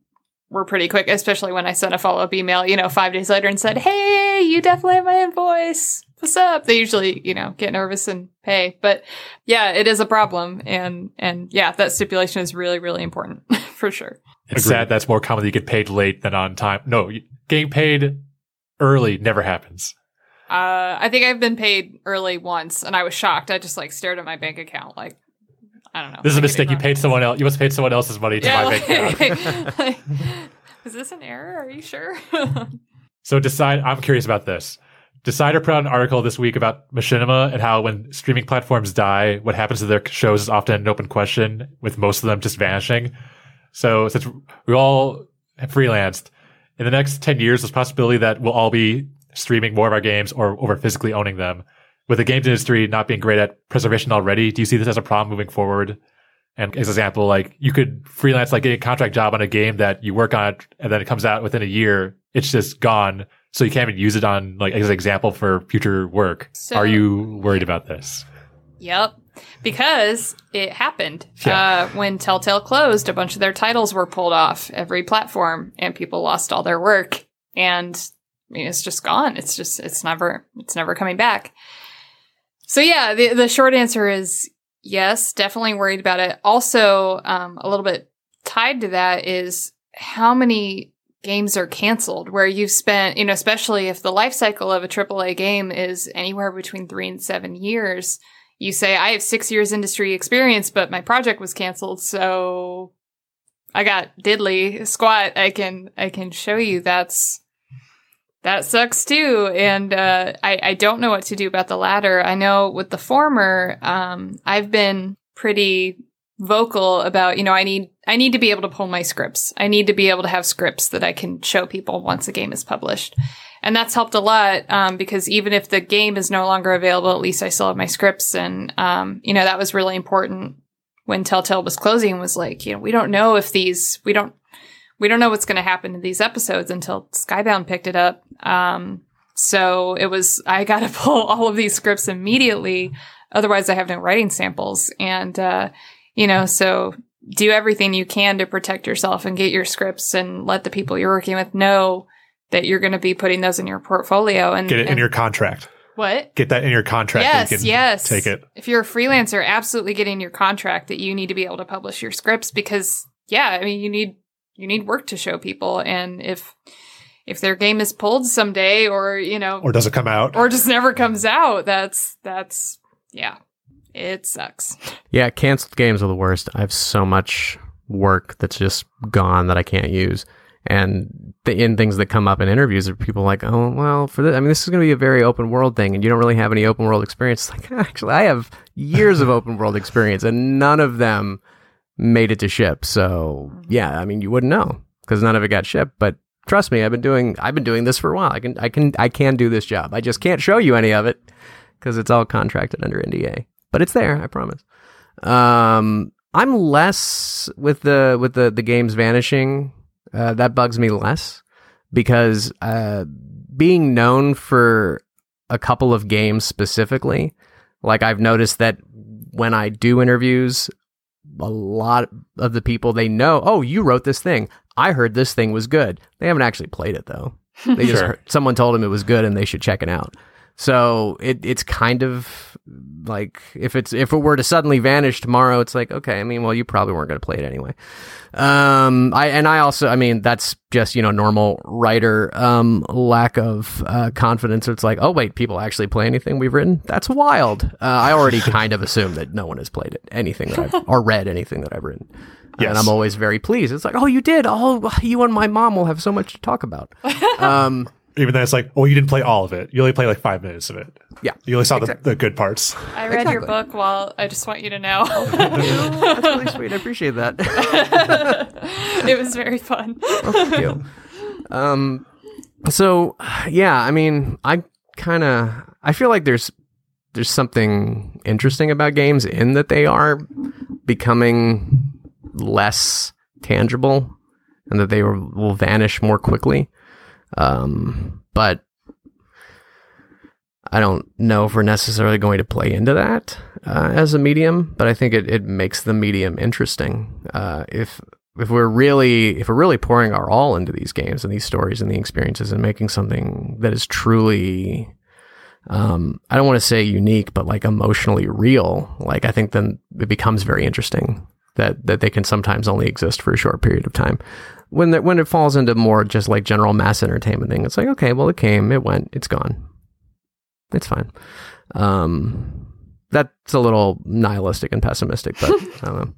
were pretty quick, especially when I sent a follow up email, you know, five days later and said, mm-hmm. Hey, you definitely have my invoice. What's up? They usually, you know, get nervous and pay. But yeah, it is a problem. And and yeah, that stipulation is really, really important for sure. It's sad that's more common that you get paid late than on time. No, getting paid early never happens. Uh I think I've been paid early once and I was shocked. I just like stared at my bank account like I don't know. This is a mistake. You paid someone else. You must have paid someone else's money to Yeah, my bank account. like, like, is this an error? Are you sure? So decide. I'm curious about this. Decider put out an article this week about machinima and how when streaming platforms die, what happens to their shows is often an open question, with most of them just vanishing. So since we all have freelanced, in the next ten years, there's possibility that we'll all be streaming more of our games or over physically owning them. with the games industry not being great at preservation already, do you see this as a problem moving forward? And as an example, like you could freelance, like get a contract job on a game that you work on, and then it comes out within a year. It's just gone, so you can't even use it on like as an example for future work. So- Are you worried about this? Yep. Because it happened. Yeah. Uh, when Telltale closed, a bunch of their titles were pulled off every platform and people lost all their work. And I mean, it's just gone. It's just, it's never, it's never coming back. So yeah, the, the short answer is yes, definitely worried about it. Also, um, a little bit tied to that is how many games are canceled where you've spent, you know, especially if the life cycle of a AAA game is anywhere between three and seven years you say I have six years industry experience, but my project was canceled, so I got diddly squat. I can I can show you that's that sucks too, and uh, I I don't know what to do about the latter. I know with the former, um, I've been pretty vocal about you know I need I need to be able to pull my scripts. I need to be able to have scripts that I can show people once a game is published and that's helped a lot um, because even if the game is no longer available, at least I still have my scripts, and um, you know that was really important when Telltale was closing. Was like, you know, we don't know if these we don't we don't know what's going to happen to these episodes until Skybound picked it up. Um, so it was I got to pull all of these scripts immediately, otherwise I have no writing samples, and uh, you know, so do everything you can to protect yourself and get your scripts and let the people you're working with know that you're going to be putting those in your portfolio and Get it in your contract. what Get that in your contract. yes and yes Take it. if you're a freelancer absolutely get in your contract that you need to be able to publish your scripts because yeah i mean you need you need work to show people and if if their game is pulled someday or you know Or does it come out? or just never comes out that's that's yeah it sucks Yeah, canceled games are the worst. I have so much work that's just gone that I can't use. And the in things that come up in interviews are people like, oh, well, for this, I mean, this is going to be a very open world thing, and you don't really have any open world experience. It's like, actually, I have years of open world experience, and none of them made it to ship. So, yeah, I mean, you wouldn't know because none of it got shipped. But trust me, I've been doing, I've been doing this for a while. I can, I can, I can do this job. I just can't show you any of it because it's all contracted under NDA. But it's there, I promise. Um, I'm less with the with the the games vanishing. Uh, that bugs me less because uh, being known for a couple of games specifically, like I've noticed that when I do interviews, a lot of the people they know, oh, you wrote this thing. I heard this thing was good. They haven't actually played it though. They just Sure. heard, someone told them it was good and they should check it out. So it it's kind of like if it's if it were to suddenly vanish tomorrow, it's like okay. I mean, well, you probably weren't going to play it anyway. Um, I and I also, I mean, that's just you know normal writer um lack of uh, confidence. It's like, oh wait, people actually play anything we've written? That's wild. Uh, I already kind of assume that no one has played it, anything that I've or read anything that I've written. Yes. And I'm always very pleased. It's like, oh, you did. Oh, you and my mom will have so much to talk about. Um, Even though it's like, oh, you didn't play all of it. You only played like five minutes of it. Yeah. You only saw Exactly. the, the good parts. i read your book while i just want you to know that's really sweet. I appreciate that. it was very fun Thank you. Um, so yeah, I mean, I kind of I feel like there's there's something interesting about games in that they are becoming less tangible and that they will, will vanish more quickly. Um, but I don't know if we're necessarily going to play into that uh, as a medium, but I think it, it makes the medium interesting. Uh, if if we're really if we're really pouring our all into these games and these stories and the experiences and making something that is truly um, I don't want to say unique, but like emotionally real, like I think then it becomes very interesting that that they can sometimes only exist for a short period of time. When the, when it falls into more just like general mass entertainment thing, it's like okay, well it came, it went, it's gone, it's fine. Um, that's a little nihilistic and pessimistic, but I don't know.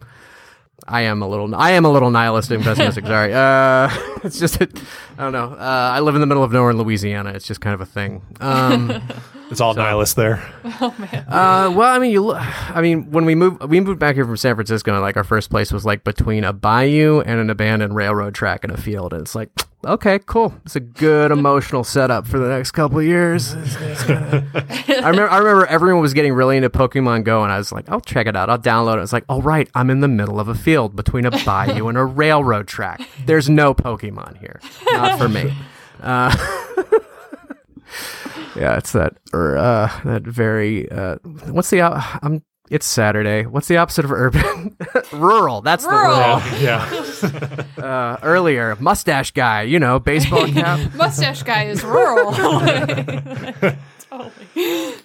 I am a little. I am a little nihilistic and pessimistic. Sorry. Uh, it's just. I don't know. Uh, I live in the middle of nowhere in Louisiana. It's just kind of a thing. Um, It's all nihilist there. Oh uh, well, I mean, you. Look, I mean, when we moved, we moved back here from San Francisco, and like our first place was like between a bayou and an abandoned railroad track in a field, and it's like okay, cool. It's a good emotional setup for the next couple of years. It's- it's gonna- I remember, I remember everyone was getting really into Pokemon Go, and I was like, I'll check it out. I'll download it. It's like, all right, I'm in the middle of a field between a bayou and a railroad track. There's no Pokemon here. Not for me. Uh, yeah, it's that, or, uh, that very, uh, what's the, op- I'm, it's Saturday. What's the opposite of urban? Rural. That's Rural. the rural. yeah. word. Uh, earlier, mustache guy, you know, baseball cap. Mustache guy is rural. totally.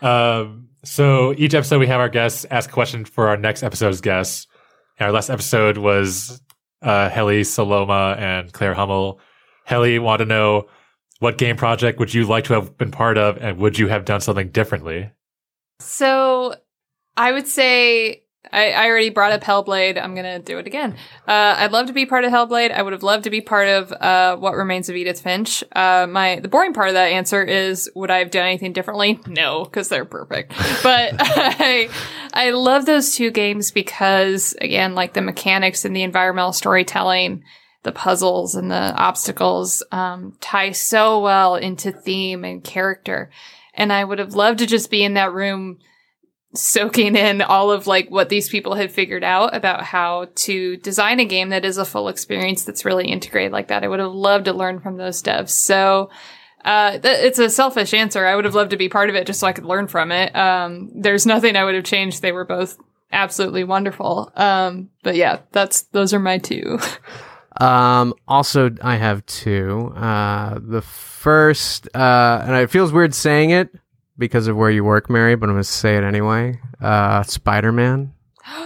Um, so each episode we have our guests ask a question for our next episode's guests. And our last episode was uh, Helly Saloma and Claire Hummel. Helly want to know what game project would you like to have been part of, and would you have done something differently? So I would say I, I already brought up Hellblade. I'm gonna do it again. Uh, I'd love to be part of Hellblade. I would have loved to be part of uh, What Remains of Edith Finch. Uh, my the boring part of that answer is would I have done anything differently? No, because they're perfect. But I I love those two games because again, like the mechanics and the environmental storytelling. The puzzles and the obstacles um, tie so well into theme and character, and I would have loved to just be in that room soaking in all of like what these people had figured out about how to design a game that is a full experience that's really integrated like that. I would have loved to learn from those devs. So uh, th- it's a selfish answer. I would have loved to be part of it just so I could learn from it. Um, there's nothing I would have changed. They were both absolutely wonderful. Um, but yeah, that's those are my two. Um, also, I have two. Uh, the first, uh, and it feels weird saying it because of where you work, Mary, but I'm going to say it anyway. Uh, Spider Man.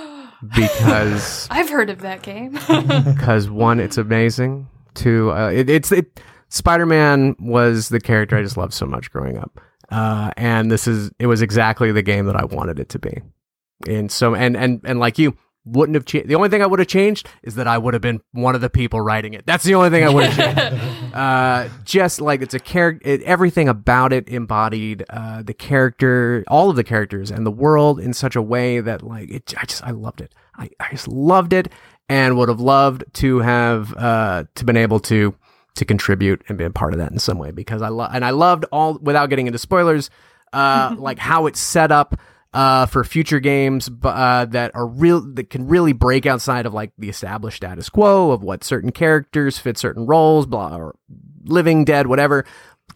Because, I've heard of that game. because one, it's amazing. Two, uh, it, it's, it, Spider Man was the character I just loved so much growing up. Uh, and this is, it was exactly the game that I wanted it to be. And so, and, and, and like you, wouldn't have changed. The only thing I would have changed is that I would have been one of the people writing it. That's the only thing I would have changed. uh, just like it's a character, it, everything about it embodied uh, the character, all of the characters, and the world in such a way that like it. I just I loved it. I, I just loved it, and would have loved to have uh, to been able to to contribute and be a part of that in some way because I love and I loved all without getting into spoilers, uh, like how it's set up uh, for future games uh, that are real that can really break outside of like the established status quo of what certain characters fit certain roles, blah, or living, dead, whatever.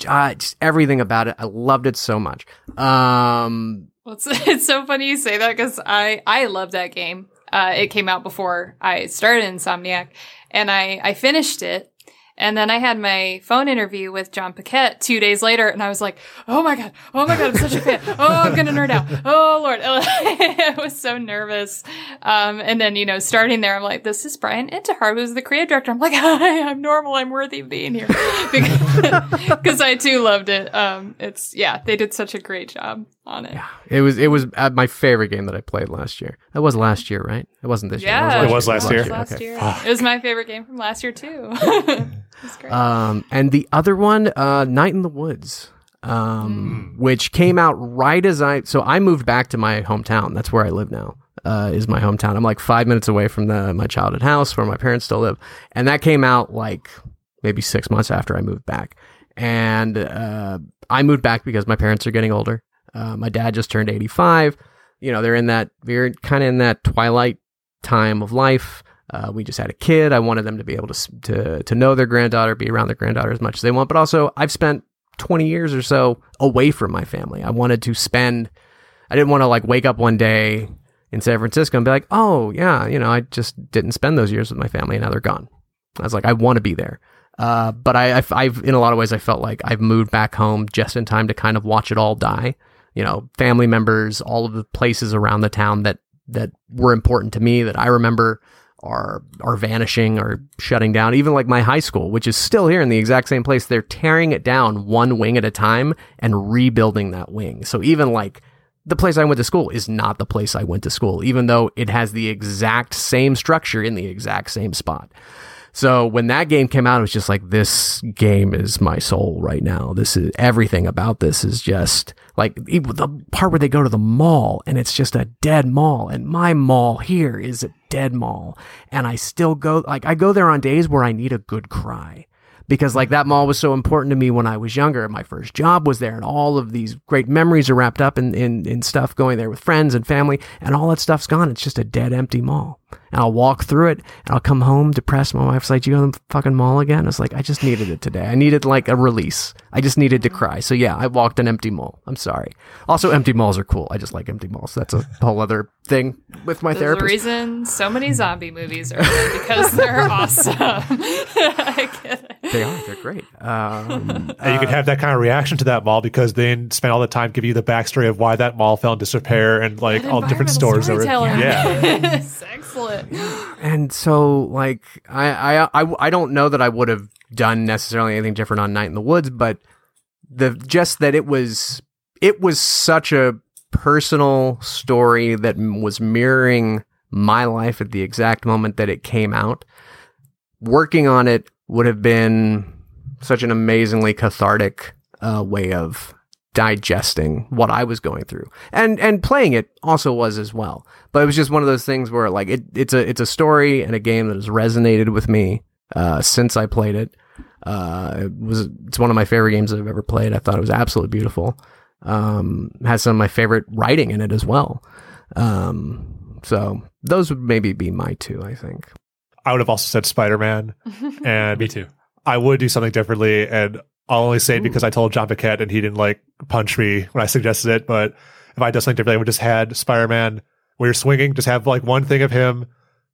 Uh, just everything about it, I loved it so much. Um, Well, it's, it's so funny you say that because I I love that game. Uh, it came out before I started Insomniac, and I I finished it. And then I had my phone interview with Jon Paquette two days later, and I was like, "Oh my god, oh my god, I'm such a fan! Oh, I'm gonna nerd out! Oh lord!" I was so nervous. Um, and then you know, starting there, I'm like, "This is Bryan Intihar, who's the creative director." I'm like, "Hi, I'm normal. I'm worthy of being here," because I too loved it. Um, it's yeah, they did such a great job on it. Yeah, it was it was uh, my favorite game that I played last year. That was last year, right? It wasn't this Yeah, year. It was last year. Last Okay. year. It was my favorite game from last year too. It was great. Um, and the other one, uh, Night in the Woods, um, which came out right as I. So I moved back to my hometown. That's where I live now. Uh, is my hometown. I'm like five minutes away from the my childhood house where my parents still live, and that came out like maybe six months after I moved back. And uh, I moved back because my parents are getting older. Uh, my dad just turned 85. You know, they're in that they're kind of in that twilight time of life. Uh, we just had a kid. I wanted them to be able to, to to know their granddaughter, be around their granddaughter as much as they want. But also, I've spent 20 years or so away from my family. I wanted to spend. I didn't want to like wake up one day in San Francisco and be like, oh yeah, you know, I just didn't spend those years with my family, and now they're gone. I was like, I want to be there. Uh, but I, I've, I've, in a lot of ways, I felt like I've moved back home just in time to kind of watch it all die. You know, family members, all of the places around the town that that were important to me that I remember are are vanishing or shutting down. Even like my high school, which is still here in the exact same place, they're tearing it down one wing at a time and rebuilding that wing. So even like the place I went to school is not the place I went to school, even though it has the exact same structure in the exact same spot. So when that game came out, it was just like, this game is my soul right now. This is everything about this is just like the part where they go to the mall and it's just a dead mall. And my mall here is a dead mall. And I still go, like, I go there on days where I need a good cry because like that mall was so important to me when I was younger. and My first job was there and all of these great memories are wrapped up in, in, in stuff going there with friends and family and all that stuff's gone. It's just a dead empty mall. And I'll walk through it and I'll come home depressed. My wife's like, Do you go to the fucking mall again? I was like, I just needed it today. I needed like a release. I just needed to cry. So yeah, I walked an empty mall. I'm sorry. Also, empty malls are cool. I just like empty malls. That's a whole other thing with my There's a therapist. reason so many zombie movies are because they're awesome. I get it. They are. They're great. Um, And you can have that kind of reaction to that mall because they didn't spend all the time giving you the backstory of why that mall fell into disrepair and like all the different Environmental stores. That were, storytelling. yeah. excellent. and so like I, I I I don't know that I would have done necessarily anything different on Night in the Woods, but the just that it was it was such a personal story that was mirroring my life at the exact moment that it came out. Working on it would have been such an amazingly cathartic uh, way of digesting what I was going through, and and playing it also was as well. But it was just one of those things where like it, it's a it's a story and a game that has resonated with me uh, since I played it. Uh, it was it's one of my favorite games I've ever played. I thought it was absolutely beautiful. Um, has some of my favorite writing in it as well. Um, so those would maybe be my two. I think. I would have also said Spider Man, and Me too. I would do something differently. And I'll only say it because I told Jon Paquette and he didn't like punch me when I suggested it. But if I did something different, I would just had Spider Man where you're swinging, just have like one thing of him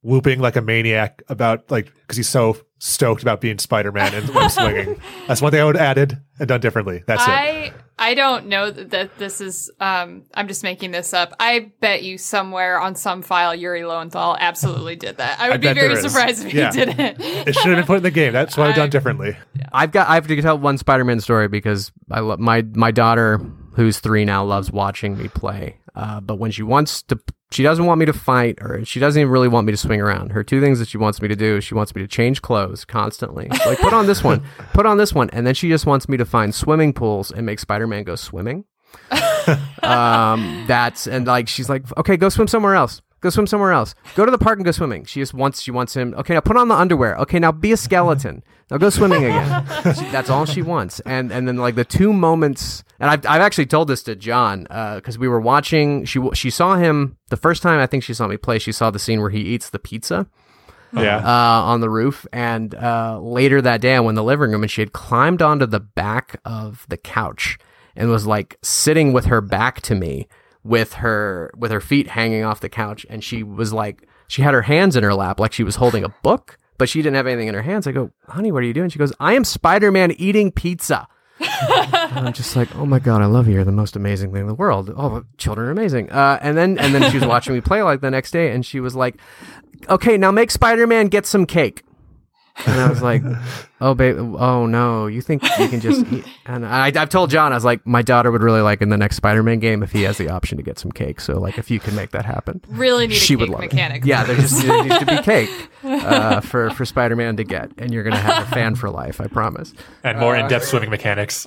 whooping like a maniac about like because he's so stoked about being Spider Man and when swinging. That's one thing I would have added and done differently. That's it. I I don't know that, that this is. Um, I'm just making this up. I bet you somewhere on some file Yuri Lowenthal absolutely did that. I would be very surprised if Yeah. he didn't. It should have been put in the game. That's what I've done I- differently. I've got I have to tell one Spider-Man story because I love my my daughter who's three now loves watching me play. Uh, but when she wants to, she doesn't want me to fight, or she doesn't even really want me to swing around. Her two things that she wants me to do is she wants me to change clothes constantly. Like, put on this one, put on this one, and then she just wants me to find swimming pools and make Spider-Man go swimming. um, that's and like she's like, okay, go swim somewhere else. Go swim somewhere else. Go to the park and go swimming. She just wants she wants him. Okay, now put on the underwear. Okay, now be a skeleton. Now go swimming again. She- that's all she wants. And and then like the two moments, and I've I've actually told this to Jon because we were watching. She she saw him the first time. I think she saw me play. She saw the scene where he eats the pizza Yeah. uh, on the roof. And uh, later that day, I went in the living room and she had climbed onto the back of the couch and was like sitting with her back to me with her with her feet hanging off the couch. And she was like, she had her hands in her lap like she was holding a book, but she didn't have anything in her hands. I go, honey, what are you doing? She goes, I am Spider Man eating pizza. and I'm just like, oh my god, I love you. You're the most amazing thing in the world. Oh, children are amazing. Uh, and then and then she was watching me play like the next day, and she was like, okay, now make Spider Man get some cake. And I was like, oh, babe, oh no, you think you can just eat? And I, I've told Jon, I was like, my daughter would really like in the next Spider Man game if he has the option to get some cake. So, like, if you can make that happen, really need a she cake would love mechanic. it. Yeah, there just there needs to be cake uh, for for Spider Man to get, and you're gonna have a fan for life. I promise. And more in depth swimming mechanics.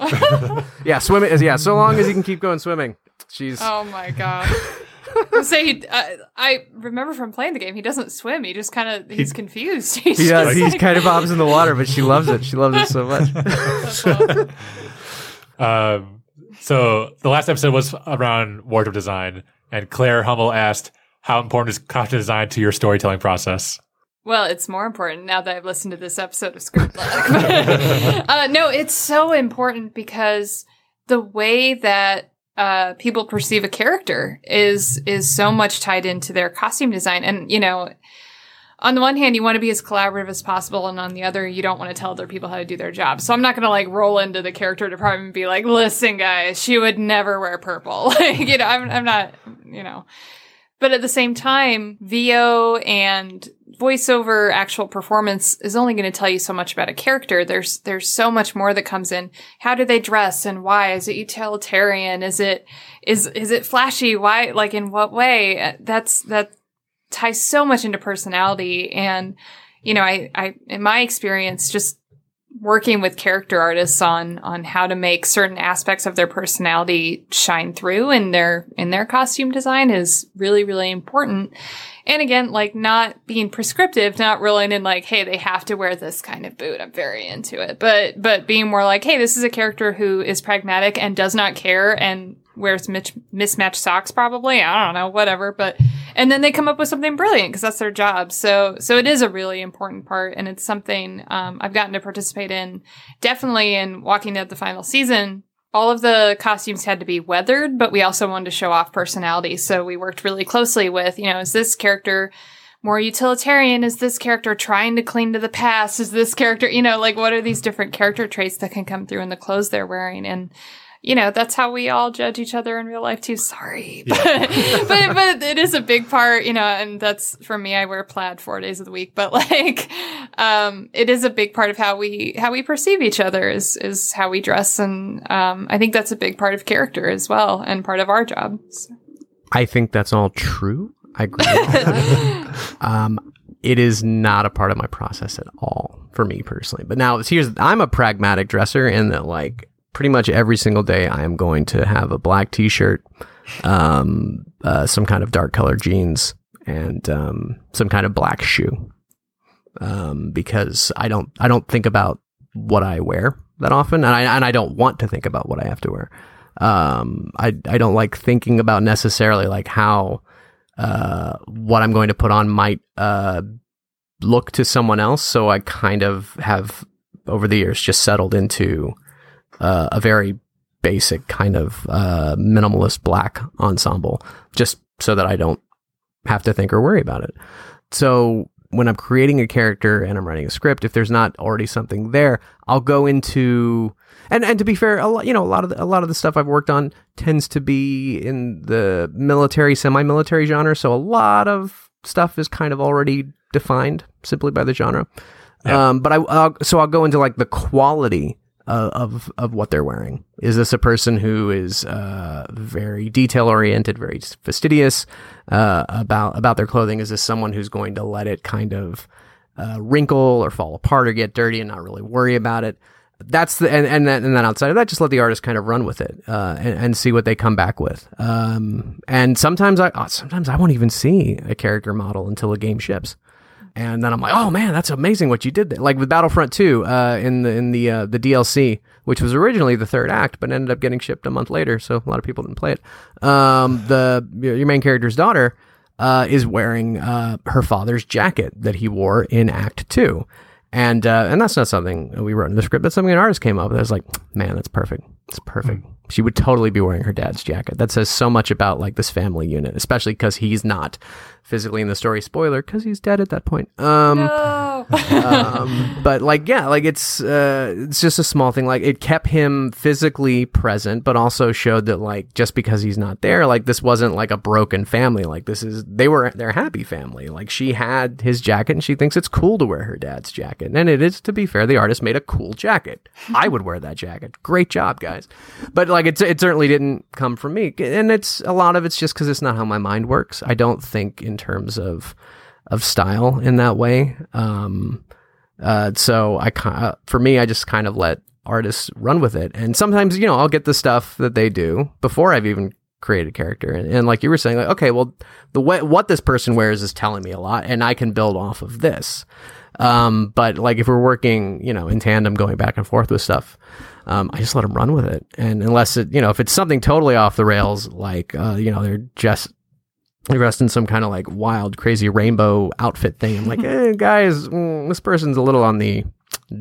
Yeah, swimming is yeah. So long as you can keep going swimming, she's Oh my god. I say he, uh, I remember from playing the game, he doesn't swim. He just kind of he's confused. He's he does. just He's like- kind of bobs in the water, but she loves it. She loves it so much. Um, so the last episode was around wardrobe design, and Claire Hummel asked, "How important is costume design to your storytelling process?" Well, it's more important now that I've listened to this episode of Script Black. uh, no, it's so important because the way that uh, people perceive a character is is so much tied into their costume design, and you know. On the one hand, you want to be as collaborative as possible, and on the other, you don't want to tell other people how to do their job. So I'm not going to like roll into the character department and be like, "Listen, guys, she would never wear purple." like, you know, I'm, I'm not, you know. But at the same time, VO and voiceover actual performance is only going to tell you so much about a character. There's there's so much more that comes in. How do they dress and why? Is it utilitarian? Is it is is it flashy? Why like in what way? That's that ties so much into personality and you know, I I in my experience just working with character artists on on how to make certain aspects of their personality shine through in their in their costume design is really really important. And again like not being prescriptive not rolling in like hey they have to wear this kind of boot. I'm very into it. But but being more like hey this is a character who is pragmatic and does not care and wears mitch- mismatched socks probably. I don't know whatever but and then they come up with something brilliant because that's their job. So so it is a really important part and it's something um, i've gotten to participate in definitely in walking dead the final season. All of the costumes had to be weathered but we also wanted to show off personality. So we worked really closely with you know is this character more utilitarian? Is this character trying to cling to the past? Is this character you know like what are these different character traits that can come through in the clothes they're wearing? And you know that's how we all judge each other in real life too. Sorry. But, but but it is a big part you know and that's for me i wear plaid four days of the week. But like um it is a big part of how we how we perceive each other is is how we dress. And um i think that's a big part of character as well and part of our job. So- I think that's all true. I agree. um, it is not a part of my process at all for me personally. But now here's I'm a pragmatic dresser in that like pretty much every single day I am going to have a black t-shirt, um, uh, some kind of dark colored jeans, and um, some kind of black shoe. Um, because I don't I don't think about what I wear that often, and I and I don't want to think about what I have to wear. Um, I I don't like thinking about necessarily like how uh, what I'm going to put on might uh, look to someone else. So I kind of have over the years just settled into uh, a very basic kind of uh, minimalist black ensemble, just so that I don't have to think or worry about it. So when I'm creating a character and I'm writing a script, if there's not already something there, I'll go into and and to be fair, a lot, you know, a lot of the, a lot of the stuff I've worked on tends to be in the military, semi-military genre. So a lot of stuff is kind of already defined simply by the genre. Yeah. Um, but I I'll, so I'll go into like the quality of of what they're wearing. Is this a person who is uh, very detail oriented, very fastidious uh, about about their clothing? Is this someone who's going to let it kind of uh, wrinkle or fall apart or get dirty and not really worry about it? That's the and and then, and then outside of that, just let the artist kind of run with it uh, and, and see what they come back with. Um, and sometimes I sometimes I won't even see a character model until a game ships. And then I'm like, oh man, that's amazing what you did there. Like with Battlefront 2 uh, in the in the uh, the DLC, which was originally the third act, but ended up getting shipped a month later, so a lot of people didn't play it. Um, the your main character's daughter uh, is wearing uh, her father's jacket that he wore in Act Two, and uh, and that's not something we wrote in the script. That's something an artist came up with. I was like, man, that's perfect. It's perfect. She would totally be wearing her dad's jacket. That says so much about like this family unit, especially because he's not physically in the story. Spoiler, because he's dead at that point. Um, no. um, but like yeah like it's uh it's just a small thing like it kept him physically present but also showed that like just because he's not there like this wasn't like a broken family like this is they were their happy family like she had his jacket and she thinks it's cool to wear her dad's jacket and it is to be fair the artist made a cool jacket i would wear that jacket great job guys but like it, it certainly didn't come from me and it's a lot of it's just because it's not how my mind works i don't think in terms of of style in that way. Um, uh, so I kind for me, I just kind of let artists run with it. And sometimes, you know, I'll get the stuff that they do before I've even created character. And, and like you were saying, like, okay, well, the way, what this person wears is telling me a lot and I can build off of this. Um, but like if we're working, you know, in tandem, going back and forth with stuff, um, I just let them run with it. And unless it, you know, if it's something totally off the rails, like, uh, you know, they're just dressed in some kind of like wild, crazy rainbow outfit thing. I'm like, eh, guys, mm, this person's a little on the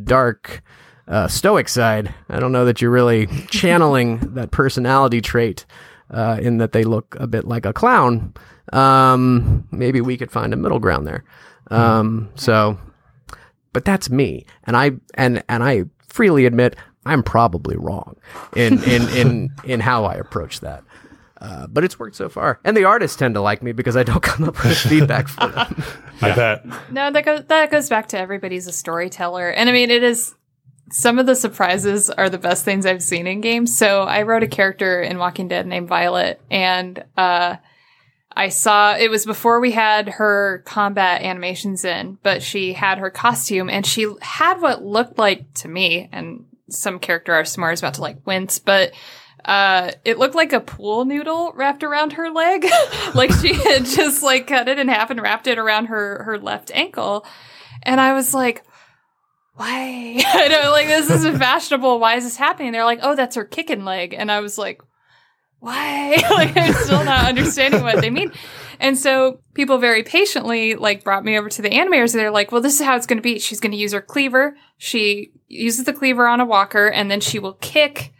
dark, uh, stoic side. I don't know that you're really channeling that personality trait uh, in that they look a bit like a clown. Um, maybe we could find a middle ground there. Um, so, but that's me, and I and and I freely admit I'm probably wrong in in in in how I approach that. Uh, but it's worked so far, and the artists tend to like me because I don't come up with feedback for them. I bet. No, that goes that goes back to everybody's a storyteller, and I mean it is. Some of the surprises are the best things I've seen in games. So I wrote a character in Walking Dead named Violet, and uh, I saw it was before we had her combat animations in, but she had her costume and she had what looked like to me, and some character artist is about to like wince, but uh, it looked like a pool noodle wrapped around her leg. like she had just like cut it in half and wrapped it around her, her left ankle. And I was like, why? I know, like, this isn't fashionable. Why is this happening? They're like, oh, that's her kicking leg. And I was like, why? like, I'm still not understanding what they mean. And so people very patiently, like, brought me over to the animators. They're like, well, this is how it's going to be. She's going to use her cleaver. She uses the cleaver on a walker and then she will kick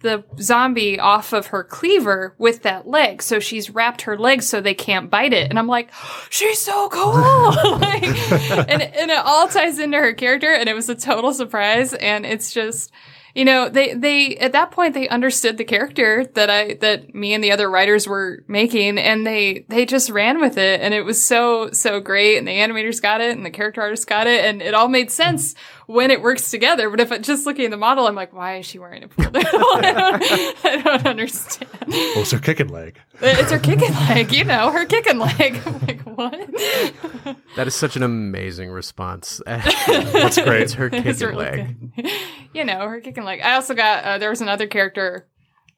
the zombie off of her cleaver with that leg. So she's wrapped her legs so they can't bite it. And I'm like, she's so cool. like, and, and it all ties into her character. And it was a total surprise. And it's just, you know, they, they, at that point, they understood the character that I, that me and the other writers were making and they, they just ran with it. And it was so, so great. And the animators got it and the character artists got it. And it all made sense when it works together. But if it, just looking at the model, I'm like, why is she wearing a pool noodle? I, don't, I don't understand. Well, it's her kicking leg. It's her kicking leg, you know, her kicking leg. I'm like, what? That is such an amazing response. That's great. it's her kicking It's really leg. good. you know, her kicking leg. I also got uh, there was another character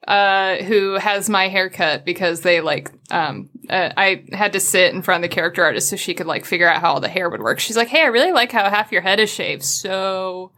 uh, who has my haircut because they like um uh, I had to sit in front of the character artist so she could like figure out how all the hair would work. She's like, "Hey, I really like how half your head is shaved. So,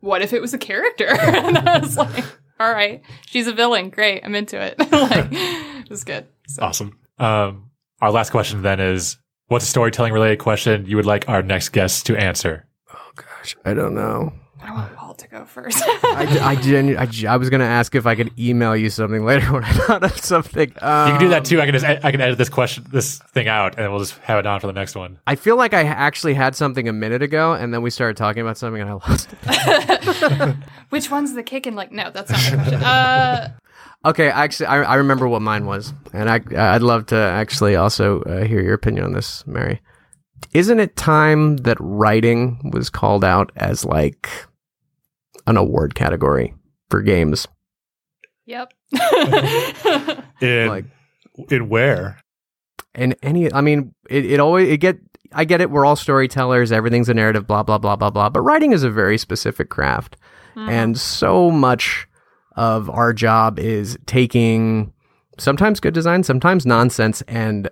what if it was a character?" and I was like, "All right, she's a villain. Great, I'm into it. like, it was good." So. Awesome. Um, our last question then is what's a storytelling related question you would like our next guest to answer? Oh gosh, I don't know. I want Paul to go first. I, I, genu- I, I was going to ask if I could email you something later when I thought of something. Um, You can do that too. I can just I can edit this question this thing out and we'll just have it on for the next one. I feel like I actually had something a minute ago, and then we started talking about something, and I lost it. Which one's the kick? And Like, no, that's not my question. Uh, Okay, actually, I, I remember what mine was, and I I'd love to actually also uh, hear your opinion on this, Mary. Isn't it time that writing was called out as like an award category for games? yep. In Like- in where? And any, I mean, it, it always it get. I get it. We're all storytellers. Everything's a narrative. Blah blah blah blah blah. But writing is a very specific craft, and so much of our job is taking sometimes good design, sometimes nonsense, and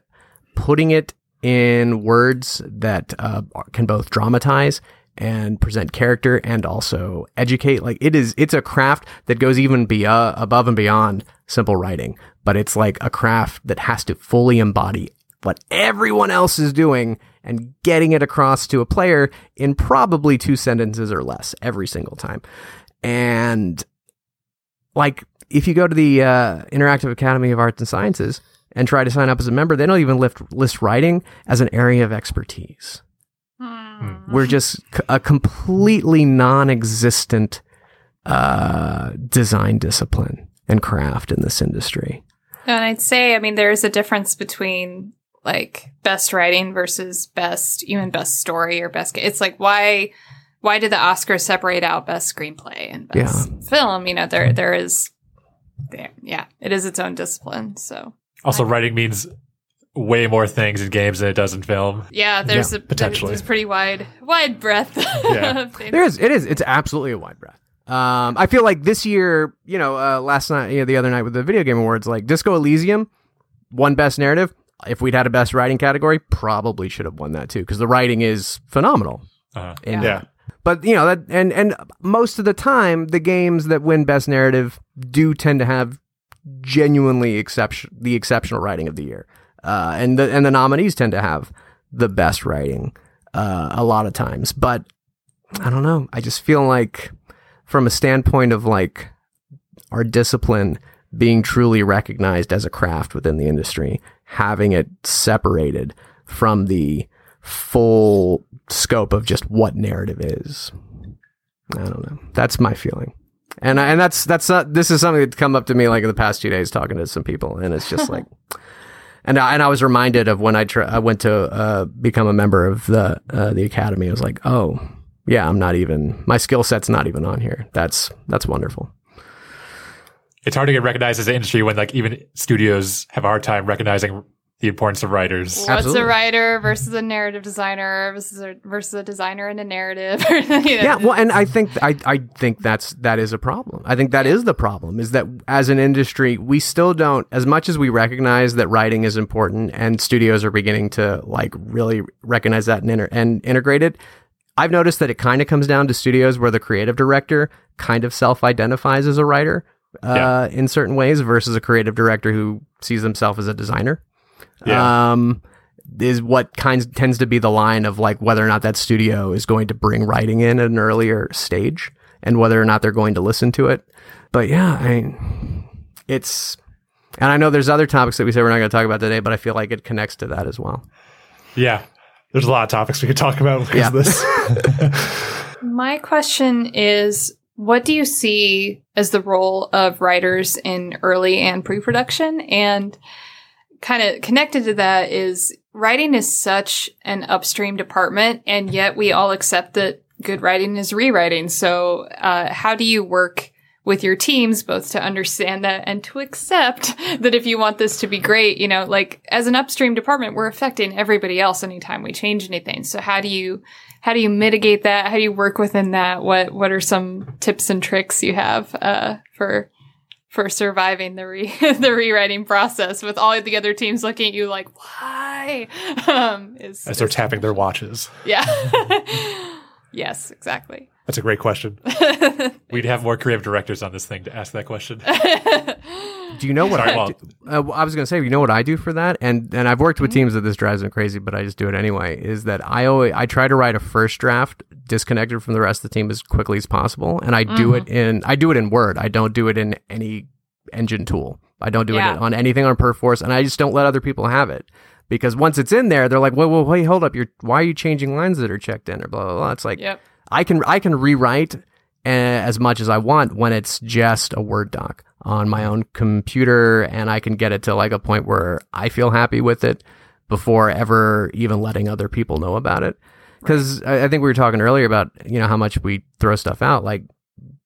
putting it in words that uh, can both dramatize and present character and also educate. Like it is, it's a craft that goes even be uh, above and beyond simple writing, but it's like a craft that has to fully embody what everyone else is doing and getting it across to a player in probably two sentences or less every single time. And like if you go to the uh, Interactive Academy of Arts and Sciences and try to sign up as a member, they don't even lift, list writing as an area of expertise. Hmm. We're just c- a completely non-existent uh, design discipline and craft in this industry. And I'd say, I mean, there's a difference between like best writing versus best, even best story or best. It's like why, why did the Oscars separate out best screenplay and best film? You know, there there is, there, yeah, it is its own discipline. So Also, writing means way more things in games than it does in film. yeah, there's Yeah, a potentially. there's pretty wide wide breadth. Yeah. There is. It is. It's absolutely a wide breadth. Um, I feel like this year, you know, uh, last night, you know, the other night with the video game awards, like Disco Elysium won best narrative. If we'd had a best writing category, probably should have won that too because the writing is phenomenal. Uh, in Yeah. that. But you know that, and and most of the time, the games that win best narrative do tend to have genuinely exception the exceptional writing of the year, uh, and the and the nominees tend to have the best writing uh, a lot of times. But I don't know. I just feel like, from a standpoint of like our discipline being truly recognized as a craft within the industry, having it separated from the full scope of just what narrative is. I don't know. That's my feeling. And I, and that's that's not this is something that's come up to me like in the past two days talking to some people and it's just like and I, and I was reminded of when I tr- I went to uh, become a member of the uh, the academy. I was like, "Oh, yeah, I'm not even my skill set's not even on here." That's that's wonderful. it's hard to get recognized as an industry when like even studios have a hard time recognizing the importance of writers. What's Absolutely. a writer versus a narrative designer versus a, versus a designer and a narrative? You know, yeah well and i think i i think that's that is a problem i think that is the problem is that as an industry we still don't as much as we recognize that writing is important and studios are beginning to like really recognize that and, inter- and integrate it i've noticed that it kind of comes down to studios where the creative director kind of self-identifies as a writer uh, Yeah. in certain ways versus a creative director who sees himself as a designer Yeah. um, is what kinds tends to be the line of like whether or not that studio is going to bring writing in at an earlier stage and whether or not they're going to listen to it. But yeah, I mean, it's, and I know there's other topics that we say we're not going to talk about today, but I feel like it connects to that as well. Yeah. There's a lot of topics we could talk about because Yeah. of this. My question is what do you see as the role of writers in early and pre-production and kind of connected to that is writing is such an upstream department and yet we all accept that good writing is rewriting. So uh, how do you work with your teams both to understand that and to accept that if you want this to be great you know like as an upstream department we're affecting everybody else anytime we change anything. So how do you how do you mitigate that? How do you work within that? What what are some tips and tricks you have uh, for for surviving the re- the rewriting process with all the other teams looking at you like why um is, As they're is- tapping their watches. yeah yes exactly That's a great question. We'd have more creative directors on this thing to ask that question. Do you know what Sorry, I Walt. do? Uh, I was going to say, you know what I do for that, and and I've worked Mm-hmm. with teams that this drives them crazy, but I just do it anyway. Is that I always I try to write a first draft disconnected from the rest of the team as quickly as possible, and I do Mm-hmm. it in I do it in Word. I don't do it in any engine tool. I don't do Yeah. it on anything on Perforce, and I just don't let other people have it because once it's in there, they're like, "Wait, wait, wait, hold up! You're why are you changing lines that are checked in or blah blah blah?" It's like yep I can I can rewrite as much as I want when it's just a Word doc on my own computer, and I can get it to like a point where I feel happy with it before ever even letting other people know about it. Because I, I think we were talking earlier about you know how much we throw stuff out, like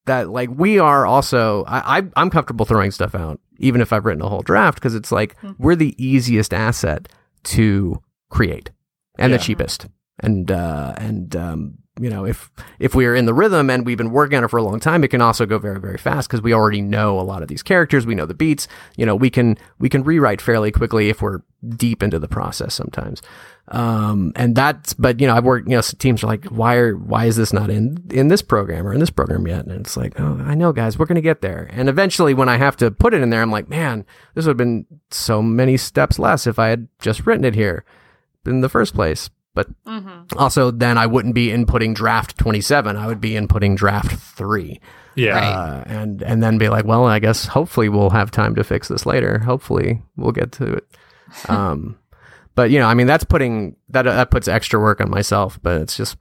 that. Like we are also I, I I'm comfortable throwing stuff out even if I've written a whole draft because it's like we're the easiest asset to create and Yeah. the cheapest and uh, and um, you know if if we are in the rhythm and we've been working on it for a long time, it can also go very very fast because we already know a lot of these characters. We know the beats. You know we can we can rewrite fairly quickly if we're deep into the process sometimes. Um, and that's but you know I've worked you know teams are like why are why is this not in in this program or in this program yet? And it's like oh I know guys we're gonna get there. And eventually when I have to put it in there, I'm like man this would have been so many steps less if I had just written it here in the first place. But mm-hmm. also, then I wouldn't be inputting draft 27. I would be inputting draft three. Yeah. Uh, and, and then be like, well, I guess hopefully we'll have time to fix this later. Hopefully we'll get to it. Um, but you know, I mean, that's putting, that, that puts extra work on myself, but it's just,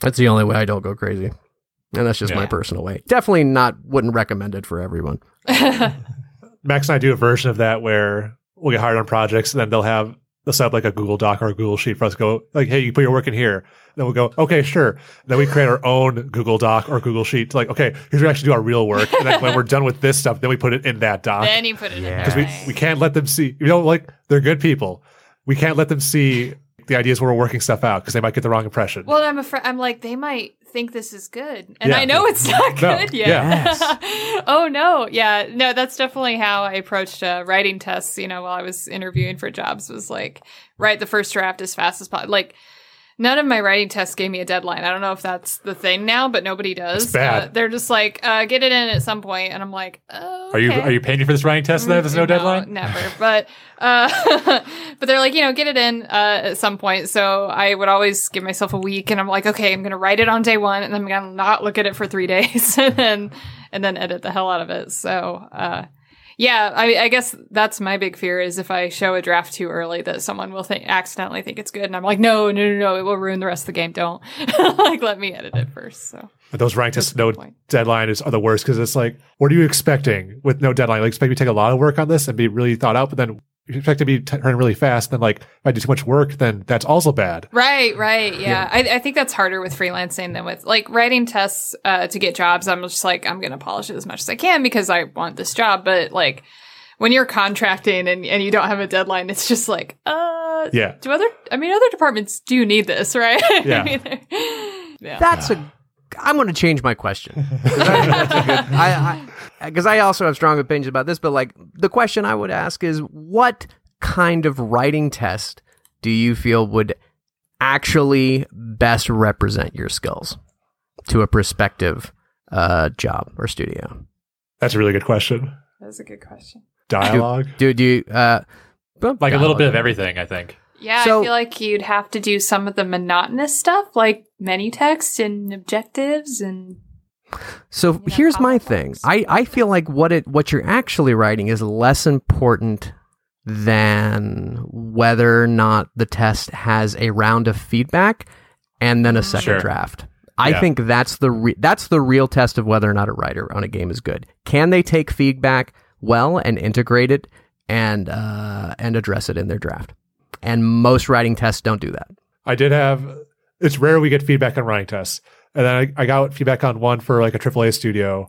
that's the only way I don't go crazy. And that's just my personal way. Definitely not, wouldn't recommend it for everyone. Max and I do a version of that where we'll get hired on projects and then they'll have they'll set up like a Google Doc or a Google Sheet for us go like, hey, you put your work in here. Then we'll go, okay, sure. Then we create our own Google Doc or Google Sheet to like, okay, here's where we actually do our real work. And then when we're done with this stuff, then we put it in that doc. then you put it in Because we, we can't let them see, you know, like they're good people. We can't let them see the ideas where we're working stuff out because they might get the wrong impression. Well, I'm afraid. I'm like they might think this is good, and Yeah. I know it's not No. good yet. Yes. oh no, yeah, no, that's definitely how I approached uh, writing tests. You know, while I was interviewing for jobs, was like write the first draft as fast as possible. Like none of my writing tests gave me a deadline. I don't know if that's the thing now, but nobody does. It's bad. Uh, they're just like uh, get it in at some point, and I'm like, oh, Are you are you paying for this writing test? Then there's no, deadline. Never. But uh, but they're like, you know, get it in uh, at some point. So I would always give myself a week, and I'm like, okay, I'm gonna write it on day one, and then I'm gonna not look at it for three days, and then and then edit the hell out of it. So. Yeah, I, I guess that's my big fear is if I show a draft too early that someone will think accidentally think it's good, and I'm like, no, no, no, no, it will ruin the rest of the game. Don't like let me edit it first. So But those writing tests, no point. deadline is are the worst because it's like, what are you expecting with no deadline? Like, expect me to take a lot of work on this and be really thought out, but then you expect to be t- turn really fast. Then, like, if I do too much work, then that's also bad. Right, right. Yeah. I, I think that's harder with freelancing than with like writing tests uh, to get jobs. I'm just like, I'm going to polish it as much as I can because I want this job. But like when you're contracting and, and you don't have a deadline, it's just like, uh, Yeah. do other, I mean, other departments do need this, right? Yeah. I mean, yeah. That's a. I'm going to change my question. I because I, also have strong opinions about this, but like the question I would ask is, what kind of writing test do you feel would actually best represent your skills to a prospective uh, job or studio? That's a really good question. That's a good question. Dialogue. Do do you uh, Like a little bit of everything, I think. Yeah, So- I feel like you'd have to do some of the monotonous stuff, like many text and objectives and So know, here's my comic thing. I, I feel like what it what you're actually writing is less important than whether or not the test has a round of feedback and then a second Sure. draft. I Yeah. think that's the re- that's the real test of whether or not a writer on a game is good. Can they take feedback well and integrate it and uh, and address it in their draft? And most writing tests don't do that. I did have. It's rare we get feedback on writing tests, and then I, I got feedback on one for like a AAA studio,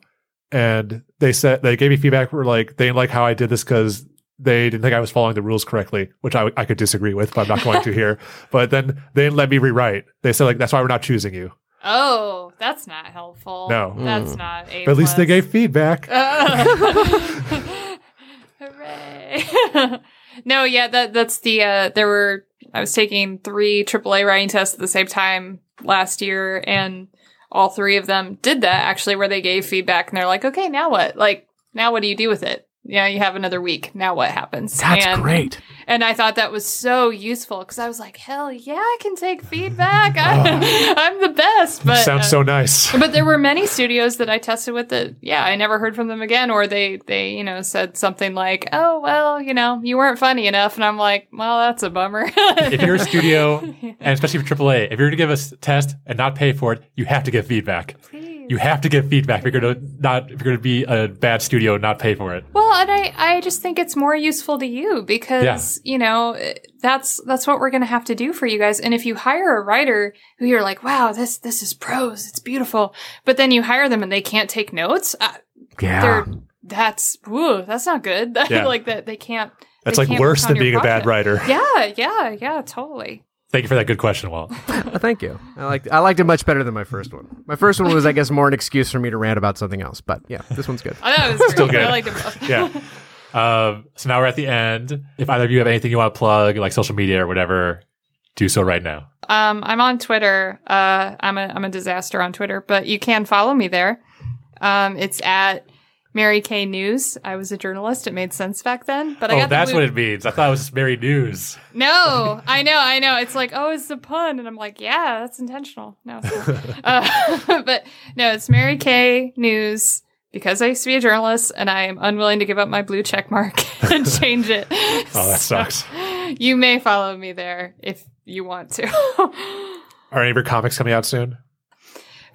and they said they gave me feedback for like they didn't like how I did this because they didn't think I was following the rules correctly, which I, I could disagree with, but I'm not going to here. But then they didn't let me rewrite. They said like that's why we're not choosing you. oh, that's not helpful. No. that's Mm. not. A But at least they gave feedback. Uh, Hooray! No, yeah, that that's the uh there were I was taking three AAA writing tests at the same time last year and all three of them did that actually where they gave feedback and they're like, "Okay, now what? Like now what do you do with it?" Yeah, you have another week. Now what happens? That's and, great. And I thought that was so useful because I was like, hell yeah, I can take feedback. I'm, I'm the best. But Sounds uh, so nice. but there were many studios that I tested with that, yeah, I never heard from them again, or they, they, you know, said something like, "Oh, well, you know, you weren't funny enough," and I'm like, "Well, that's a bummer." If you're a studio, and especially for AAA, if you're going to give us a test and not pay for it, you have to give feedback. Please. You have to give feedback. If you're going to not, if you're to be a bad studio and not pay for it. Well, and I, I just think it's more useful to you because, you know, that's, that's what we're going to have to do for you guys. And if you hire a writer who you're like, wow, this, this is prose, it's beautiful, but then you hire them and they can't take notes, uh, Yeah. that's, woo, that's not good. Yeah. like that, they can't. That's like worse than being a bad writer. Yeah, yeah, yeah, totally. Thank you for that good question, Walt. Oh, thank you. I liked I liked it much better than my first one. My first one was, I guess, more an excuse for me to rant about something else. But yeah, this one's good. I thought it was Still good. I liked it both. Yeah. Um, so now we're at the end. If either of you have anything you want to plug, like social media or whatever, do so right now. Um, I'm on Twitter. Uh, I'm a I'm a disaster on Twitter, but you can follow me there. Um, it's at Mary Kay News. I was a journalist. It made sense back then, but I oh, that's what it means. I thought it was Mary News. No, I know, I know. It's like, oh, it's a pun, and I'm like, yeah, that's intentional. No, uh, but no, it's Mary Kay News because I used to be a journalist, and I am unwilling to give up my blue check mark and change it. Oh, that So, sucks. You may follow me there if you want to. Are any of your comics coming out soon?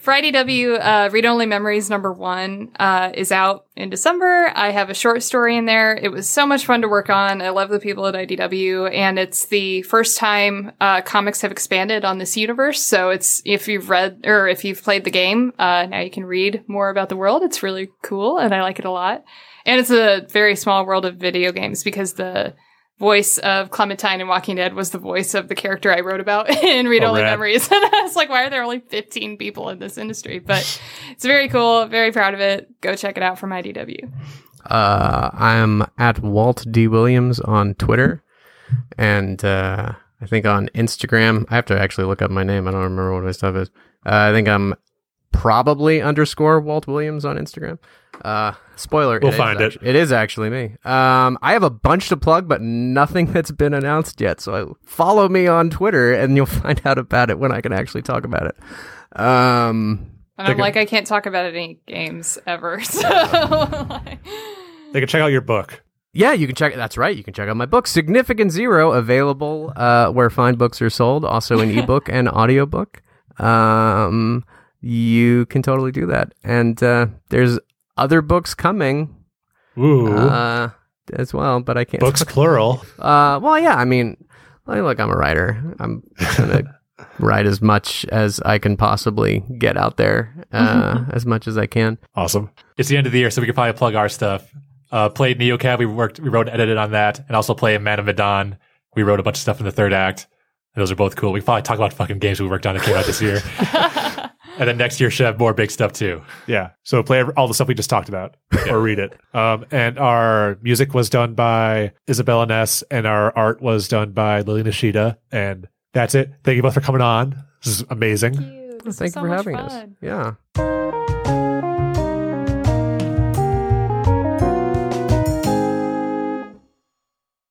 For IDW, uh, Read Only Memories number one uh, is out in December. I have a short story in there. It was so much fun to work on. I love the people at IDW, and it's the first time uh, comics have expanded on this universe. So it's if you've read or if you've played the game, uh, now you can read more about the world. It's really cool, and I like it a lot. And it's a very small world of video games because the voice of Clementine in Walking Dead was the voice of the character I wrote about in Read Oh, Only rad. Memories. And I was like, why are there only 15 people in this industry? But it's very cool. Very proud of it. Go check it out from IDW. Uh, I'm at Walt D Williams on Twitter, and uh, I think on Instagram. I have to actually look up my name. I don't remember what my stuff is. Uh, I think I'm probably underscore Walt Williams on Instagram. Uh, spoiler: We'll is find it. actu- It is actually me. Um, I have a bunch to plug, but nothing that's been announced yet. So follow me on Twitter, and you'll find out about it when I can actually talk about it. Um, And I'm can- like, I can't talk about any games ever. So like, They can check out your book. Yeah, you can check. That's right. You can check out my book, Significant Zero, available uh, where fine books are sold, also in ebook and audiobook. Um, you can totally do that. And uh, there's other books coming Ooh. uh, as well, but I can't. Books plural. Uh, well, yeah. I mean, look, I'm a writer. I'm gonna write as much as I can possibly get out there, uh, as much as I can. Awesome. It's the end of the year, so we can probably plug our stuff. uh, played NeoCab. We worked, we wrote and edited on that, and also played Man of Medan. We wrote a bunch of stuff in the third act. Those are both cool. We probably talk about fucking games we worked on that came out this year. and then next year should have more big stuff too. Yeah. So play all the stuff we just talked about or read it. Um, and our music was done by Isabella Ness and our art was done by Lily Nishida. And that's it. Thank you both for coming on. This is amazing. Thank you. This Thank was so you for much having us. fun. Yeah.